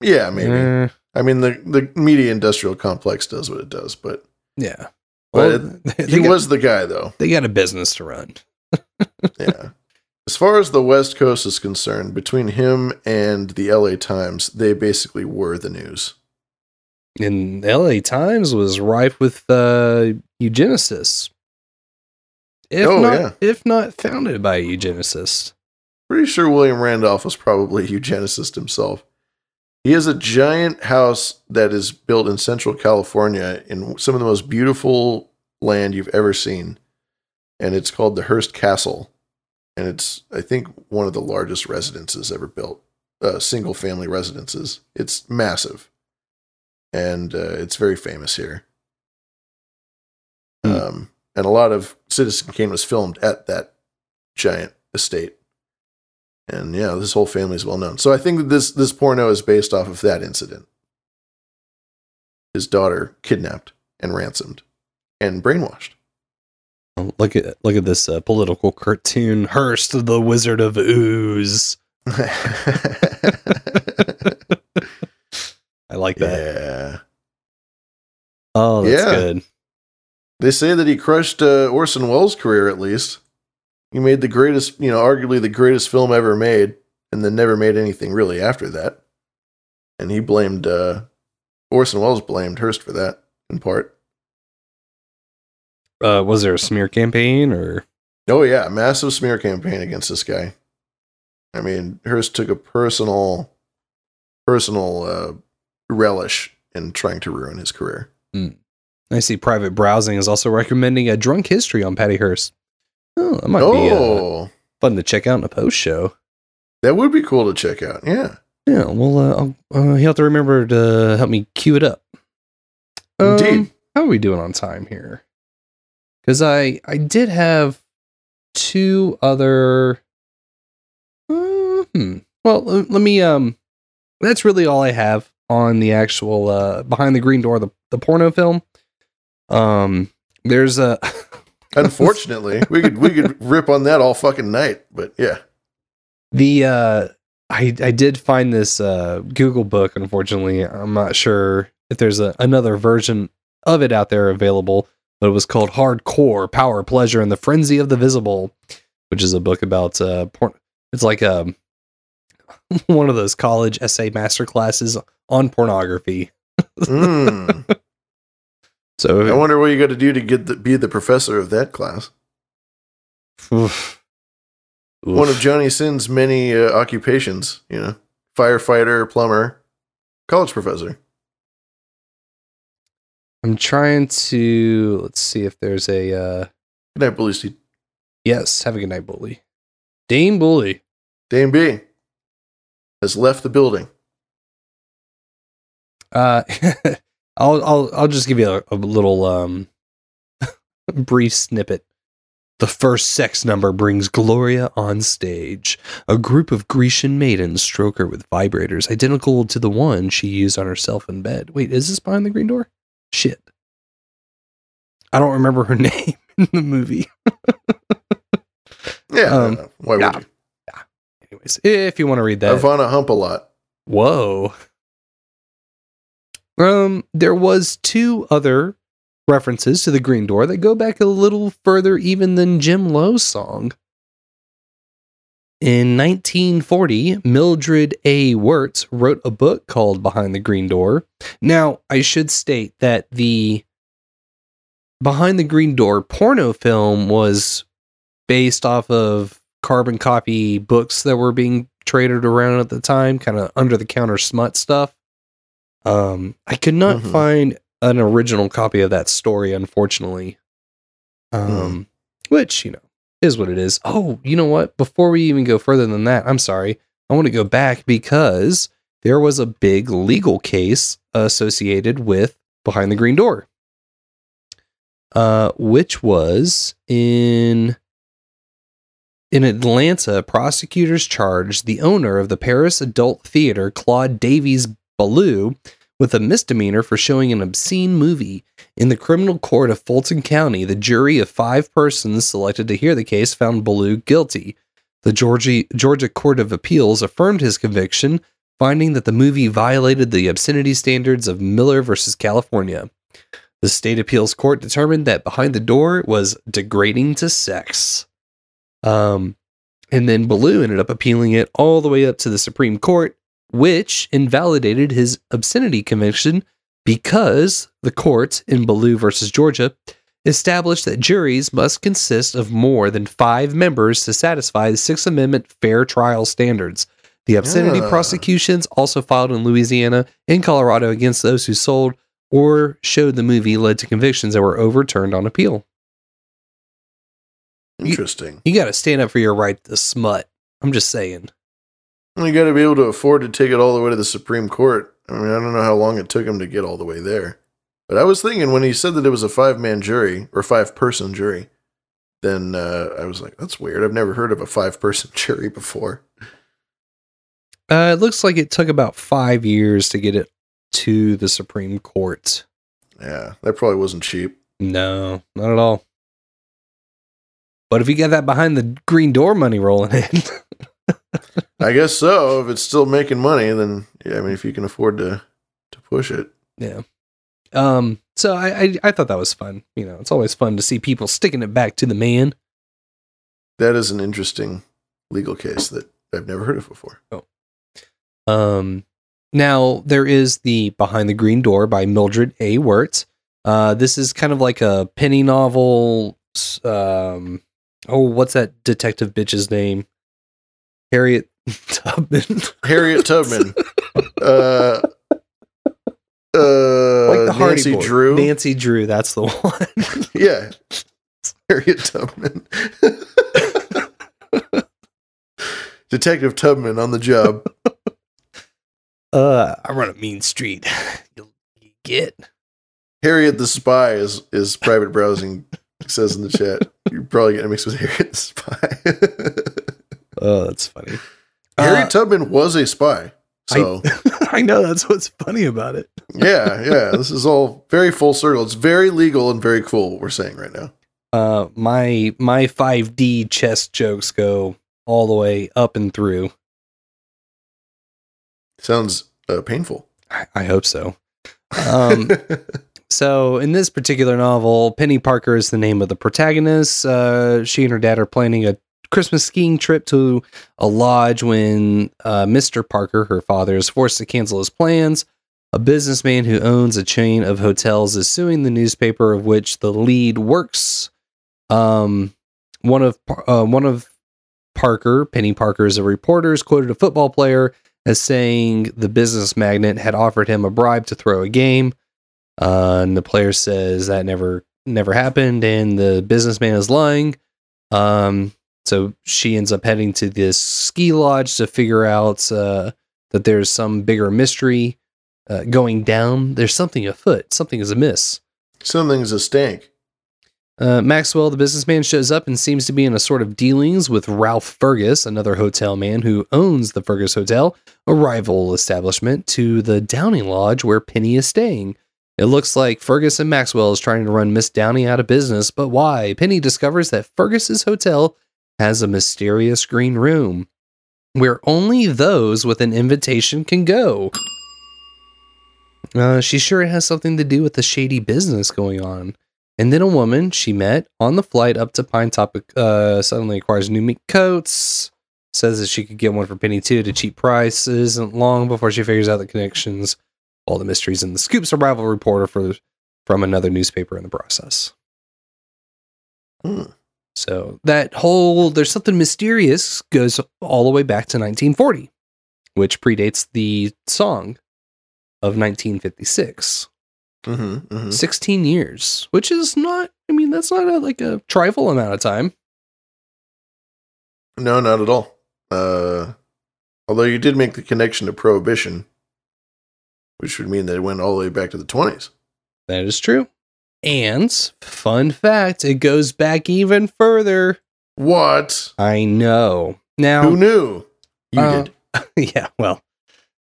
Yeah, maybe. Eh, I mean, the the media industrial complex does what it does, but yeah. Well, they he got- was the guy, though. They got a business to run. yeah. As far as the West Coast is concerned, between him and the LA Times, they basically were the news. And the LA Times was rife with uh, eugenicists. If Oh, not, yeah. if not founded by a eugenicist. Pretty sure William Randolph was probably a eugenicist himself. He has a giant house that is built in central California in some of the most beautiful land you've ever seen. And it's called the Hearst Castle. And it's, I think, one of the largest residences ever built, uh, single family residences. It's massive. And uh, it's very famous here. Um, and a lot of Citizen Kane was filmed at that giant estate. And yeah, this whole family is well known. So I think that this this porno is based off of that incident. His daughter kidnapped and ransomed and brainwashed. Oh, Look at look at this uh, political cartoon, Hearst, the Wizard of Ooze. I like that. Yeah. Oh, that's Yeah. good. They say that he crushed uh, Orson Welles' career at least. He made the greatest, you know, arguably the greatest film ever made, and then never made anything really after that. And he blamed uh, Orson Welles blamed Hearst for that in part. Uh, was there a smear campaign or? Oh yeah, massive smear campaign against this guy. I mean, Hearst took a personal, personal uh, relish in trying to ruin his career. I see private browsing is also recommending a drunk history on Patty Hearst. Oh, that might be uh, Oh, fun to check out in a post show. that would be cool to check out. Yeah, Yeah, well, uh, uh, he'll have to remember to help me cue it up. Um, Indeed. how are we doing on time here? Because I I did have two other. Uh, hmm. Well, let me. Um, that's really all I have on the actual uh behind the green door the the porno film. Um, there's a. unfortunately, we could we could rip on that all fucking night. But yeah, The uh I I did find this uh Google book unfortunately. I'm not sure if there's a, another version of it out there available, but it was called Hardcore Power Pleasure and the Frenzy of the Visible, which is a book about uh porn it's like um one of those college essay master classes on pornography. Mm. So I wonder what you got to do to get the, be the professor of that class. Oof. One of Johnny Sin's many uh, occupations, you know, firefighter, plumber, college professor. I'm trying to let's see if there's a uh Good night, Bully Steve. yes, have a good night, Bully. Dame Bully. Dame B has left the building. Uh, I'll I'll I'll just give you a, a little um brief snippet. The first sex number brings Gloria on stage. A group of Grecian maidens stroke her with vibrators identical to the one she used on herself in bed. Wait, is this behind the green door? Shit. I don't remember her name in the movie. Yeah, Um, why would yeah. you? Anyways, if you want to read that. Ivana Hump a lot. Whoa. Um, there was two other references to the Green Door that go back a little further even than Jim Lowe's song. In 1940, Mildred A. Wirtz wrote a book called Behind the Green Door. Now, I should state that the Behind the Green Door porno film was based off of carbon copy books that were being traded around at the time, kind of under the counter smut stuff. Um, I could not Mhm. find an original copy of that story, unfortunately. Um, which you know is what it is. Oh, you know what? Before we even go further than that, I'm sorry. I want to go back because there was a big legal case associated with Behind the Green Door. uh, which was in in Atlanta. Prosecutors charged the owner of the Paris Adult Theater, Claude Davies Ballew, with a misdemeanor for showing an obscene movie. In the criminal court of Fulton County, the jury of five persons selected to hear the case found Ballew guilty. The Georgia, Georgia Court of Appeals affirmed his conviction, finding that the movie violated the obscenity standards of Miller versus California. The state appeals court determined that behind the door was degrading to sex. Um, and then Ballew ended up appealing it all the way up to the Supreme Court, which invalidated his obscenity conviction because the court in Ballew versus Georgia established that juries must consist of more than five members to satisfy the Sixth Amendment fair trial standards. The obscenity Ah. prosecutions also filed in Louisiana and Colorado against those who sold or showed the movie led to convictions that were overturned on appeal. Interesting. You got to stand up for your right to smut. I'm just saying. You got to be able to afford to take it all the way to the Supreme Court. I mean, I don't know how long it took him to get all the way there. But I was thinking when he said that it was a five man jury or five person jury, then uh, I was like, that's weird. I've never heard of a five person jury before. Uh, it looks like it took about five years to get it to the Supreme Court. Yeah, that probably wasn't cheap. No, not at all. But if you got that behind the green door money rolling in, I guess so. If it's still making money, then yeah, I mean, if you can afford to to push it. yeah. Um. So I, I I thought that was fun. You know, it's always fun to see people sticking it back to the man. That is an interesting legal case that I've never heard of before. Um, now there is the Behind the Green Door by Mildred A. Wirtz. Uh, this is kind of like a penny novel. Um, oh, what's that detective bitch's name? Harriet Tubman. Harriet Tubman. uh, uh, like the Hardy Nancy Boy. Drew. Nancy Drew. That's the one. yeah. Harriet Tubman. Detective Tubman on the job. uh, I run a mean street. You'll you get. Harriet the Spy is, is private browsing, says in the chat. You're probably getting mixed with Harriet the Spy. Oh, that's funny. Harriet Uh, Tubman was a spy. So, I know that's what's funny about it. yeah, yeah. This is all very full circle. It's very legal and very cool what we're saying right now. Uh, my my 5D chess jokes go all the way up and through. Sounds uh, painful. I, I hope so. Um, so in this particular novel, Penny Parker is the name of the protagonist. Uh, she and her dad are planning a Christmas skiing trip to a lodge when uh, Mr. Parker, her father, is forced to cancel his plans. A businessman who owns a chain of hotels is suing the newspaper of which the lead works. Um, one of uh, one of Parker, Penny Parker, is a reporter, is quoted a football player as saying the business magnate had offered him a bribe to throw a game. Uh, and the player says that never never happened, and the businessman is lying. Um, so she ends up heading to this ski lodge to figure out uh, that there's some bigger mystery uh, going down. There's something afoot. Something is amiss. Something's a stank. Uh, Maxwell, the businessman, shows up and seems to be in a sort of dealings with Ralph Fergus, another hotel man who owns the Fergus Hotel, a rival establishment to the Downing Lodge where Penny is staying. It looks like Fergus and Maxwell is trying to run Miss Downey out of business, but why? Penny discovers that Fergus's hotel has a mysterious green room where only those with an invitation can go. Uh, she's sure has something to do with the shady business going on. And then a woman she met on the flight up to Pine Top uh, suddenly acquires new mink coats. Says that she could get one for Penny too at a cheap price. Isn't long before she figures out the connections, all the mysteries, and the scoops a reporter for from another newspaper in the process. So that whole there's something mysterious goes all the way back to 1940, which predates the song of 1956. Mm-hmm, mm-hmm. 16 years, which is not, I mean, that's not a, like a trifle amount of time. No, not at all. Uh, although you did make the connection to prohibition, which would mean that it went all the way back to the twenties. That is true. And fun fact, it goes back even further. What? I know. Now Who knew? You uh, did. yeah, well,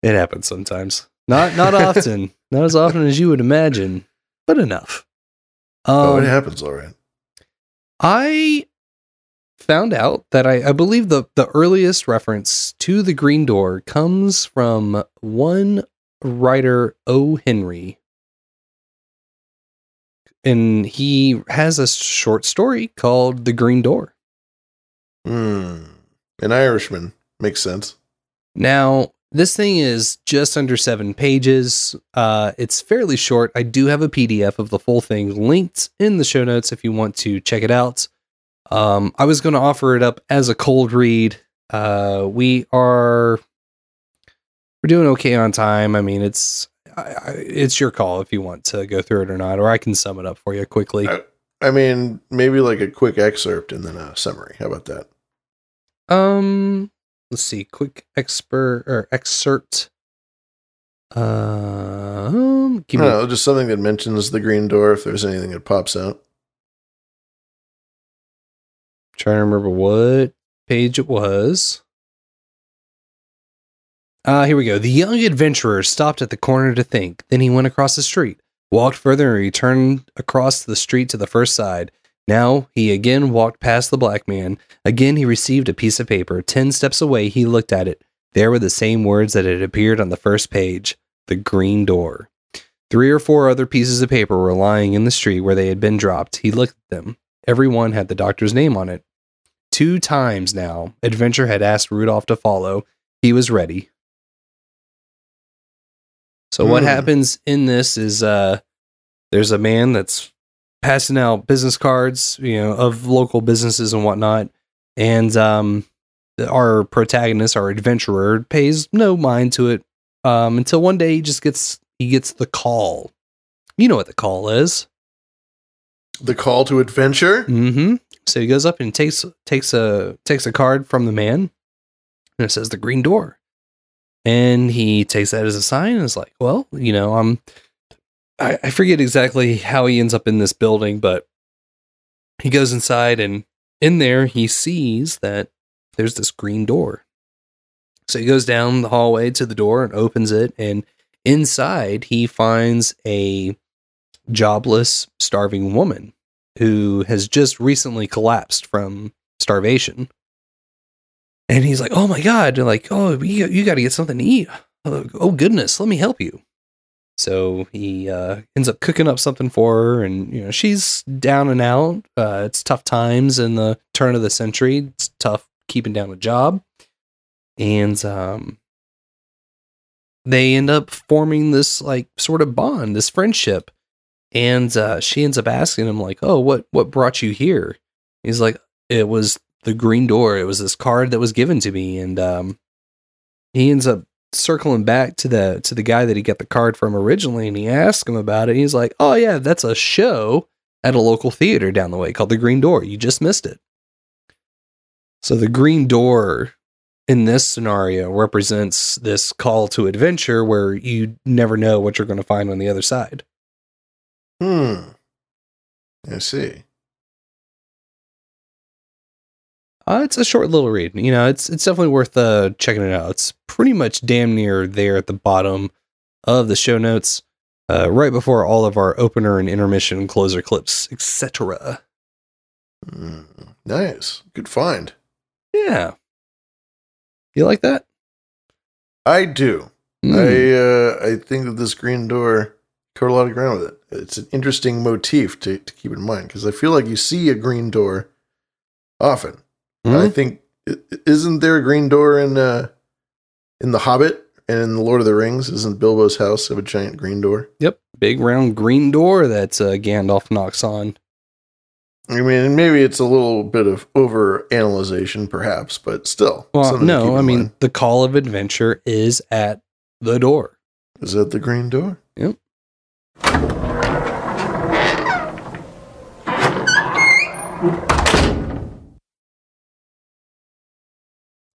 it happens sometimes. Not not often. not as often as you would imagine, but enough. oh, Um, it happens, all right. I found out that I, I believe the, the earliest reference to the Green Door comes from one writer, O. Henry. And he has a short story called The Green Door. Hmm. An Irishman makes sense. Now, this thing is just under seven pages. Uh, it's fairly short. I do have a PDF of the full thing linked in the show notes if you want to check it out. Um, I was going to offer it up as a cold read. Uh, we are we're doing okay on time. I mean, it's I, I, it's your call if you want to go through it or not, or I can sum it up for you quickly. I, I mean, maybe like a quick excerpt and then a summary. How about that? Um, let's see, quick expert or excerpt. Um, give me don't just something that mentions the green door if there's anything that pops out. trying to remember what page it was. Ah, here we go. The young adventurer stopped at the corner to think. Then he went across the street, walked further, and returned across the street to the first side. Now he again walked past the black man. Again he received a piece of paper. Ten steps away, he looked at it. There were the same words that had appeared on the first page the green door. Three or four other pieces of paper were lying in the street where they had been dropped. He looked at them. Every one had the doctor's name on it. Two times now, Adventure had asked Rudolf to follow. He was ready. So what Hmm. happens in this is uh there's a man that's passing out business cards, you know, of local businesses and whatnot. And um our protagonist, our adventurer, pays no mind to it um until one day he just gets he gets the call. You know what the call is. The call to adventure? Mm-hmm. So he goes up and takes takes a takes a card from the man, and it says the green door. And he takes that as a sign and is like, well, you know, I'm I, I forget exactly how he ends up in this building, but he goes inside and in there he sees that there's this green door. So he goes down the hallway to the door and opens it, and inside he finds a jobless, starving woman who has just recently collapsed from starvation. And he's like, "Oh my god!" They're like, "Oh, you, you got to get something to eat." Oh, oh goodness, let me help you. So he uh, ends up cooking up something for her, and you know she's down and out. Uh, it's tough times in the turn of the century. It's tough keeping down a job, and um, they end up forming this like sort of bond, this friendship. And uh, she ends up asking him like, "Oh, what what brought you here?" He's like, "It was the green door. It was this card that was given to me." And um, he ends up circling back to the to the guy that he got the card from originally, and he asks him about it. He's like, "Oh yeah, that's a show at a local theater down the way called the Green Door. You just missed it." So the Green Door in this scenario represents this call to adventure where you never know what you're going to find on the other side. Hmm. I see. Uh, it's a short little read. You know, it's it's definitely worth uh, checking it out. It's pretty much damn near there at the bottom of the show notes, uh, right before all of our opener and intermission closer clips, etc. Hmm. Nice. Good find. Yeah, you like that? I do. Hmm. I uh, I think that this green door covered a lot of ground with it. It's an interesting motif to, to keep in mind because I feel like you see a green door often. Hmm? I think isn't there a green door in uh, in the Hobbit and in the Lord of the Rings? Isn't Bilbo's house have a giant green door? Yep, big round green door that uh, Gandalf knocks on. I mean, maybe it's a little bit of over analyzation, perhaps, but still. Well, something to keep no, I mean mind. the call of adventure is at the door. is that the green door? Yep.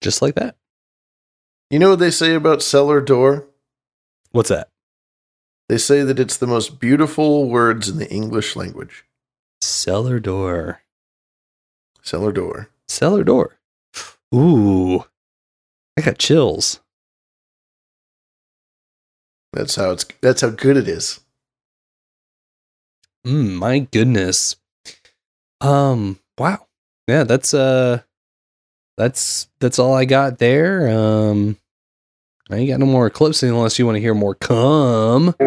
Just like that. You know what they say about cellar door? What's that? They say that it's the most beautiful words in the English language. Cellar door. Cellar door. Cellar door. Ooh. I got chills. That's how it's that's how good it is. Mm, my goodness. Um, wow. Yeah, that's uh that's that's all I got there. Um I ain't got no more clips unless you want to hear more come.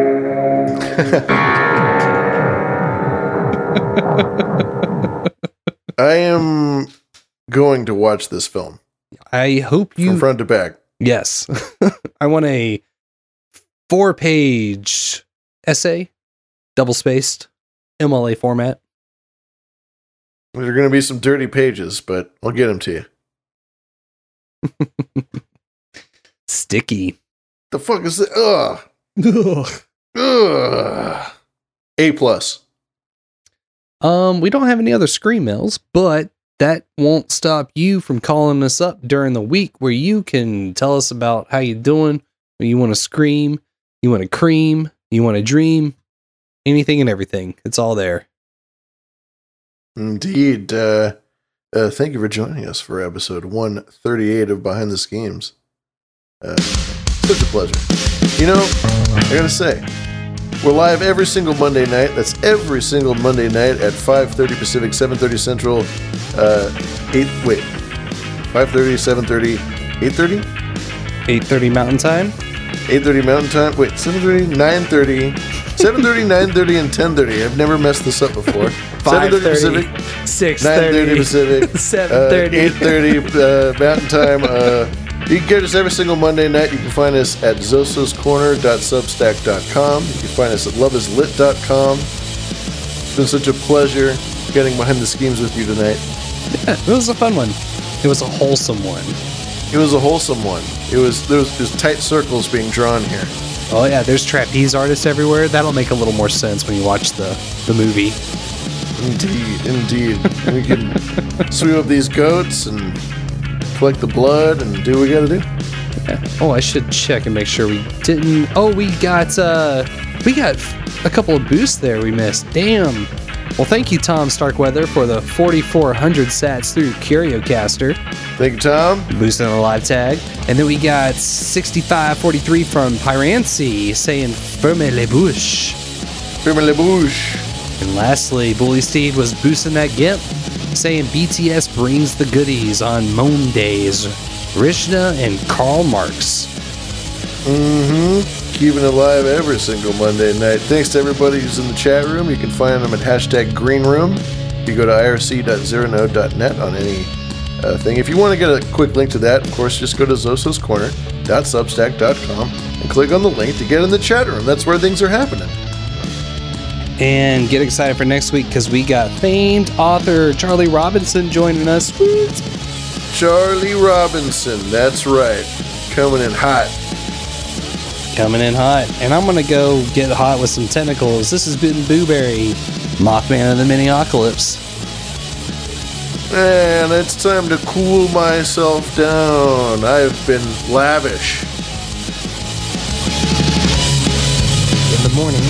I am going to watch this film I hope you from front to back. Yes. I want a four page essay, double spaced, MLA format. There are going to be some dirty pages, but I'll get them to you. Sticky. The fuck is it? Ugh. Ugh. Ugh. A plus. Um, we don't have any other screen mails, but that won't stop you from calling us up during the week where you can tell us about how you're doing, you want to scream, you want to cream, you want to dream, anything and everything. It's all there. Indeed. Uh, uh, thank you for joining us for episode 138 of Behind the Schemes. Uh, such a pleasure. You know, I gotta say, we're live every single Monday night. That's every single Monday night at 5.30 Pacific, 7.30 Central, uh, 8, wait, 5.30, 7.30, 8.30? 8.30 Mountain Time? 8.30 Mountain Time, wait, 7.30, 9.30, 7.30, 9.30, and 10.30. I've never messed this up before. 7.30 Pacific, 6.30. 9.30 Pacific, 7:30. uh, 8.30 uh, Mountain Time. Uh, you can catch us every single Monday night. You can find us at zososcorner.substack.com. You can find us at loveislit.com. It's been such a pleasure getting behind the schemes with you tonight. Yeah, it was a fun one. It was a wholesome one. It was a wholesome one. It was there was, there was tight circles being drawn here. Oh yeah, there's trapeze artists everywhere. That'll make a little more sense when you watch the the movie. Indeed, indeed. we can sweep up these goats and collect the blood and do what we gotta do. Yeah. Oh, I should check and make sure we didn't. Oh, we got uh, we got a couple of boosts there we missed. Damn. Well, thank you, Tom Starkweather, for the 4,400 sats through CurioCaster. Thank you, Tom. Boosting the live tag. And then we got 6543 from Pyrancy saying Ferme les bouches. Ferme les bouches. And lastly, Bully Steed was boosting that GIMP, saying BTS brings the goodies on Mondays. Rishna and Karl Marx. Mm-hmm. Keeping it live every single Monday night. Thanks to everybody who's in the chat room. You can find them at hashtag green room. You go to irc.zeronode.net on any uh, thing. If you want to get a quick link to that, of course, just go to zososcorner.substack.com and click on the link to get in the chat room. That's where things are happening. And get excited for next week because we got famed author Charlie Robinson joining us. Charlie Robinson, that's right. Coming in hot. Coming in hot. And I'm going to go get hot with some tentacles. This has been Booberry, Mothman of the Miniocalypse. And it's time to cool myself down. I've been lavish. In the morning,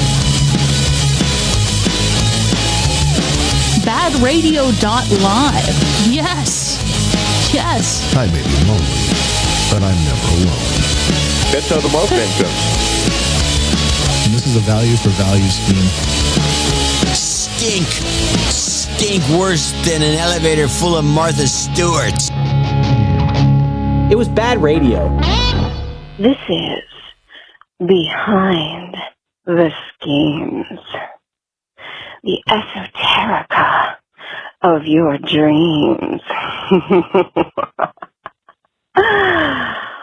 Badradio.live. Yes. Yes. I may be lonely, but I'm never alone. That's how the Mothman comes. And this is a value for value scheme. Stink. Stink worse than an elevator full of Martha Stewarts. It was bad radio. This is Behind the Schemes. The esoterica of your dreams.